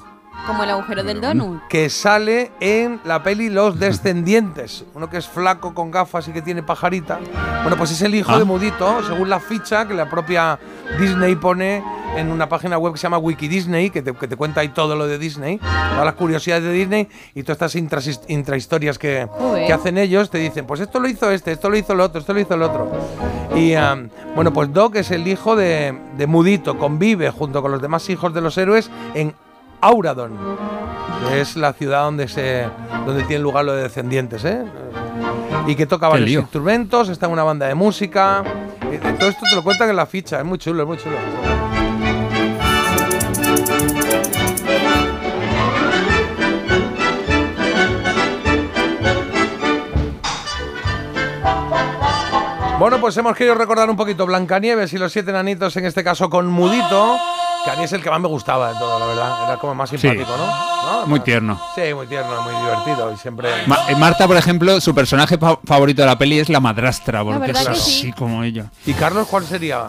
Como el agujero del donut. Que sale en la peli Los Descendientes. Uno que es flaco con gafas y que tiene pajarita. Bueno, pues es el hijo Ah. de Mudito, según la ficha que la propia Disney pone en una página web que se llama Wiki Disney, que te, que te cuenta ahí todo lo de Disney, todas las curiosidades de Disney y todas estas intras- intrahistorias que, que hacen ellos. Te dicen, pues esto lo hizo este, esto lo hizo el otro, esto lo hizo el otro. Y am, bueno, pues Doc es el hijo de, de Mudito, convive junto con los demás hijos de los héroes en Auradon, que es la ciudad donde se donde tiene lugar lo de descendientes, ¿eh? Y que toca Qué varios lío. instrumentos, está en una banda de música. y todo esto te lo cuentan en la ficha, es muy chulo, es muy chulo. Bueno, pues hemos querido recordar un poquito Blancanieves y los siete nanitos, en este caso con Mudito, que a mí es el que más me gustaba de todo, la verdad. Era como más simpático, ¿no? ¿No? Muy tierno. Sí, muy tierno, muy divertido y siempre. Ma- eh, Marta, por ejemplo, su personaje fa- favorito de la peli es la madrastra, porque verdad es así sí. como ella. ¿Y Carlos cuál sería?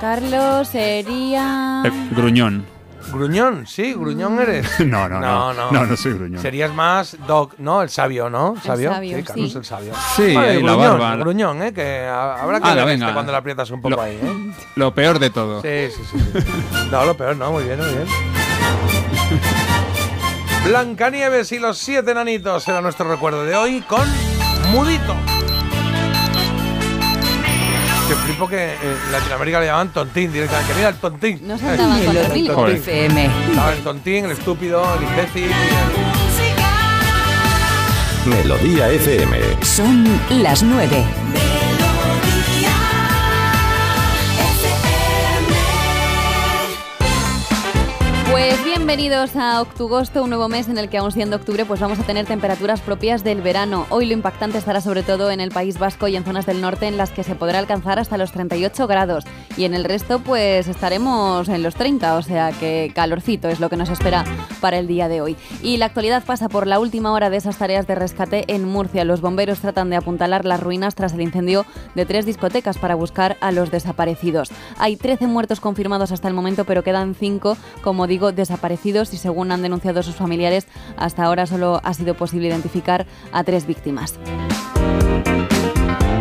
Carlos sería. Eh, gruñón. Gruñón, sí, gruñón eres. No, no, no. No, no soy gruñón. Serías más Doc, ¿no? El sabio, ¿no? ¿Sabio? sabio, sí, Carlos sí. el sabio. Sí, Vale, la gruñón, barba. gruñón, ¿eh? Que ha- habrá que Ala, ver venga. este cuando la aprietas un poco Lo- ahí, ¿eh? Lo peor de todo. Sí, sí, sí. sí. No, lo peor, no, muy bien, muy bien. Blancanieves y los siete nanitos era nuestro recuerdo de hoy con Mudito. Que flipo que en Latinoamérica le llamaban tontín directamente. Que mira el tontín. No se andaban con El dormir. tontín. FM. Estaba el tontín, el estúpido, el imbécil. Melodía FM. Son las 9. Bienvenidos a Octugosto, un nuevo mes en el que aún siendo octubre pues vamos a tener temperaturas propias del verano. Hoy lo impactante estará sobre todo en el País Vasco y en zonas del norte en las que se podrá alcanzar hasta los 38 grados y en el resto pues estaremos en los 30, o sea que calorcito es lo que nos espera para el día de hoy. Y la actualidad pasa por la última hora de esas tareas de rescate en Murcia. Los bomberos tratan de apuntalar las ruinas tras el incendio de tres discotecas para buscar a los desaparecidos. Hay 13 muertos confirmados hasta el momento, pero quedan 5, como digo, desaparecidos y según han denunciado sus familiares, hasta ahora solo ha sido posible identificar a tres víctimas.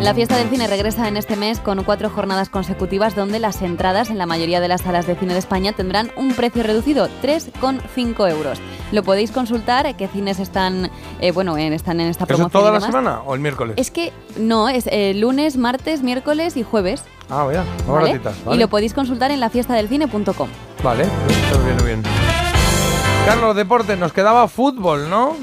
La fiesta del cine regresa en este mes con cuatro jornadas consecutivas donde las entradas en la mayoría de las salas de cine de España tendrán un precio reducido, 3,5 euros. Lo podéis consultar, eh, qué cines están, eh, bueno, en, están en esta ¿Eso promoción. toda y la semana o el miércoles? Es que no, es eh, lunes, martes, miércoles y jueves. Ah, vaya, ¿vale? baratitas, Y vale. lo podéis consultar en lafiestadelcine.com. Vale, esto viene bien. Carlos, deporte, nos quedaba fútbol, ¿no?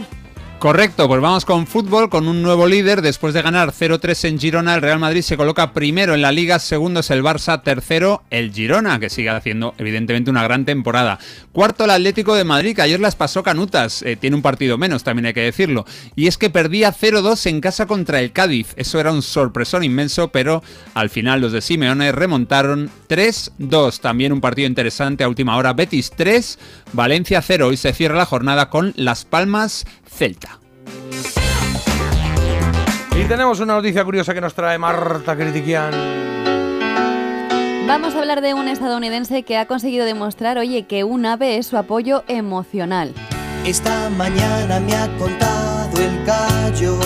Correcto, pues vamos con fútbol, con un nuevo líder. Después de ganar 0-3 en Girona, el Real Madrid se coloca primero en la liga, segundo es el Barça, tercero el Girona, que sigue haciendo evidentemente una gran temporada. Cuarto el Atlético de Madrid, que ayer las pasó canutas, eh, tiene un partido menos, también hay que decirlo. Y es que perdía 0-2 en casa contra el Cádiz. Eso era un sorpresón inmenso, pero al final los de Simeone remontaron 3-2. También un partido interesante a última hora. Betis 3, Valencia 0. Hoy se cierra la jornada con Las Palmas Celta. Y tenemos una noticia curiosa que nos trae Marta Critiquian. Vamos a hablar de un estadounidense que ha conseguido demostrar, oye, que un ave es su apoyo emocional. Esta mañana me ha contado el gallo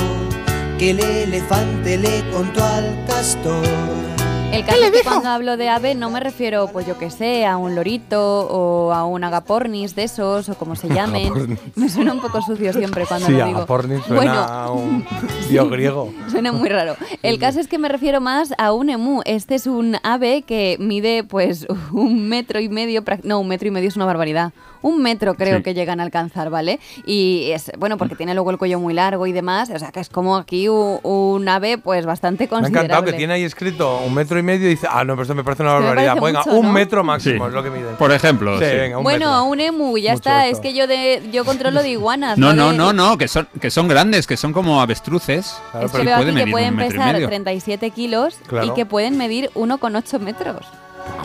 que el elefante le contó al castor. El caso es que cuando hablo de ave no me refiero, pues yo que sé, a un lorito o a un agapornis de esos o como se llamen. Me suena un poco sucio siempre cuando Sí, lo digo. Agapornis suena Bueno, a un dios griego. Suena muy raro. El caso es que me refiero más a un emú. Este es un ave que mide pues un metro y medio, no, un metro y medio es una barbaridad. Un metro creo Sí. que llegan a alcanzar, ¿vale? Y es, bueno, porque tiene luego el cuello muy largo y demás, o sea que es como aquí un, ave pues bastante Me ha considerable. encantado que tiene ahí escrito un metro y medio y dice, ah, no, pero esto me parece una me barbaridad. parece Venga, mucho, un ¿no? metro máximo Sí. es lo que mide. Por ejemplo, Sí, sí. venga, un Bueno, metro. un emu, ya Mucho está. esto. Es que yo de yo controlo de iguanas. No, no, de- no, no, que son, que son grandes, que son como avestruces. Es y que veo aquí pueden que pueden un metro y pesar medio. 37 kilos Claro. y que pueden medir 1,8 metros.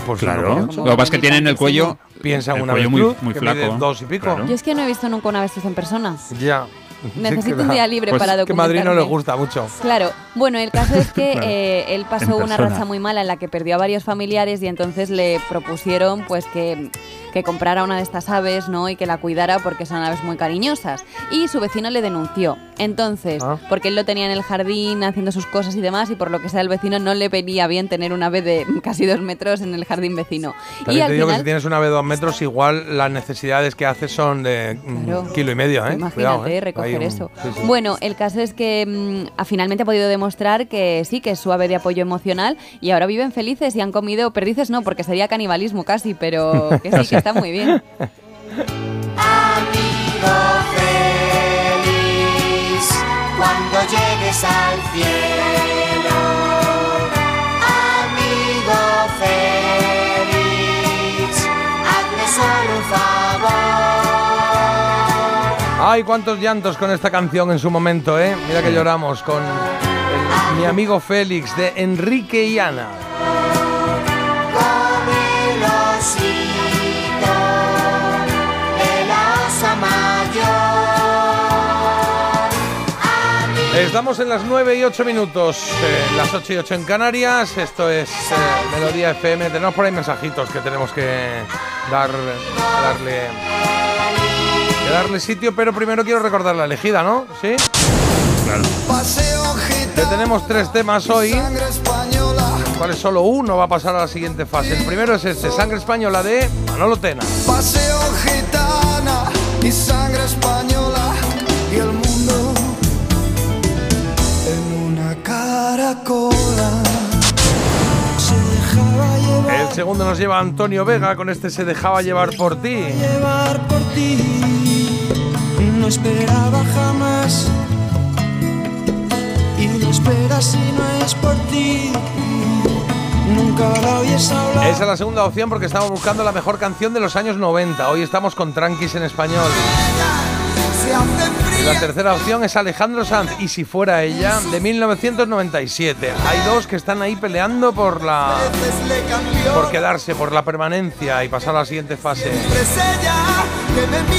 Pues Claro, no, lo que pasa es que tienen el cuello, Piensa en el una cuello muy, muy flaco. dos y pico. Claro. Yo es que no he visto nunca una avestruz en persona. Ya. Necesito un día libre pues para Que Madrid no le documentarme. gusta mucho. Claro, bueno, el caso es que Claro. eh, él pasó una racha muy mala en la que perdió a varios familiares y entonces le propusieron pues que, que comprara una de estas aves, ¿no? Y que la cuidara porque son aves muy cariñosas. Y su vecino le denunció. Entonces, Ah. porque él lo tenía en el jardín haciendo sus cosas y demás y por lo que sea el vecino no le venía bien tener una ave de casi dos metros en el jardín vecino. y También al te digo que si final... tienes una ave de dos metros, igual las necesidades que haces son de mm, Claro. kilo y medio, ¿eh? Imagínate Cuidado, ¿eh? Un- eso. sí, sí. Bueno, el caso es que mm, ha- finalmente ha podido demostrar que sí, que es su ave de apoyo emocional y ahora viven felices y han comido perdices, no, porque sería canibalismo casi, pero que Sí. que está muy bien. Amigo feliz, cuando llegues al cielo. Ay, cuántos llantos con esta canción en su momento, ¿eh? Mira que lloramos con el- mi amigo Félix de Enrique y Ana. Estamos en las 9 y 8 minutos, eh, las 8 y 8 en Canarias. Esto es eh, Melodía FM. Tenemos por ahí mensajitos que tenemos que dar, darle, darle sitio, pero primero quiero recordar la elegida, ¿no? ¿Sí? Claro. Que tenemos tres temas hoy. ¿Cuál es solo uno? Va a pasar a la siguiente fase. El primero es este, Sangre Española de Manolo Tena. Paseo gitana y sangre española y el mundo en una caracola. El segundo nos lleva Antonio Vega con este Se dejaba llevar por ti. llevar por ti. No esperaba jamás y no esperas si no es por ti. Nunca la oyes hablar. Esa es la segunda opción porque estamos buscando la mejor canción de los años 90. Hoy estamos con Tranquis en español. Se hace Y la tercera opción es Alejandro Sanz y si fuera ella de 1997. Hay dos que están ahí peleando por la por quedarse, por la permanencia y pasar a la siguiente fase.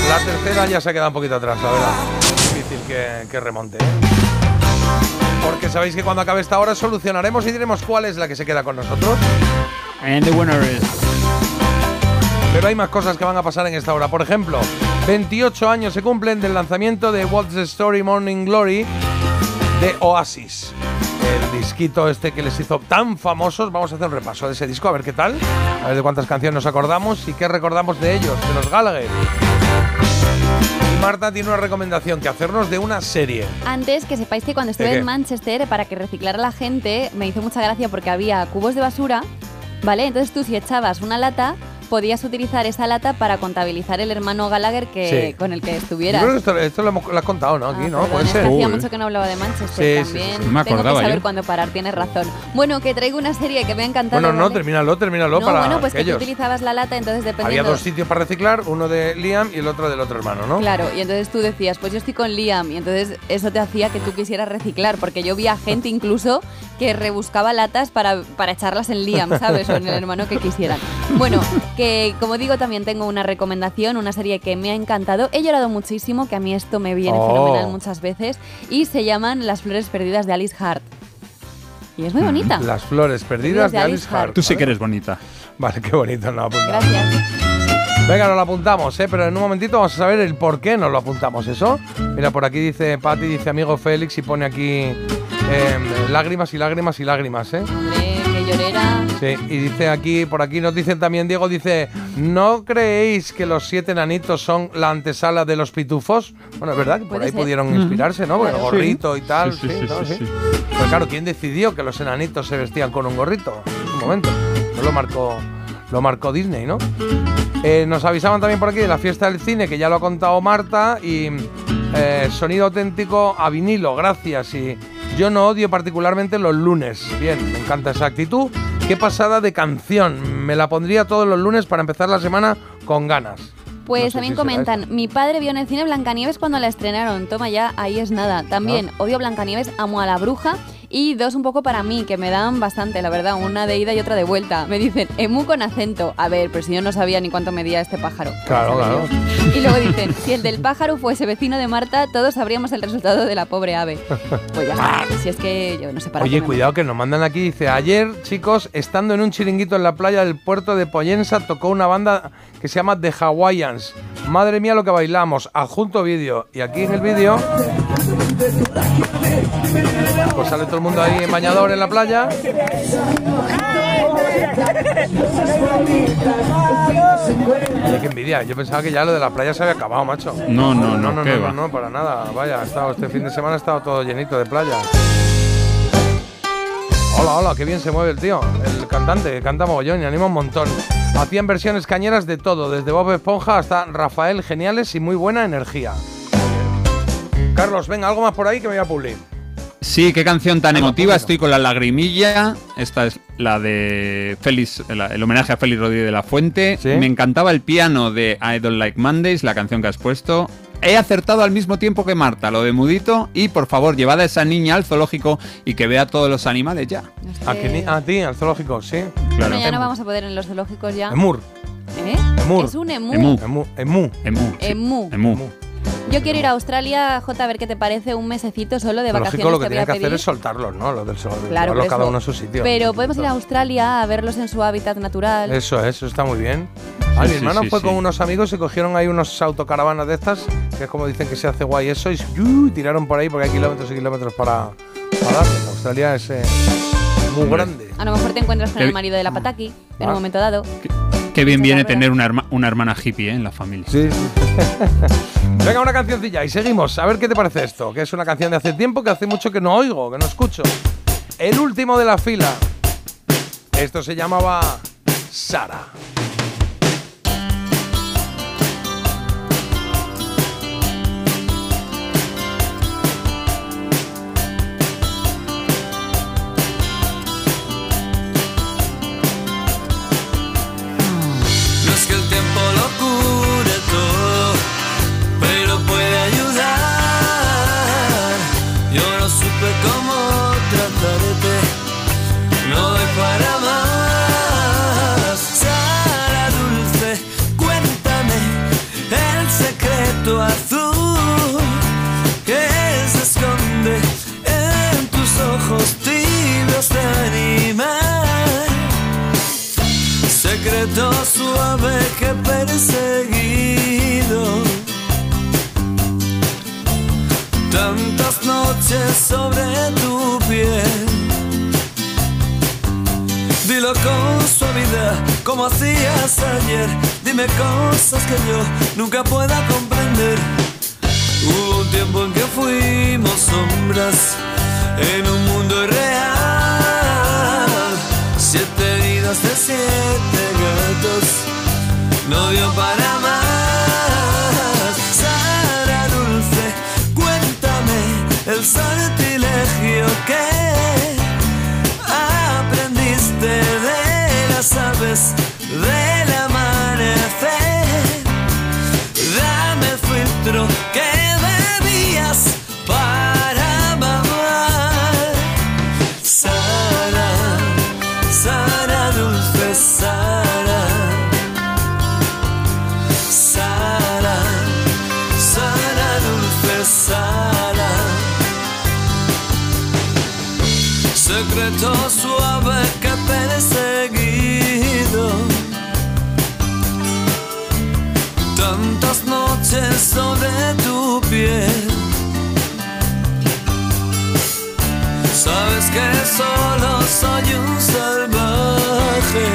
La tercera ya se ha quedado un poquito atrás, la verdad. Es difícil que, que remonte. ¿eh? Porque sabéis que cuando acabe esta hora solucionaremos y diremos cuál es la que se queda con nosotros. And the winner is. Pero hay más cosas que van a pasar en esta hora. Por ejemplo, 28 años se cumplen del lanzamiento de What's the Story Morning Glory de Oasis. El disquito este que les hizo tan famosos. Vamos a hacer un repaso de ese disco, a ver qué tal. A ver de cuántas canciones nos acordamos y qué recordamos de ellos, de los Gallagher. Y Marta tiene una recomendación que hacernos de una serie. Antes que sepáis que cuando estuve en Manchester para que reciclara la gente, me hizo mucha gracia porque había cubos de basura, ¿vale? Entonces tú si echabas una lata, podías utilizar esa lata para contabilizar el hermano Gallagher que, Sí. con el que Yo estuvieras. creo que esto, esto lo, hemos, lo has contado, ¿no? Aquí, ¿no? Perdón, Puede es que ser. hacía mucho que no hablaba de Manchester Sí, también. sí, sí. No me Tengo que saber yo. cuándo parar, tienes razón. Bueno, que traigo una serie que me ha encantado. Bueno, no, ¿vale? termínalo, termínalo No, para bueno, pues que tú utilizabas la lata, entonces Había dependiendo... dos sitios para reciclar, uno de Liam y el otro del otro hermano, ¿no? Claro, y entonces tú decías, pues yo estoy con Liam, y entonces eso te hacía que tú quisieras reciclar, porque yo vi a gente incluso que rebuscaba latas para, para echarlas en Liam, ¿sabes? O en el hermano que quisieran. Bueno, que como digo, también tengo una recomendación, una serie que me ha encantado. He llorado muchísimo, que a mí esto me viene Oh. fenomenal muchas veces, y se llaman Las Flores Perdidas de Alice Hart. Y es muy bonita. Las flores perdidas de Alice Hart. Tú sí que eres bonita. Vale, qué bonito, no apuntamos. Gracias. Venga, nos lo apuntamos, ¿eh? pero en un momentito vamos a saber el por qué nos lo apuntamos, ¿eso? Mira, por aquí dice Patti, dice amigo Félix y pone aquí eh, lágrimas y lágrimas y lágrimas, ¿eh? Hombre, llorera. Sí, y dice aquí, por aquí nos dicen también, Diego dice, ¿no creéis que los siete nanitos son la antesala de los pitufos? Bueno, es verdad que por ahí ser. pudieron inspirarse, ¿no? Bueno, Claro. gorrito y tal, Sí, sí, sí, sí, ¿no? sí, Sí. sí. Pues claro, ¿quién decidió que los enanitos se vestían con un gorrito? Un momento, no lo marcó, lo marcó Disney, ¿no? Eh, nos avisaban también por aquí de la fiesta del cine, que ya lo ha contado Marta, y eh, sonido auténtico a vinilo, gracias. Y yo no odio particularmente los lunes. Bien, me encanta esa actitud. Qué pasada de canción. Me la pondría todos los lunes para empezar la semana con ganas. Pues No sé también si comentan, mi padre vio en el cine Blancanieves cuando la estrenaron. Toma ya, ahí es nada. También Ah. odio Blancanieves, amo a la bruja Y dos un poco para mí, que me dan bastante, la verdad, una de ida y otra de vuelta. Me dicen, emu con acento. A ver, pero si yo no sabía ni cuánto medía este pájaro. Claro, claro. Y luego dicen, si el del pájaro fuese vecino de Marta, todos sabríamos el resultado de la pobre ave. Pues ya está, si es que yo no sé para Oye, cuidado que nos mandan aquí. Dice, ayer, chicos, estando en un chiringuito en la playa del puerto de Poyensa, tocó una banda que se llama The Hawaiians. Madre mía lo que bailamos. Adjunto vídeo. Y aquí en el vídeo, pues sale todo el mundo ahí en bañador en la playa. Oye, qué envidia. Yo pensaba que ya lo de la playa se había acabado, macho. No, no, no, no, no, ¿qué no, va? no, para nada. Vaya, ha estado, este fin de semana ha estado todo llenito de playa. Hola, hola, qué bien se mueve el tío. El cantante, canta mogollón y anima un montón. Hacían versiones cañeras de todo, desde Bob Esponja hasta Rafael, geniales y muy buena energía. Carlos, venga, algo más por ahí que me voy a publicar. Sí, qué canción tan emotiva. Estoy con la lagrimilla. Esta es la de Félix, el homenaje a Félix Rodríguez de la Fuente. Me encantaba el piano de I Don't Like Mondays, la canción que has puesto. He acertado al mismo tiempo que Marta, lo de Mudito. Y por favor, llevad a esa niña al zoológico y que vea todos los animales ya. ¿A, que a ti, al zoológico, sí. Bueno, ya no vamos a poder en los zoológicos ya. Emur. ¿Eh? Emur. Es un emu. Emu. Emu. Emu. Emu. Emu. Emu. Yo quiero ir a Australia, J, a ver qué te parece un mesecito solo de vacaciones lo que que voy tiene a que hacer es soltarlos, ¿no? Los del zoológico. Claro, llevarlos cada uno a su sitio. Pero podemos ir a Australia a verlos en su hábitat natural. Eso es, eso está muy bien. Ah, mi hermano sí, fue sí. con unos amigos y cogieron ahí unos autocaravanas de estas, que es como dicen que se hace guay eso, y ¡yu! tiraron por ahí porque hay kilómetros y kilómetros para, para dar. Australia es eh, muy grande. A lo mejor te encuentras con el marido de la pataki en Ah. un momento dado. Qué bien viene tener una, herma- una hermana hippie ¿eh? en la familia. Sí, Venga, una cancioncilla y seguimos. A ver qué te parece esto, que es una canción de hace tiempo que hace mucho que no oigo, que no escucho. El último de la fila. Esto se llamaba Sara. Suave que perseguido. Tantas noches sobre tu piel. Dilo con suavidad como hacías ayer. Dime cosas que yo nunca pueda comprender. Hubo un tiempo en que fuimos sombras En un mundo irreal De siete gatos. No dio para más solo soy un salvaje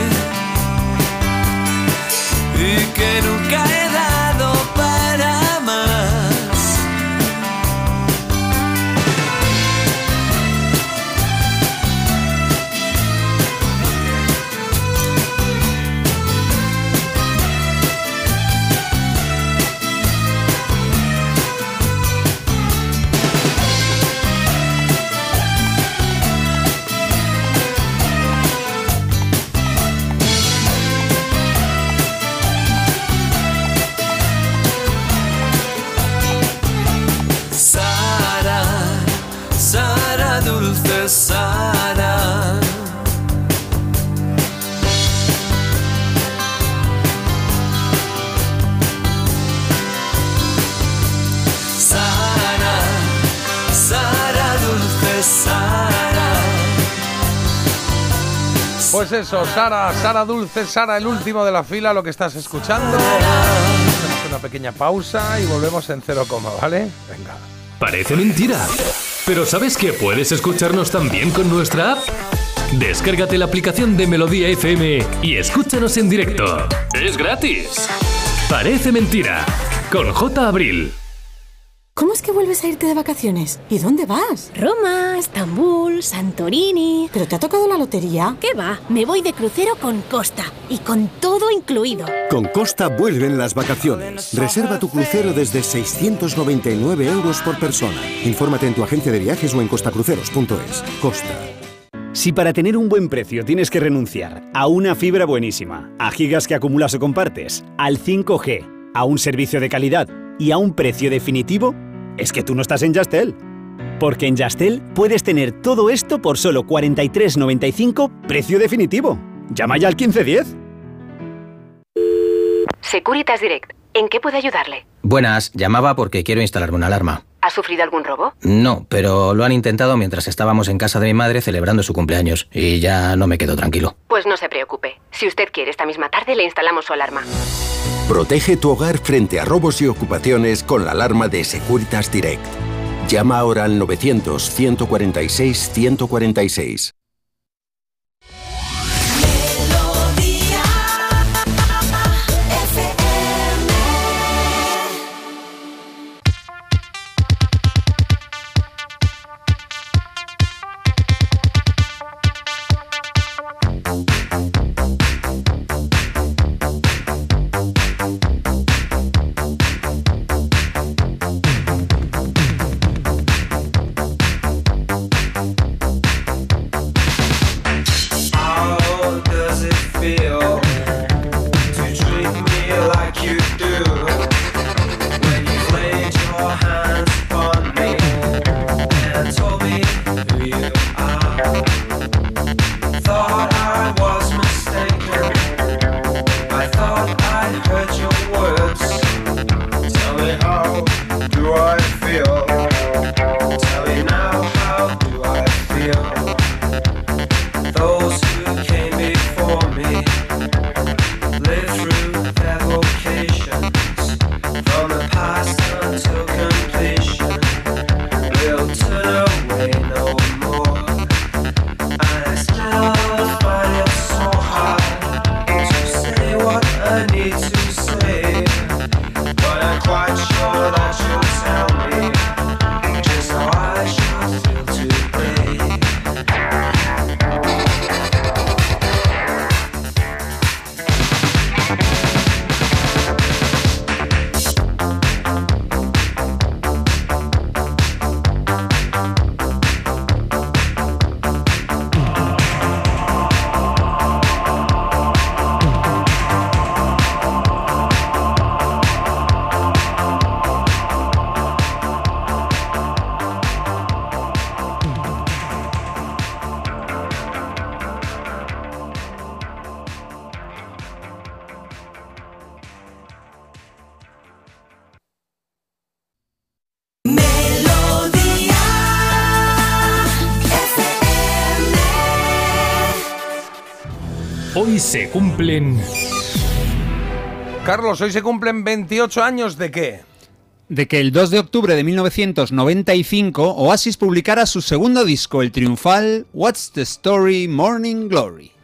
y que nunca he Eso, Sara, Sara Dulce, Sara, el último de la fila, lo que estás escuchando. Hacemos una pequeña pausa y volvemos en cero coma, ¿vale? Venga. Parece mentira. Pero ¿sabes que puedes escucharnos también con nuestra app? Descárgate la aplicación de Melodía FM y escúchanos en directo. Es gratis. Parece mentira. Con J. Abril. ¿Cómo es que vuelves a irte de vacaciones? ¿Y dónde vas? Roma, Estambul, Santorini. ¿Pero te ha tocado la lotería? ¿Qué va? Me voy de crucero con Costa y con todo incluido. Con Costa vuelven las vacaciones. Reserva tu crucero desde 699 euros por persona. Infórmate en tu agencia de viajes o en costacruceros.es. Costa. Si para tener un buen precio tienes que renunciar a una fibra buenísima, a gigas que acumulas o compartes, al 5G, a un servicio de calidad y a un precio definitivo, es que tú no estás en Yastel. Porque en Yastel puedes tener todo esto por solo 43.95 precio definitivo. Llama ya al 1510. Securitas Direct. ¿En qué puede ayudarle? Buenas, llamaba porque quiero instalarme una alarma. ¿Ha sufrido algún robo? No, pero lo han intentado mientras estábamos en casa de mi madre celebrando su cumpleaños y ya no me quedo tranquilo. Pues no se preocupe. Si usted quiere, esta misma tarde le instalamos su alarma. Protege tu hogar frente a robos y ocupaciones con la alarma de Securitas Direct. Llama ahora al 900 146 146. Hoy se cumplen. Carlos, hoy se cumplen 28 años de qué? de que el 2 de octubre de 1995 Oasis publicara su segundo disco, el triunfal What's the Story Morning Glory.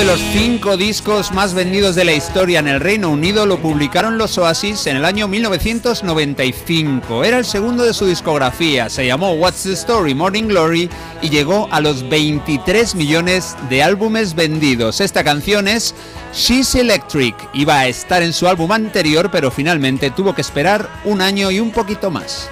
De los cinco discos más vendidos de la historia en el Reino Unido lo publicaron los Oasis en el año 1995. Era el segundo de su discografía, se llamó What's the Story Morning Glory y llegó a los 23 millones de álbumes vendidos. Esta canción es She's Electric. Iba a estar en su álbum anterior, pero finalmente tuvo que esperar un año y un poquito más.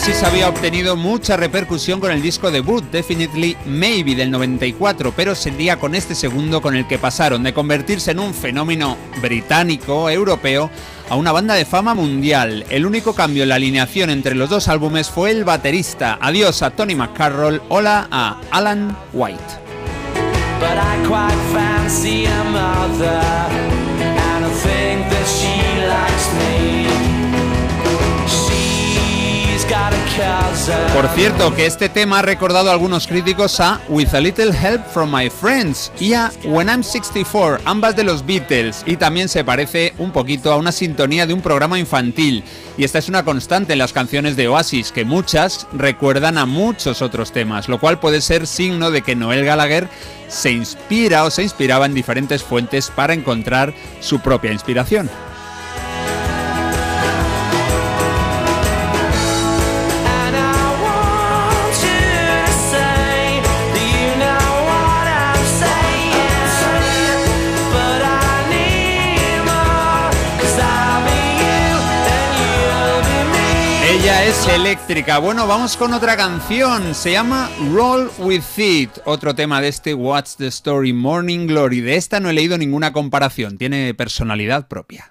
Oasis había obtenido mucha repercusión con el disco debut Definitely Maybe del 94, pero sería con este segundo con el que pasaron de convertirse en un fenómeno británico, europeo, a una banda de fama mundial. El único cambio en la alineación entre los dos álbumes fue el baterista. Adiós a Tony McCarroll, hola a Alan White. Por cierto, que este tema ha recordado a algunos críticos a With a Little Help from My Friends y a When I'm 64, ambas de los Beatles, y también se parece un poquito a una sintonía de un programa infantil. Y esta es una constante en las canciones de Oasis, que muchas recuerdan a muchos otros temas, lo cual puede ser signo de que Noel Gallagher se inspira o se inspiraba en diferentes fuentes para encontrar su propia inspiración. Eléctrica. Bueno, vamos con otra canción. Se llama Roll With It. Otro tema de este What's the Story Morning Glory. De esta no he leído ninguna comparación. Tiene personalidad propia.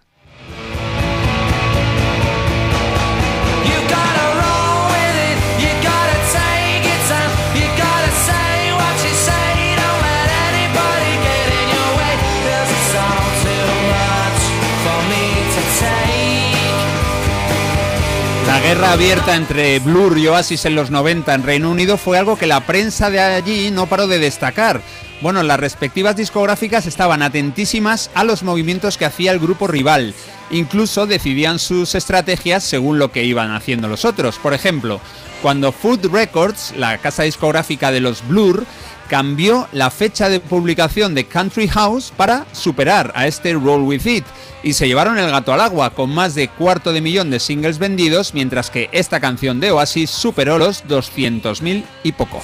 La guerra abierta entre Blur y Oasis en los 90 en Reino Unido fue algo que la prensa de allí no paró de destacar. Bueno, las respectivas discográficas estaban atentísimas a los movimientos que hacía el grupo rival. Incluso decidían sus estrategias según lo que iban haciendo los otros. Por ejemplo, cuando Food Records, la casa discográfica de los Blur, cambió la fecha de publicación de Country House para superar a este Roll With It y se llevaron el gato al agua con más de cuarto de millón de singles vendidos, mientras que esta canción de Oasis superó los 200.000 y poco.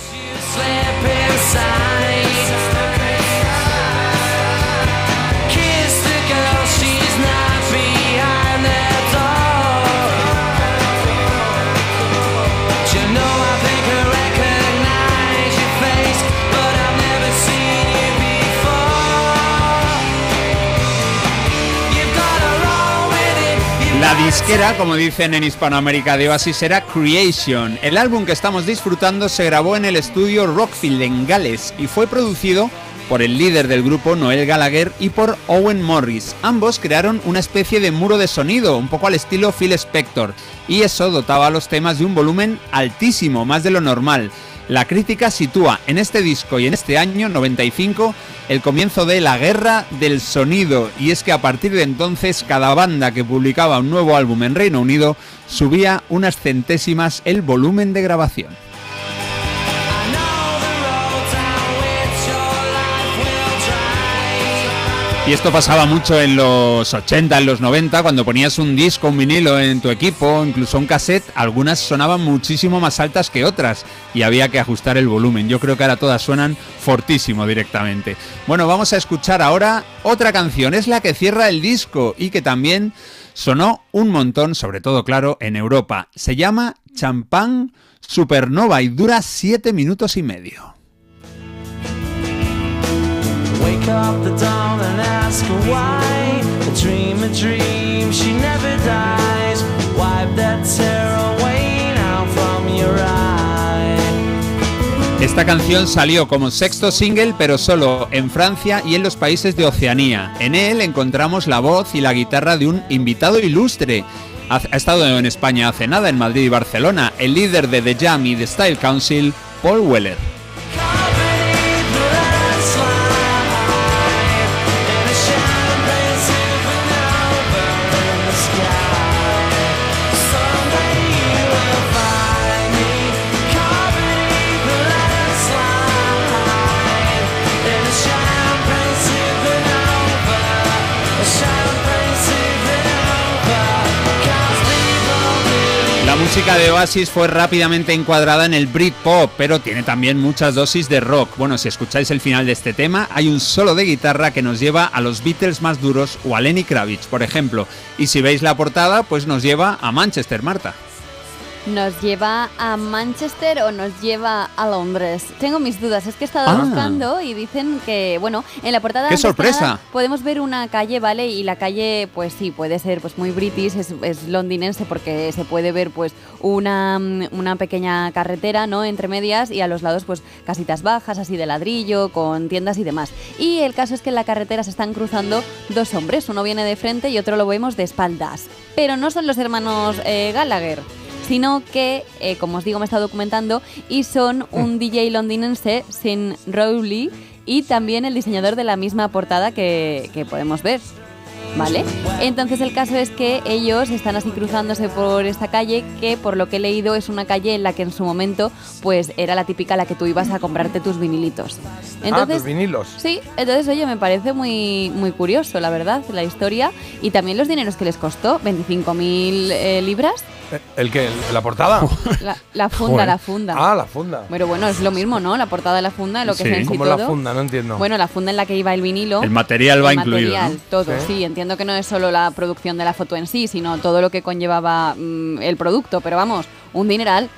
La disquera, como dicen en Hispanoamérica de Oasis, era Creation. El álbum que estamos disfrutando se grabó en el estudio Rockfield en Gales y fue producido por el líder del grupo Noel Gallagher y por Owen Morris. Ambos crearon una especie de muro de sonido, un poco al estilo Phil Spector, y eso dotaba a los temas de un volumen altísimo, más de lo normal. La crítica sitúa en este disco y en este año 95 el comienzo de la guerra del sonido y es que a partir de entonces cada banda que publicaba un nuevo álbum en Reino Unido subía unas centésimas el volumen de grabación. Y esto pasaba mucho en los 80, en los 90, cuando ponías un disco, un vinilo en tu equipo, incluso un cassette, algunas sonaban muchísimo más altas que otras y había que ajustar el volumen. Yo creo que ahora todas suenan fortísimo directamente. Bueno, vamos a escuchar ahora otra canción, es la que cierra el disco y que también sonó un montón, sobre todo, claro, en Europa. Se llama Champán Supernova y dura 7 minutos y medio. Wake up the dawn and ask her why. A dream, a dream, she never dies. Wipe that tear away Esta canción salió como sexto single, pero solo en Francia y en los países de Oceanía. En él encontramos la voz y la guitarra de un invitado ilustre. Ha estado en España hace nada, en Madrid y Barcelona, el líder de The Jam y The Style Council, Paul Weller. Música de Oasis fue rápidamente encuadrada en el Britpop, pero tiene también muchas dosis de rock. Bueno, si escucháis el final de este tema, hay un solo de guitarra que nos lleva a los Beatles más duros o a Lenny Kravitz, por ejemplo. Y si veis la portada, pues nos lleva a Manchester, Marta. ¿Nos lleva a Manchester o nos lleva a Londres? Tengo mis dudas, es que he estado Ah. buscando y dicen que, bueno, en la portada ¡Qué sorpresa! nada, podemos ver una calle, ¿vale? Y la calle, pues sí, puede ser pues muy british, es, es londinense porque se puede ver pues una, mm, una pequeña carretera, ¿no? Entre medias y a los lados pues casitas bajas, así de ladrillo, con tiendas y demás. Y el caso es que en la carretera se están cruzando dos hombres, uno viene de frente y otro lo vemos de espaldas. Pero no son los hermanos eh, Gallagher sino que, eh, como os digo, me he estado documentando y son un DJ londinense, Sin Rowley, y también el diseñador de la misma portada que, que podemos ver. ¿Vale? Entonces el caso es que ellos están así cruzándose por esta calle que por lo que he leído es una calle en la que en su momento pues era la típica a la que tú ibas a comprarte tus vinilitos. ah, Entonces, tus vinilos. Sí, entonces oye, me parece muy, muy curioso, la verdad, la historia y también los dineros que les costó, 25.000 eh, libras. Eh, ¿El qué? ¿La portada? La, la funda, Joder. la funda. Ah, la funda. Pero bueno, es lo mismo, ¿no? La portada de la funda, lo que Sí. es en sí Como todo. la funda, no entiendo. Bueno, la funda en la que iba el vinilo. El material va el incluido, material, ¿no? todo, Sí. sí. Entiendo que no es solo la producción de la foto en sí, sino todo lo que conllevaba mm, el producto. Pero vamos, un dineral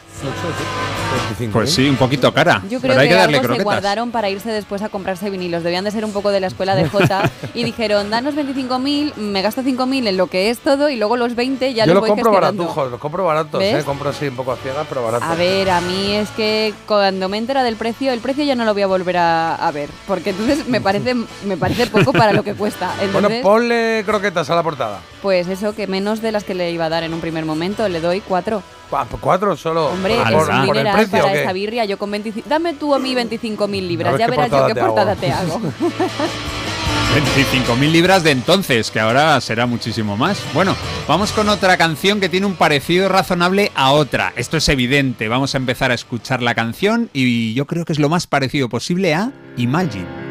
pues sí, un poquito cara. Yo creo pero hay que, darle algo se guardaron para irse después a comprarse vinilos. Debían de ser un poco de la escuela de J y dijeron, danos 25.000, me gasto 5.000 en lo que es todo y luego los 20 ya Yo los lo voy compro baratujos, los compro baratos, compro así un poco a ciegas, pero baratos. A ver, a mí es que cuando me entera del precio, el precio ya no lo voy a volver a, ver, porque entonces me parece me parece poco para lo que cuesta. Entonces, bueno, ponle croquetas a la portada. Pues eso, que menos de las que le iba a dar en un primer momento, le doy 4. ¿Cuatro solo? Hombre, ¿Por, es por- un por el precio para esa birria, yo con 25... Dame tú a mí 25.000 libras, ya verás yo qué portada te hago. 25.000 libras de entonces, que ahora será muchísimo más. Bueno, vamos con otra canción que tiene un parecido razonable a otra. Esto es evidente. Vamos a empezar a escuchar la canción y yo creo que es lo más parecido posible a Imagine.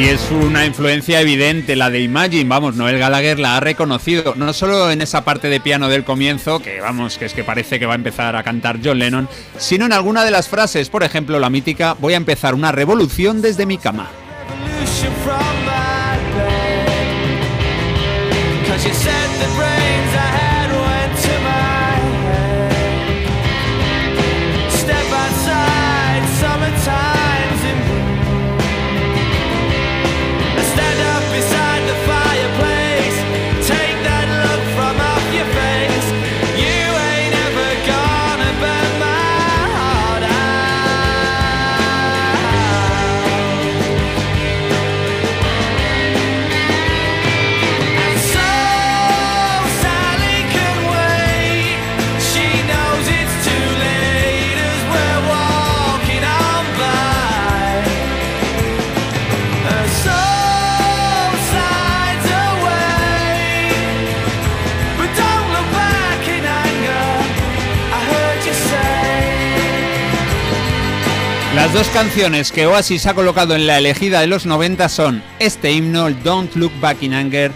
Y es una influencia evidente la de Imagine, vamos, Noel Gallagher la ha reconocido, no solo en esa parte de piano del comienzo, que vamos, que es que parece que va a empezar a cantar John Lennon, sino en alguna de las frases, por ejemplo, la mítica, voy a empezar una revolución desde mi cama. Las dos canciones que Oasis ha colocado en la elegida de los 90 son este himno, Don't Look Back in Anger,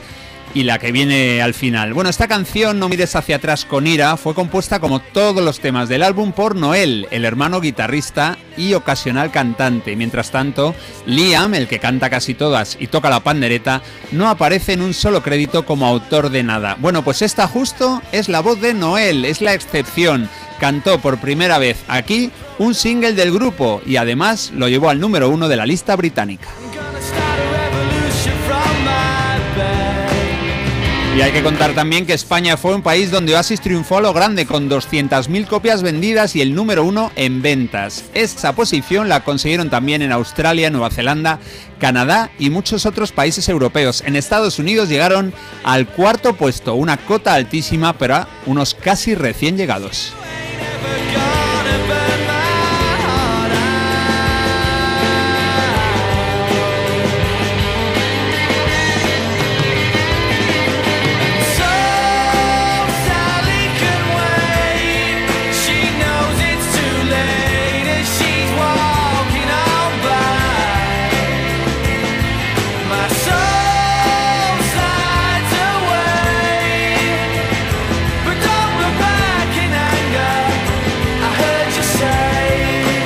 y la que viene al final. Bueno, esta canción, No mires hacia atrás con ira, fue compuesta como todos los temas del álbum por Noel, el hermano guitarrista y ocasional cantante. Mientras tanto, Liam, el que canta casi todas y toca la pandereta, no aparece en un solo crédito como autor de nada. Bueno, pues esta justo es la voz de Noel, es la excepción. Cantó por primera vez aquí un single del grupo y además lo llevó al número uno de la lista británica. Y hay que contar también que España fue un país donde Oasis triunfó a lo grande con 200.000 copias vendidas y el número uno en ventas. Esa posición la consiguieron también en Australia, Nueva Zelanda, Canadá y muchos otros países europeos. En Estados Unidos llegaron al cuarto puesto, una cota altísima para unos casi recién llegados.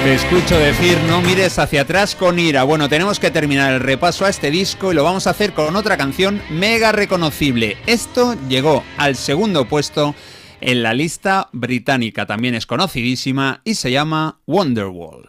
Te escucho decir no mires hacia atrás con ira. Bueno, tenemos que terminar el repaso a este disco y lo vamos a hacer con otra canción mega reconocible. Esto llegó al segundo puesto en la lista británica, también es conocidísima y se llama Wonderwall.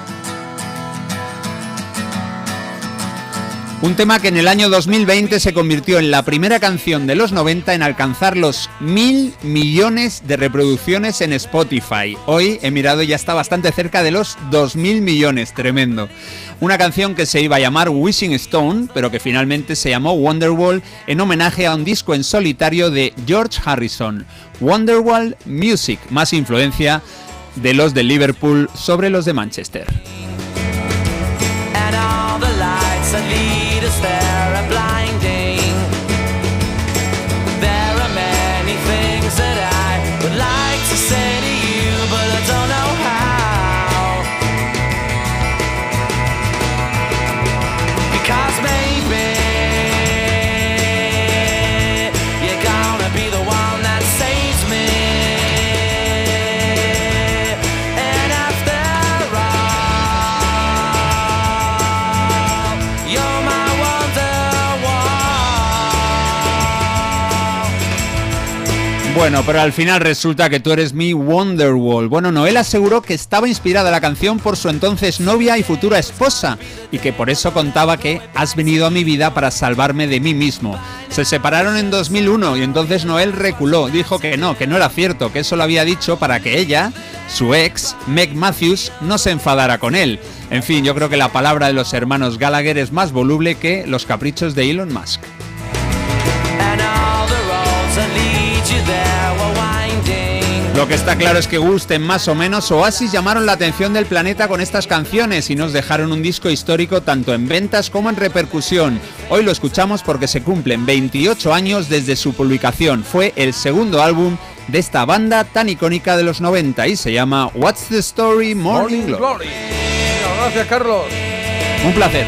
Un tema que en el año 2020 se convirtió en la primera canción de los 90 en alcanzar los mil millones de reproducciones en Spotify. Hoy he mirado y ya está bastante cerca de los 2.000 millones, tremendo. Una canción que se iba a llamar Wishing Stone, pero que finalmente se llamó Wonderwall en homenaje a un disco en solitario de George Harrison. Wonderwall Music, más influencia de los de Liverpool sobre los de Manchester. And all the lights that Bueno, pero al final resulta que tú eres mi Wonderwall. Bueno, Noel aseguró que estaba inspirada la canción por su entonces novia y futura esposa y que por eso contaba que has venido a mi vida para salvarme de mí mismo. Se separaron en 2001 y entonces Noel reculó, dijo que no, que no era cierto, que eso lo había dicho para que ella, su ex, Meg Matthews, no se enfadara con él. En fin, yo creo que la palabra de los hermanos Gallagher es más voluble que los caprichos de Elon Musk. Lo que está claro es que gusten más o menos, Oasis llamaron la atención del planeta con estas canciones y nos dejaron un disco histórico tanto en ventas como en repercusión. Hoy lo escuchamos porque se cumplen 28 años desde su publicación. Fue el segundo álbum de esta banda tan icónica de los 90 y se llama What's the Story Morning, Morning Glory. Gracias, Carlos. Un placer.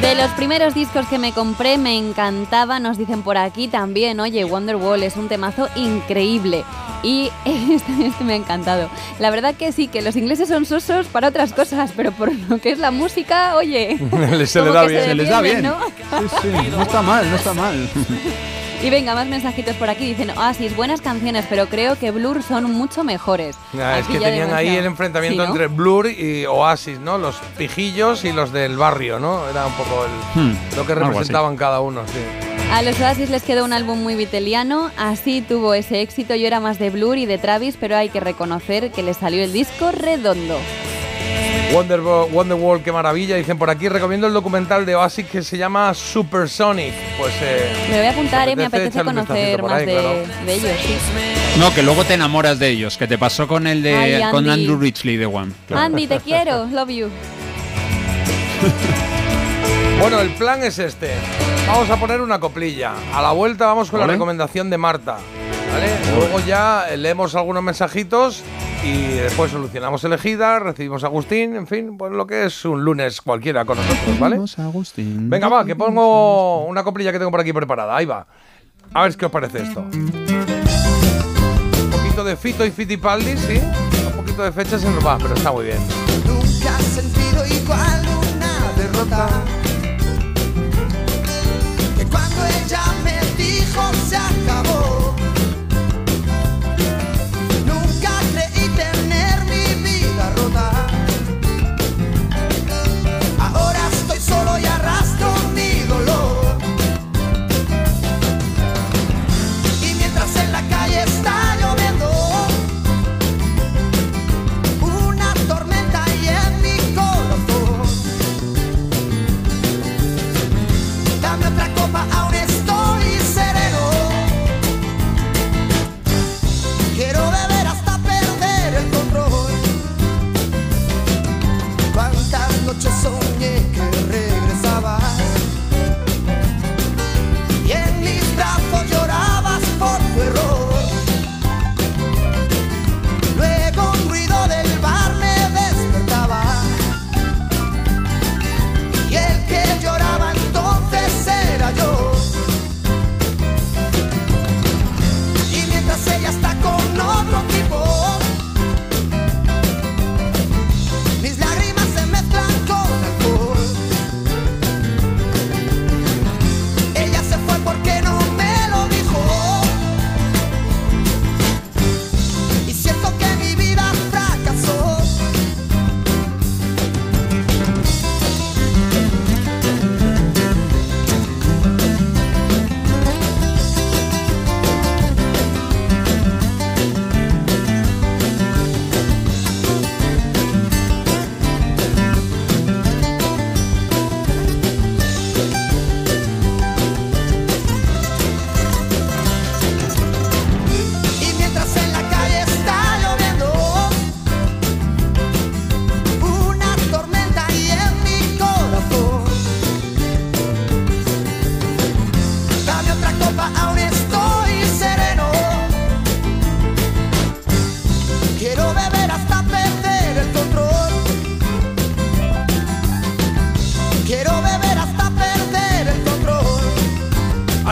De los primeros discos que me compré me encantaba, nos dicen por aquí también, oye, Wonderwall es un temazo increíble. Y este, este me ha encantado. La verdad que sí, que los ingleses son sosos para otras cosas, pero por lo que es la música, oye. se le como da bien. Se les da bien. ¿no? Sí, sí, no está mal, no está mal. Y venga, más mensajitos por aquí. Dicen, Oasis, buenas canciones, pero creo que Blur son mucho mejores. Ya, es Aquí que ya tenían ahí el enfrentamiento Sí, ¿no? entre Blur y Oasis, ¿no? Los pijillos y los del barrio, ¿no? Era un poco el- Hmm, lo que representaban cada uno, sí. A los Oasis les quedó un álbum muy viteliano, así tuvo ese éxito. Yo era más de Blur y de Travis, pero hay que reconocer que les salió el disco redondo. Wonder, Wonderwall, qué maravilla. Dicen por aquí, recomiendo el documental de Oasis que se llama Supersonic. Pues eh, Me voy a apuntar, eh, me apetece conocer más ahí, de, claro. de ellos. sí. No, que luego te enamoras de ellos, que te pasó con el de Ay, con Andy. Andrew Ridgely de One. Andy, te quiero. Love you. Bueno, el plan es este. Vamos a poner una coplilla. A la vuelta vamos con la recomendación de Marta. ¿Vale? Luego ya leemos algunos mensajitos y después solucionamos elegida, recibimos a Agustín, en fin, pues lo que es un lunes cualquiera con nosotros, ¿vale? Agustín. Venga, va, que pongo una coplilla que tengo por aquí preparada. Ahí va. A ver qué os parece esto. Un poquito de Fito y Fitipaldi, sí. Un poquito de fechas en va, pero está muy bien. Nunca has sentido igual una derrota.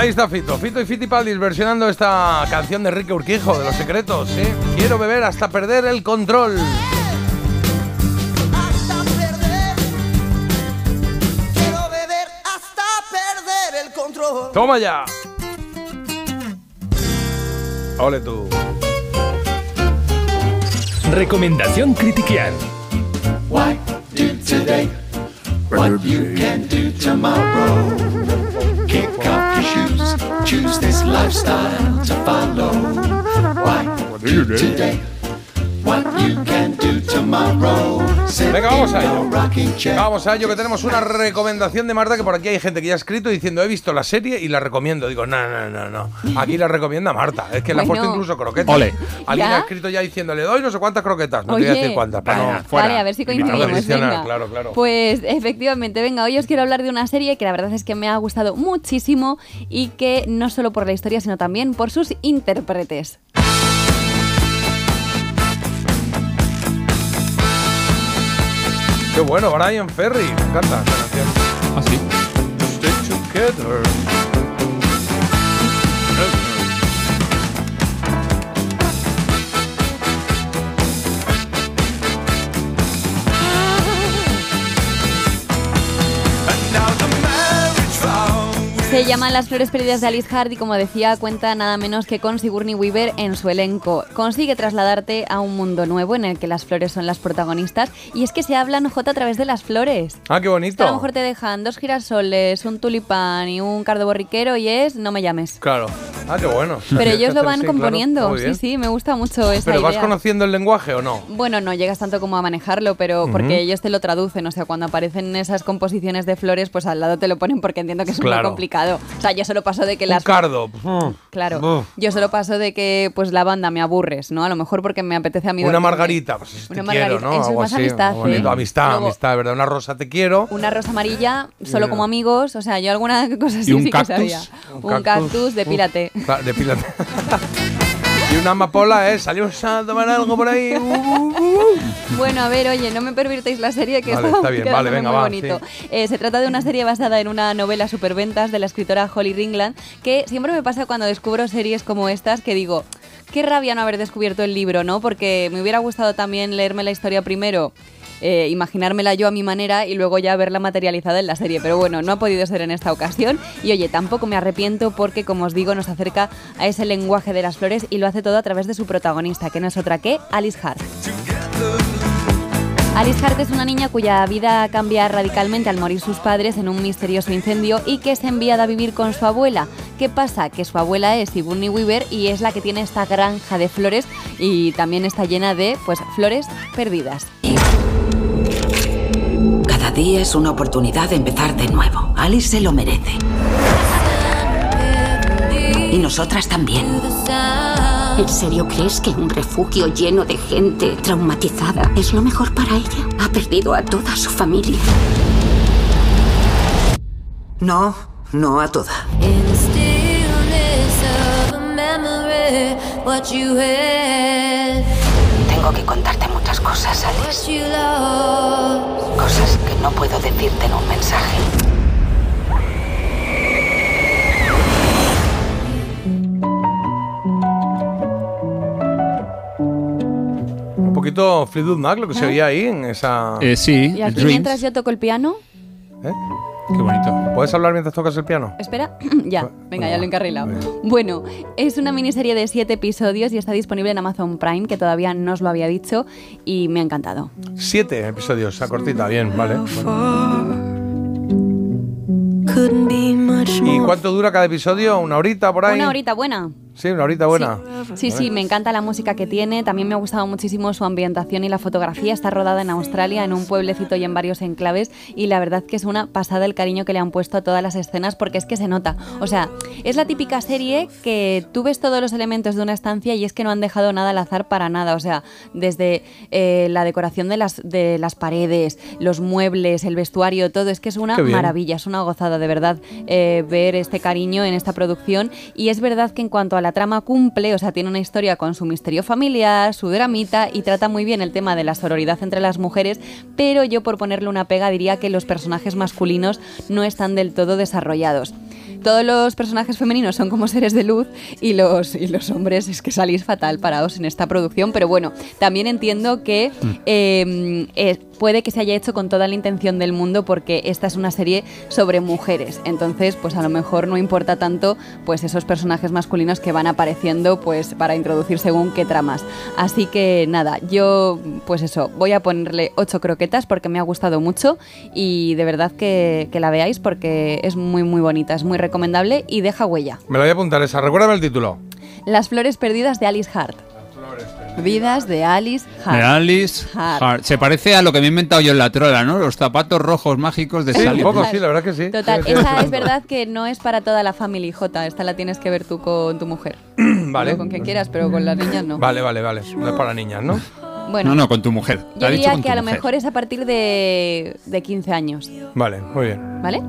Ahí está Fito, Fito y Fitipaldi versionando esta canción de Enrique Urquijo de Los Secretos, ¿sí? Quiero beber hasta perder el control. ¡Toma ya! Ole tú. Recomendación Critiquian. Why do today what you can do tomorrow? Kick off your shoes, choose this lifestyle to follow. Why do today what you can do tomorrow? Sit Venga, vamos a ello. Vamos a ello, que tenemos una recomendación de Marta, que por aquí hay gente que ya ha escrito diciendo, he visto la serie y la recomiendo. Digo, no, no, no, no. Aquí la recomienda Marta. Es que le ha puesto incluso croquetas. Ole. Alguien ¿Ya? ha escrito ya diciendo, le doy no sé cuántas croquetas. No te voy a Oye. decir cuántas. no- fuera. Vale, a ver si coincidimos. adicional, venga. claro, claro. Pues efectivamente, venga, hoy os quiero hablar de una serie que la verdad es que me ha gustado muchísimo y que no solo por la historia, sino también por sus intérpretes. Qué bueno, Brian Ferry. Me encanta esta canción. ¿Ah? Stay together. Se llama Las flores perdidas de Alice Hard y como decía, cuenta nada menos que con Sigourney Weaver en su elenco. Consigue trasladarte a un mundo nuevo en el que las flores son las protagonistas y es que se hablan J a través de las flores. Ah, qué A lo bonito. mejor te dejan dos girasoles, un tulipán y un cardo borriquero y es no me llames. Claro. Ah, qué bueno. Pero ellos lo van Sí, componiendo. Sí, sí, me gusta mucho esa ¿Pero vas conociendo el lenguaje o no? Bueno, no llegas tanto como a manejarlo, pero porque ellos te lo traducen. O sea, cuando aparecen esas composiciones de flores, pues al lado te lo ponen porque entiendo que es Claro. muy complicado. Demasiado. O sea, yo solo paso de que Un las... cardo. Claro. Uf. Yo solo paso de que pues la banda me aburres, ¿no? A lo mejor porque me apetece a mí Una margarita, pues te Una quiero, margarita. ¿no? Eso es más así, amistad, muy bonito. ¿eh? Amistad, Luego- amistad, ¿verdad? Una rosa te quiero. Una rosa amarilla, solo como amigos, o sea, yo alguna cosa así ¿Y un sí cactus? que sabía. Un Un, cactus. cactus, depílate. Depílate. y una amapola, ¿eh? Salimos a tomar algo por ahí. Uh, uh, uh. Bueno, a ver, oye, no me pervirtáis la serie que Vale, está, bien, vale, venga, muy va, bonito. Eh, se trata de una serie basada en una novela superventas de la escritora Holly Ringland, que siempre me pasa cuando descubro series como estas que digo, qué rabia no haber descubierto el libro, ¿no? Porque me hubiera gustado también leerme la historia primero. Eh, imaginármela yo a mi manera y luego ya verla materializada en la serie. Pero bueno, no ha podido ser en esta ocasión. Y oye, tampoco me arrepiento porque, como os digo, nos acerca a ese lenguaje de las flores y lo hace todo a través de su protagonista, que no es otra que Alice Hart. Alice Hart es una niña cuya vida cambia radicalmente al morir sus padres en un misterioso incendio y que es enviada a vivir con su abuela. ¿Qué pasa? Que su abuela es Sigourney Weaver y es la que tiene esta granja de flores y también está llena de pues flores perdidas. Cada día es una oportunidad de empezar de nuevo. Alice se lo merece. Y nosotras también. ¿En serio crees que un refugio lleno de gente traumatizada es lo mejor para ella? Ha perdido a toda su familia. No, no a toda. Tengo que contarte cosas, Alice. Cosas que no puedo decirte en un mensaje. Un poquito Fleetwood Mac, lo que se oía ahí en esa. Eh, sí, Y aquí mientras yo toco el piano, ¿Eh? Qué bonito. ¿Puedes hablar mientras tocas el piano? Espera, ya, venga, ya lo he encarrilado. Bueno, es una miniserie de siete episodios y está disponible en Amazon Prime, que todavía no os lo había dicho, y me ha encantado. Siete episodios, esa cortita, bien, vale. bueno. ¿Y cuánto dura cada episodio? ¿Una horita por ahí? Una horita buena. Sí, una horita buena. Sí, sí, me encanta la música que tiene. También me ha gustado muchísimo su ambientación y la fotografía. Está rodada en Australia, en un pueblecito y en varios enclaves. Y la verdad que es una pasada el cariño que le han puesto a todas las escenas porque es que se nota. O sea, es la típica serie que tú ves todos los elementos de una estancia y es que no han dejado nada al azar para nada. O sea, desde eh, la decoración de las, de las paredes, los muebles, el vestuario, todo. Es que es una maravilla, es una gozada de verdad eh, ver este cariño en esta producción. Y es verdad que en cuanto a la trama cumple, o sea, tiene una historia con su misterio familiar, su dramita y trata muy bien el tema de la sororidad entre las mujeres, pero yo por ponerle una pega diría que los personajes masculinos no están del todo desarrollados. Todos los personajes femeninos son como seres de luz y los, y los hombres es que salís fatal parados en esta producción, pero bueno, también entiendo que eh, eh, puede que se haya hecho con toda la intención del mundo porque esta es una serie sobre mujeres, entonces pues a lo mejor no importa tanto pues esos personajes masculinos que van apareciendo pues para introducir según qué tramas. Así que nada, yo pues eso, voy a ponerle ocho croquetas porque me ha gustado mucho y de verdad que, que la veáis porque es muy muy bonita, es muy recomendable y deja huella. Me la voy a apuntar esa. Recuérdame el título. Las flores perdidas de Alice Hart. Vidas de Alice Hart. De Alice Hart. Hart. Se parece a lo que me he inventado yo en la trola, ¿no? Los zapatos rojos mágicos de Sí, Sally. un poco, sí, la verdad que sí. Total, Sí, esa sí. es verdad que no es para toda la familia, J. Esta la tienes que ver tú con tu mujer. Vale. No con quien quieras, pero con las niñas no. Vale, vale, vale. No es para niñas, ¿no? Bueno, No, no, con tu mujer. Te yo ha dicho diría con que tu a lo mujer. mejor es a partir de, de 15 años, Vale, muy bien. ¿vale?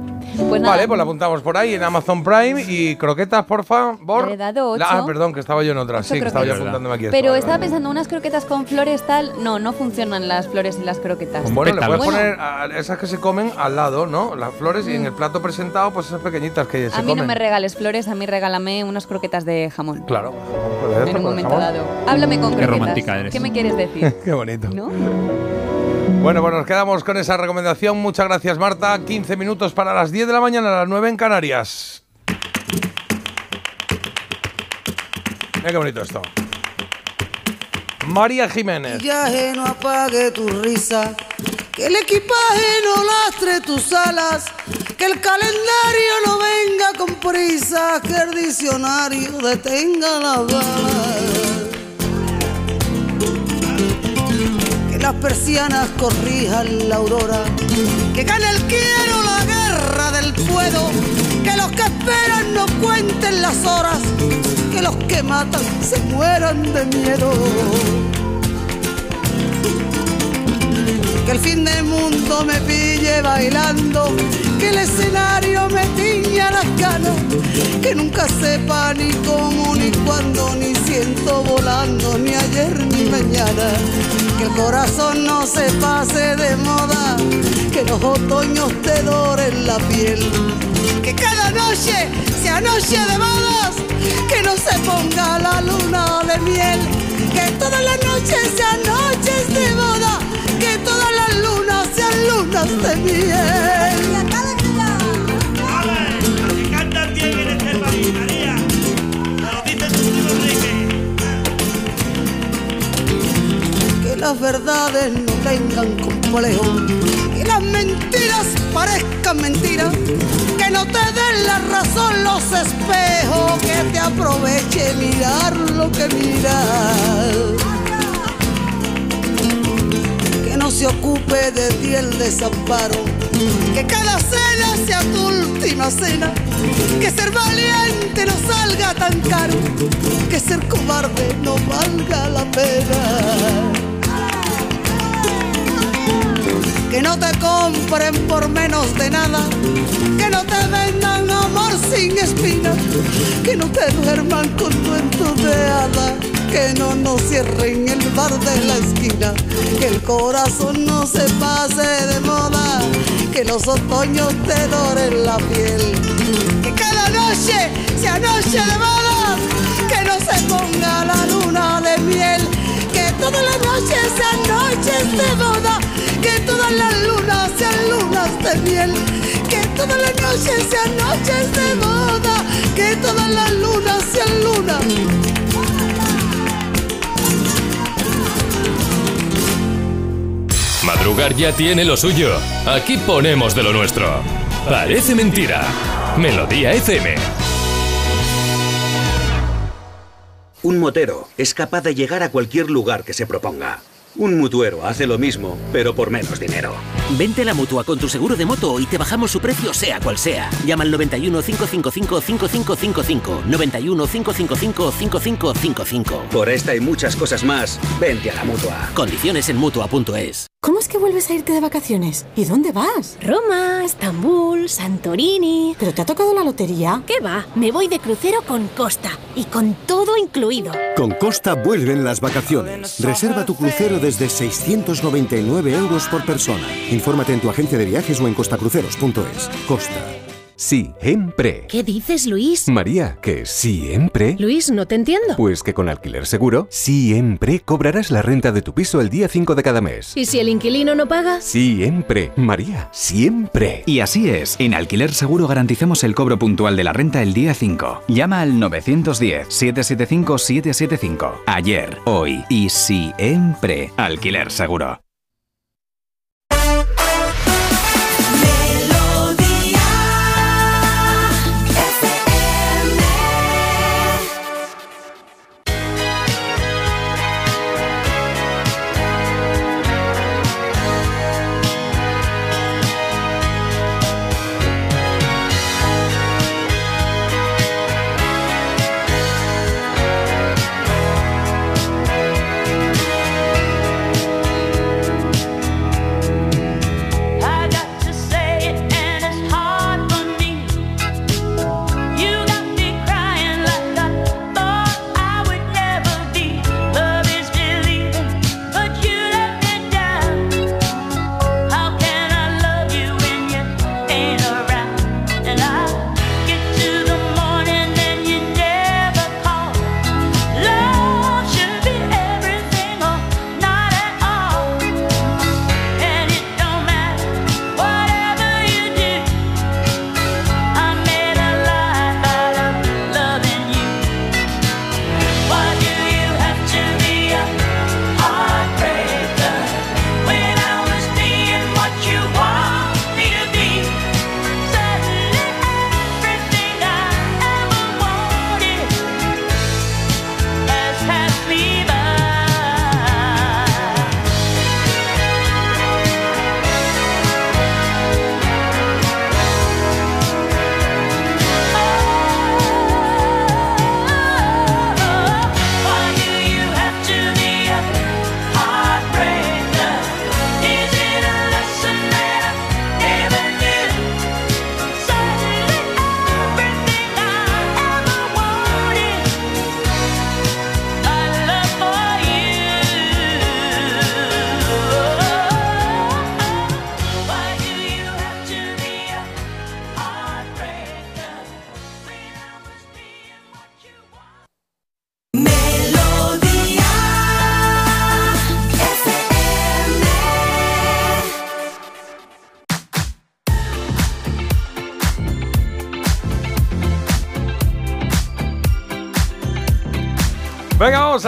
Pues nada, Vale, pues la apuntamos por ahí en Amazon Prime y croquetas, porfa, por. Le he dado ocho. Ah, perdón, que estaba yo en otra. Sí, que estaba yo apuntándome aquí. pero estaba vale. pensando, unas croquetas con flores tal, no, no funcionan las flores y las croquetas. Bueno, le puedes Bueno, poner a esas que se comen al lado, ¿no? Las flores y en el plato presentado, pues esas pequeñitas que se a mí comen. no me regales flores, a mí regálame unas croquetas de jamón. Claro. En un momento dado. Háblame con Qué croquetas. romántica eres. ¿Qué me quieres decir? Qué bonito. ¿No? Bueno, pues nos quedamos con esa recomendación. Muchas gracias, Marta. 15 minutos para las 10 de la mañana, las 9 en Canarias. Mira qué bonito esto. María Jiménez. Viaje no apague tu risa, que el equipaje no lastre tus alas, que el calendario no venga con prisa, que el diccionario detenga las balas. Las persianas corrijan la aurora, que gane el quiero la guerra del puedo. Que los que esperan no cuenten las horas. Que los que matan se mueran de miedo. Que el fin del mundo me pille bailando. Que el escenario me tiña las ganas. Que nunca sepa ni cómo, ni cuándo, ni siento volando, ni ayer ni mañana. Que el corazón no se pase de moda. Que los otoños te doren la piel. Que cada noche sea noche de bodas. Que no se ponga la luna de miel. Que todas las noches sean noches de boda. Que las lunas de miel. que verdades no tengan complejo. Que las mentiras parezcan mentiras. Que no te den la razón los espejos. Que te aproveche mirar lo que miras. Se ocupe de ti el desamparo. Que cada cena sea tu última cena. Que ser valiente no salga tan caro. Que ser cobarde no valga la pena. Que no te compren por menos de nada. Que no te vendan amor sin espina. Que no te duerman con cuentos de. Que no nos cierren el bar de la esquina. Que el corazón no se pase de moda. Que los otoños te doren la piel. Que cada noche sea noche de bodas. Que no se ponga la luna de miel. Que todas las noches sean noches de boda. Que todas las lunas sean lunas de miel. Que todas las noches sean noches de boda. Que todas las lunas sean lunas. Madrugar ya tiene lo suyo. Aquí ponemos de lo nuestro. Parece mentira. Melodía FM. Un motero es capaz de llegar a cualquier lugar que se proponga. Un mutuero hace lo mismo, pero por menos dinero. Vente a la mutua con tu seguro de moto y te bajamos su precio, sea cual sea. Llama al 91 555 5555. 91 555 5555. Por esta y muchas cosas más, vente a la mutua. Condiciones en mutua.es. ¿Cómo es que vuelves a irte de vacaciones? ¿Y dónde vas? Roma, Estambul, Santorini. ¿Pero te ha tocado la lotería? ¿Qué va? Me voy de crucero con Costa y con todo incluido. Con Costa vuelven las vacaciones. Reserva tu crucero desde 699 euros por persona. Infórmate en tu agencia de viajes o en costacruceros.es. Costa. Siempre. ¿Qué dices, Luis? María, que siempre. Luis, no te entiendo. Pues que con Alquiler Seguro, siempre cobrarás la renta de tu piso el día 5 de cada mes. ¿Y si el inquilino no paga? Siempre, María, siempre. Y así es, en Alquiler Seguro garantizamos el cobro puntual de la renta el día 5. Llama al 910-775-775. Ayer, hoy y siempre. Alquiler Seguro.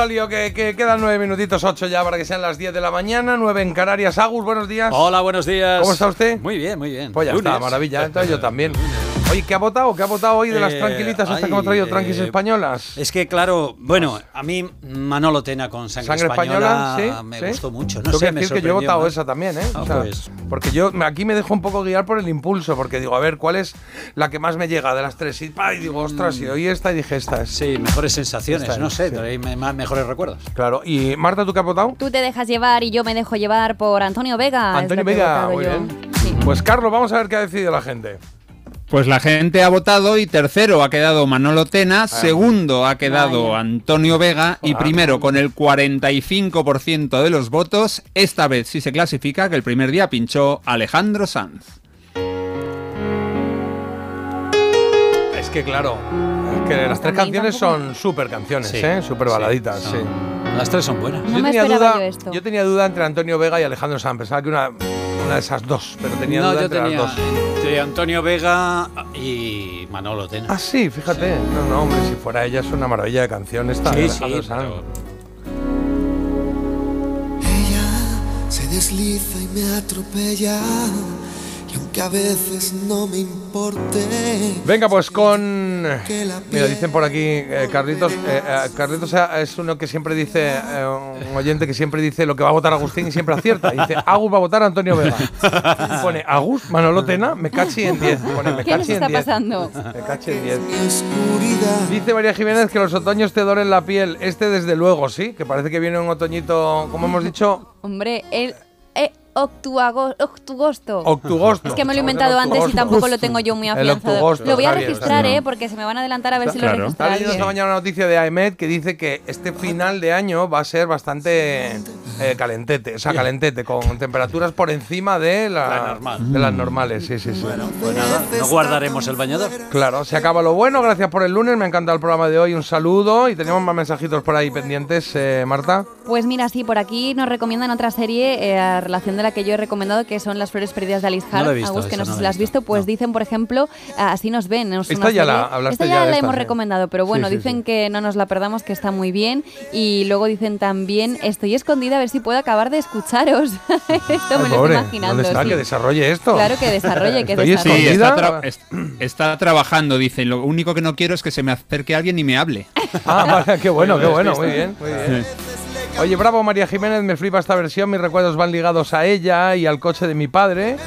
Que, que quedan nueve minutitos, ocho ya para que sean las 10 de la mañana, nueve en Canarias. Agus, buenos días. Hola, buenos días. ¿Cómo está usted? Muy bien, muy bien. Pues ya Lunes. está, maravilla. Entonces yo también. Oye, ¿qué ha votado? ¿Qué ha votado hoy de las Eh, tranquilitas hasta ay, que hemos traído eh, tranquis españolas? Es que, claro, bueno, a mí Manolo Tena con sangre, ¿Sangre española? Sí. me sí. gustó mucho. No sé, me decir que yo he sorprendió votado esa también, ¿eh? Ah, O sea, pues. Porque yo aquí me dejo un poco guiar por el impulso, porque digo, a ver, ¿cuál es la que más me llega de las tres? Y, pa, y digo, ostras, y oí esta y dije, esta es. Sí, mejores sensaciones, Esta no sé, sí. trae me- más mejores recuerdos. Claro. ¿Y Marta, tú qué has votado? Tú te dejas llevar y yo me dejo llevar por Antonio Vega. Antonio Vega, muy yo. bien. Pues Carlos, vamos a ver qué ha decidido la gente. Pues la gente ha votado y tercero ha quedado Manolo Tena, segundo ha quedado Vaya. Antonio Vega y Joder. primero con el 45% de los votos, esta vez sí se clasifica que el primer día pinchó Alejandro Sanz. Es que claro, es que las tres canciones son súper canciones, Sí, ¿eh? Súper baladitas, sí. Las tres son buenas. No me tenía duda, yo esto. yo tenía duda entre Antonio Vega y Alejandro Sanz. Pensaba que una, una de esas dos, pero tenía no, duda yo entre tenía las dos. entre Antonio Vega y Manolo Tena. Ah, sí, fíjate. No, no, hombre, si fuera ella es una maravilla de canción esta. Sí, sí, pero- Ella se desliza y me atropella. Aunque a veces no me importe. Venga, pues con. Que la Mira, dicen por aquí, eh, Carlitos. eh, eh, Carlitos es uno que siempre dice, eh, un oyente que siempre dice lo que va a votar Agustín y siempre acierta. Dice, Agus va a votar a Antonio Vega. Y pone, Agus, Manolo Tena, me cachi en 10. Pone, me ¿Qué nos está 10. pasando? Me cachi en 10. Mi oscuridad. Dice María Jiménez que los otoños te doren la piel. Este, desde luego, sí, que parece que viene un otoñito, como hemos dicho, Hombre, el eh, octuago- octugosto. octugosto. Es que me lo he inventado antes y tampoco lo tengo yo muy afianzado. Lo voy a registrar, bien. ¿eh? Porque se me van a adelantar a ver si lo Está leyendo esta mañana una noticia de AEMET que dice que este final de año va a ser bastante eh, calentete, o sea, calentete, con temperaturas por encima de, la- La normal. de las normales. Sí, sí, sí. Pues nada, no guardaremos el bañador. Claro, se acaba lo bueno. Gracias por el lunes. Me ha encantado el programa de hoy. Un saludo. Y tenemos más mensajitos por ahí pendientes, eh, Marta. Pues mira, sí, por aquí nos recomiendan otra serie eh, a relación de la que yo he recomendado, que son Las Flores Perdidas de Alice No Hart. visto, Agus, que no sé no si la has visto. Pues dicen, por ejemplo, ah, Así nos ven. es Esta ya la Esta ya ya de la esta, hemos sí. recomendado, pero bueno, Sí, sí, dicen sí. que no nos la perdamos, que está muy bien. Y luego dicen también, estoy escondida a ver si puedo acabar de escucharos. Esto me Ay, lo pobre, estoy imaginando. ¿Dónde está? sí. Que desarrolle esto. Claro que desarrolle, que Estoy desarrolle. Está, tra- es- está trabajando, dice. Lo único que no quiero es que se me acerque alguien y me hable. Ah, vale, qué bueno, qué Muy bueno. Muy bien, muy bien. Oye, bravo María Jiménez, me flipa esta versión. Mis recuerdos van ligados a ella y al coche de mi padre.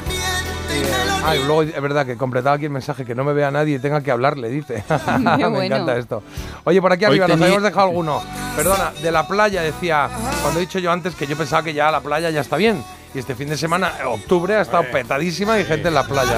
Ah, y luego es verdad que completaba aquí el mensaje que no me vea nadie y tenga que hablarle, dice. me bueno. encanta esto. Oye, por aquí Hoy arriba nos habíamos dejado alguno. Perdona, de la playa decía, cuando he dicho yo antes que yo pensaba que ya la playa ya está bien. Y este fin de semana, octubre, ha estado petadísima y gente en la playa.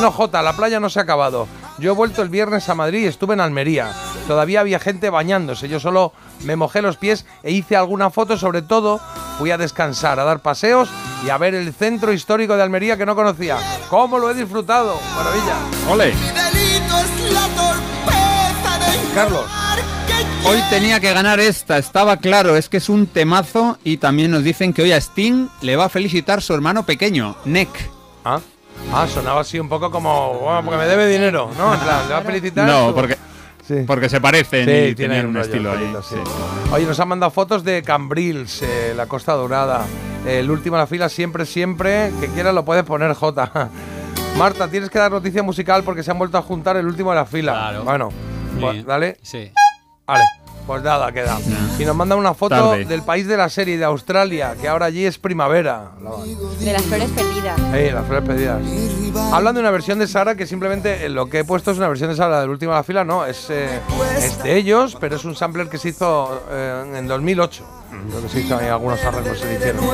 NOJ, la playa no se ha acabado. Yo he vuelto el viernes a Madrid y estuve en Almería. Todavía había gente bañándose. Yo solo me mojé los pies e hice alguna foto. Sobre todo, fui a descansar, a dar paseos y a ver el centro histórico de Almería que no conocía. ¿Cómo lo he disfrutado? Maravilla. ¡Ole! Mi delito es la torpeza de Carlos. Hoy tenía que ganar esta, estaba claro, es que es un temazo y también nos dicen que hoy a Sting le va a felicitar su hermano pequeño, Nick. Ah, ah sonaba así un poco como, "Bueno, porque me debe dinero, ¿no? En plan, le va a felicitar. No, su- porque, Sí. porque se parecen Sí, y tiene tenían un rollo estilo ahí. sí. Oye, nos han mandado fotos de Cambrils, eh, la Costa Dorada. el último en la fila, siempre, siempre. Que quieras lo puedes poner, J. Marta, tienes que dar noticia musical porque se han vuelto a juntar el último de la fila. Claro. Bueno, Sí. pues, dale. Sí. Vale, pues nada, queda. Y nos mandan una foto Tarde. del país de la serie, de Australia, que ahora allí es primavera. La- De las flores perdidas. Ey, las flores pedidas. Hablan de una versión de Sara que simplemente eh, lo que he puesto es una versión de Sara del último de la fila, no, es, eh, es de ellos, pero es un sampler que se hizo eh, en 2008. Creo que se hizo ahí algunos arreglos se hicieron.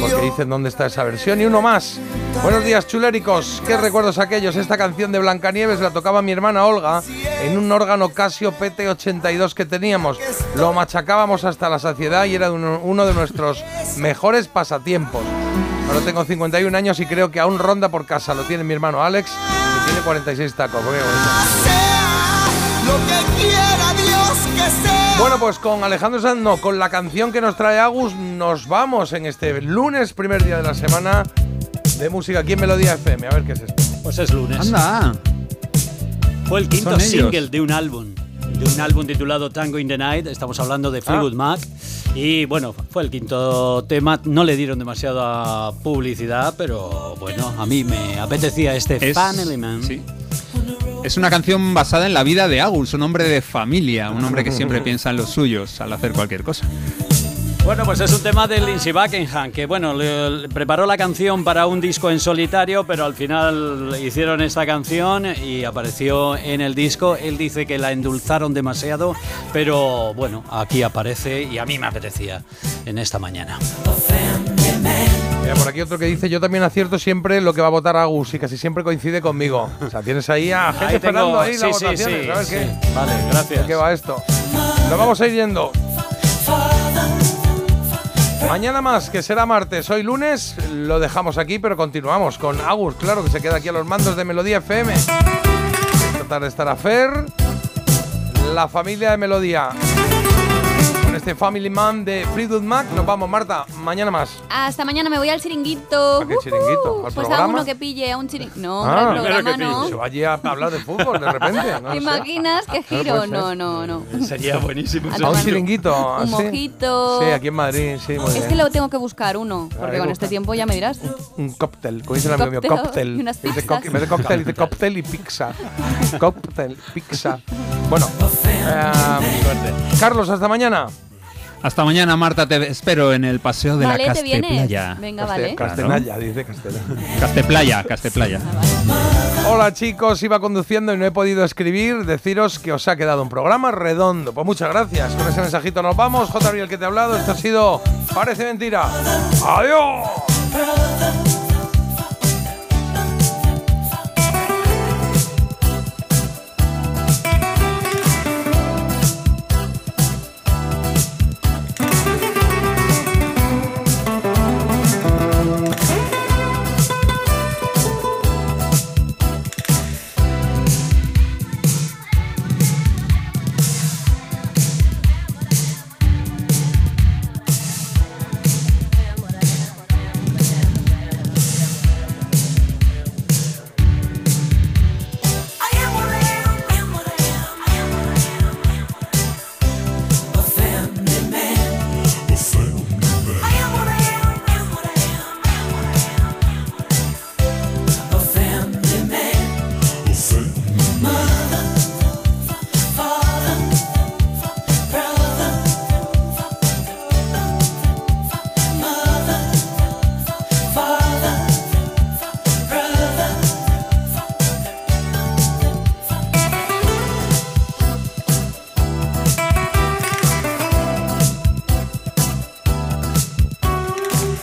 Porque dicen dónde está esa versión. Y uno más. Buenos días, chuléricos. ¿Qué recuerdos aquellos? Esta canción de Blancanieves la tocaba mi hermana Olga en un órgano Casio PT82 que teníamos. Lo machacábamos hasta la saciedad y era uno, de nuestros mejores pasatiempos. Ahora tengo 51 años y creo que aún ronda por casa. Lo tiene mi hermano Alex, que tiene 46 tacos. Bonito. Lo que quiera Dios que sea. Bueno, pues con Alejandro Sanz, no, con la canción que nos trae Agus, nos vamos en este lunes, primer día de la semana de música aquí en Melodía FM. A ver qué es esto. Pues es lunes. Anda. Fue el quinto single de un álbum. de un álbum titulado Tango in the Night. Estamos hablando de Fleetwood Mac. Y bueno, fue el quinto tema. No le dieron demasiada publicidad, pero bueno, a mí me apetecía este Es- Family Man. Es una canción basada en la vida de Agus, un hombre de familia, un hombre que siempre piensa en los suyos al hacer cualquier cosa. Bueno, pues es un tema de Lindsey Buckingham, que bueno, le- le preparó la canción para un disco en solitario, pero al final hicieron esta canción y apareció en el disco. Él dice que la endulzaron demasiado, pero bueno, aquí aparece y a mí me apetecía en esta mañana. Mira, por aquí otro que dice, yo también acierto siempre lo que va a votar Agus y casi siempre coincide conmigo. O sea, tienes ahí a gente Ahí tengo- esperando ahí sí, las sí, votaciones, sí, ¿sabes qué? Vale, gracias. ¿De qué va esto? Nos vamos a ir yendo. Mañana más, que será martes. Hoy lunes lo dejamos aquí, pero continuamos con Agus, claro, que se queda aquí a los mandos de Melodía FM. Esta tarde estará Fer, la familia de Melodía. Este Family Man de Fleetwood Mac. Nos vamos, Marta. Mañana más. Hasta mañana me voy al chiringuito. ¿A qué chiringuito? ¿Al Pues a programa? uno que pille a un chiringuito. No, Ah, al programa no. Se va allí a hablar de fútbol de repente. No ¿Te imaginas qué puede giro? No, no, no. Sería buenísimo. A A un chiringuito. Un ¿así? mojito. Sí, aquí en Madrid, sí, muy Es bien. que lo tengo que buscar uno, porque con este tiempo ya me dirás. Un cóctel, como dice el amigo mío, Cóctel y unas pizzas. en vez de cóctel, dice cóctel y pizza. cóctel, pizza. Bueno, eh, Carlos, hasta mañana. Hasta mañana, Marta, te espero en el paseo de Vale, la. Casteplaya. Venga, Caste- vale. Castenalla, dice Castellana. Casteplaya, Casteplaya. Hola chicos, iba conduciendo y no he podido escribir. Deciros que os ha quedado un programa redondo. Pues muchas gracias. Con ese mensajito nos vamos. J. el que te ha hablado. Esto ha sido Parece Mentira. ¡Adiós!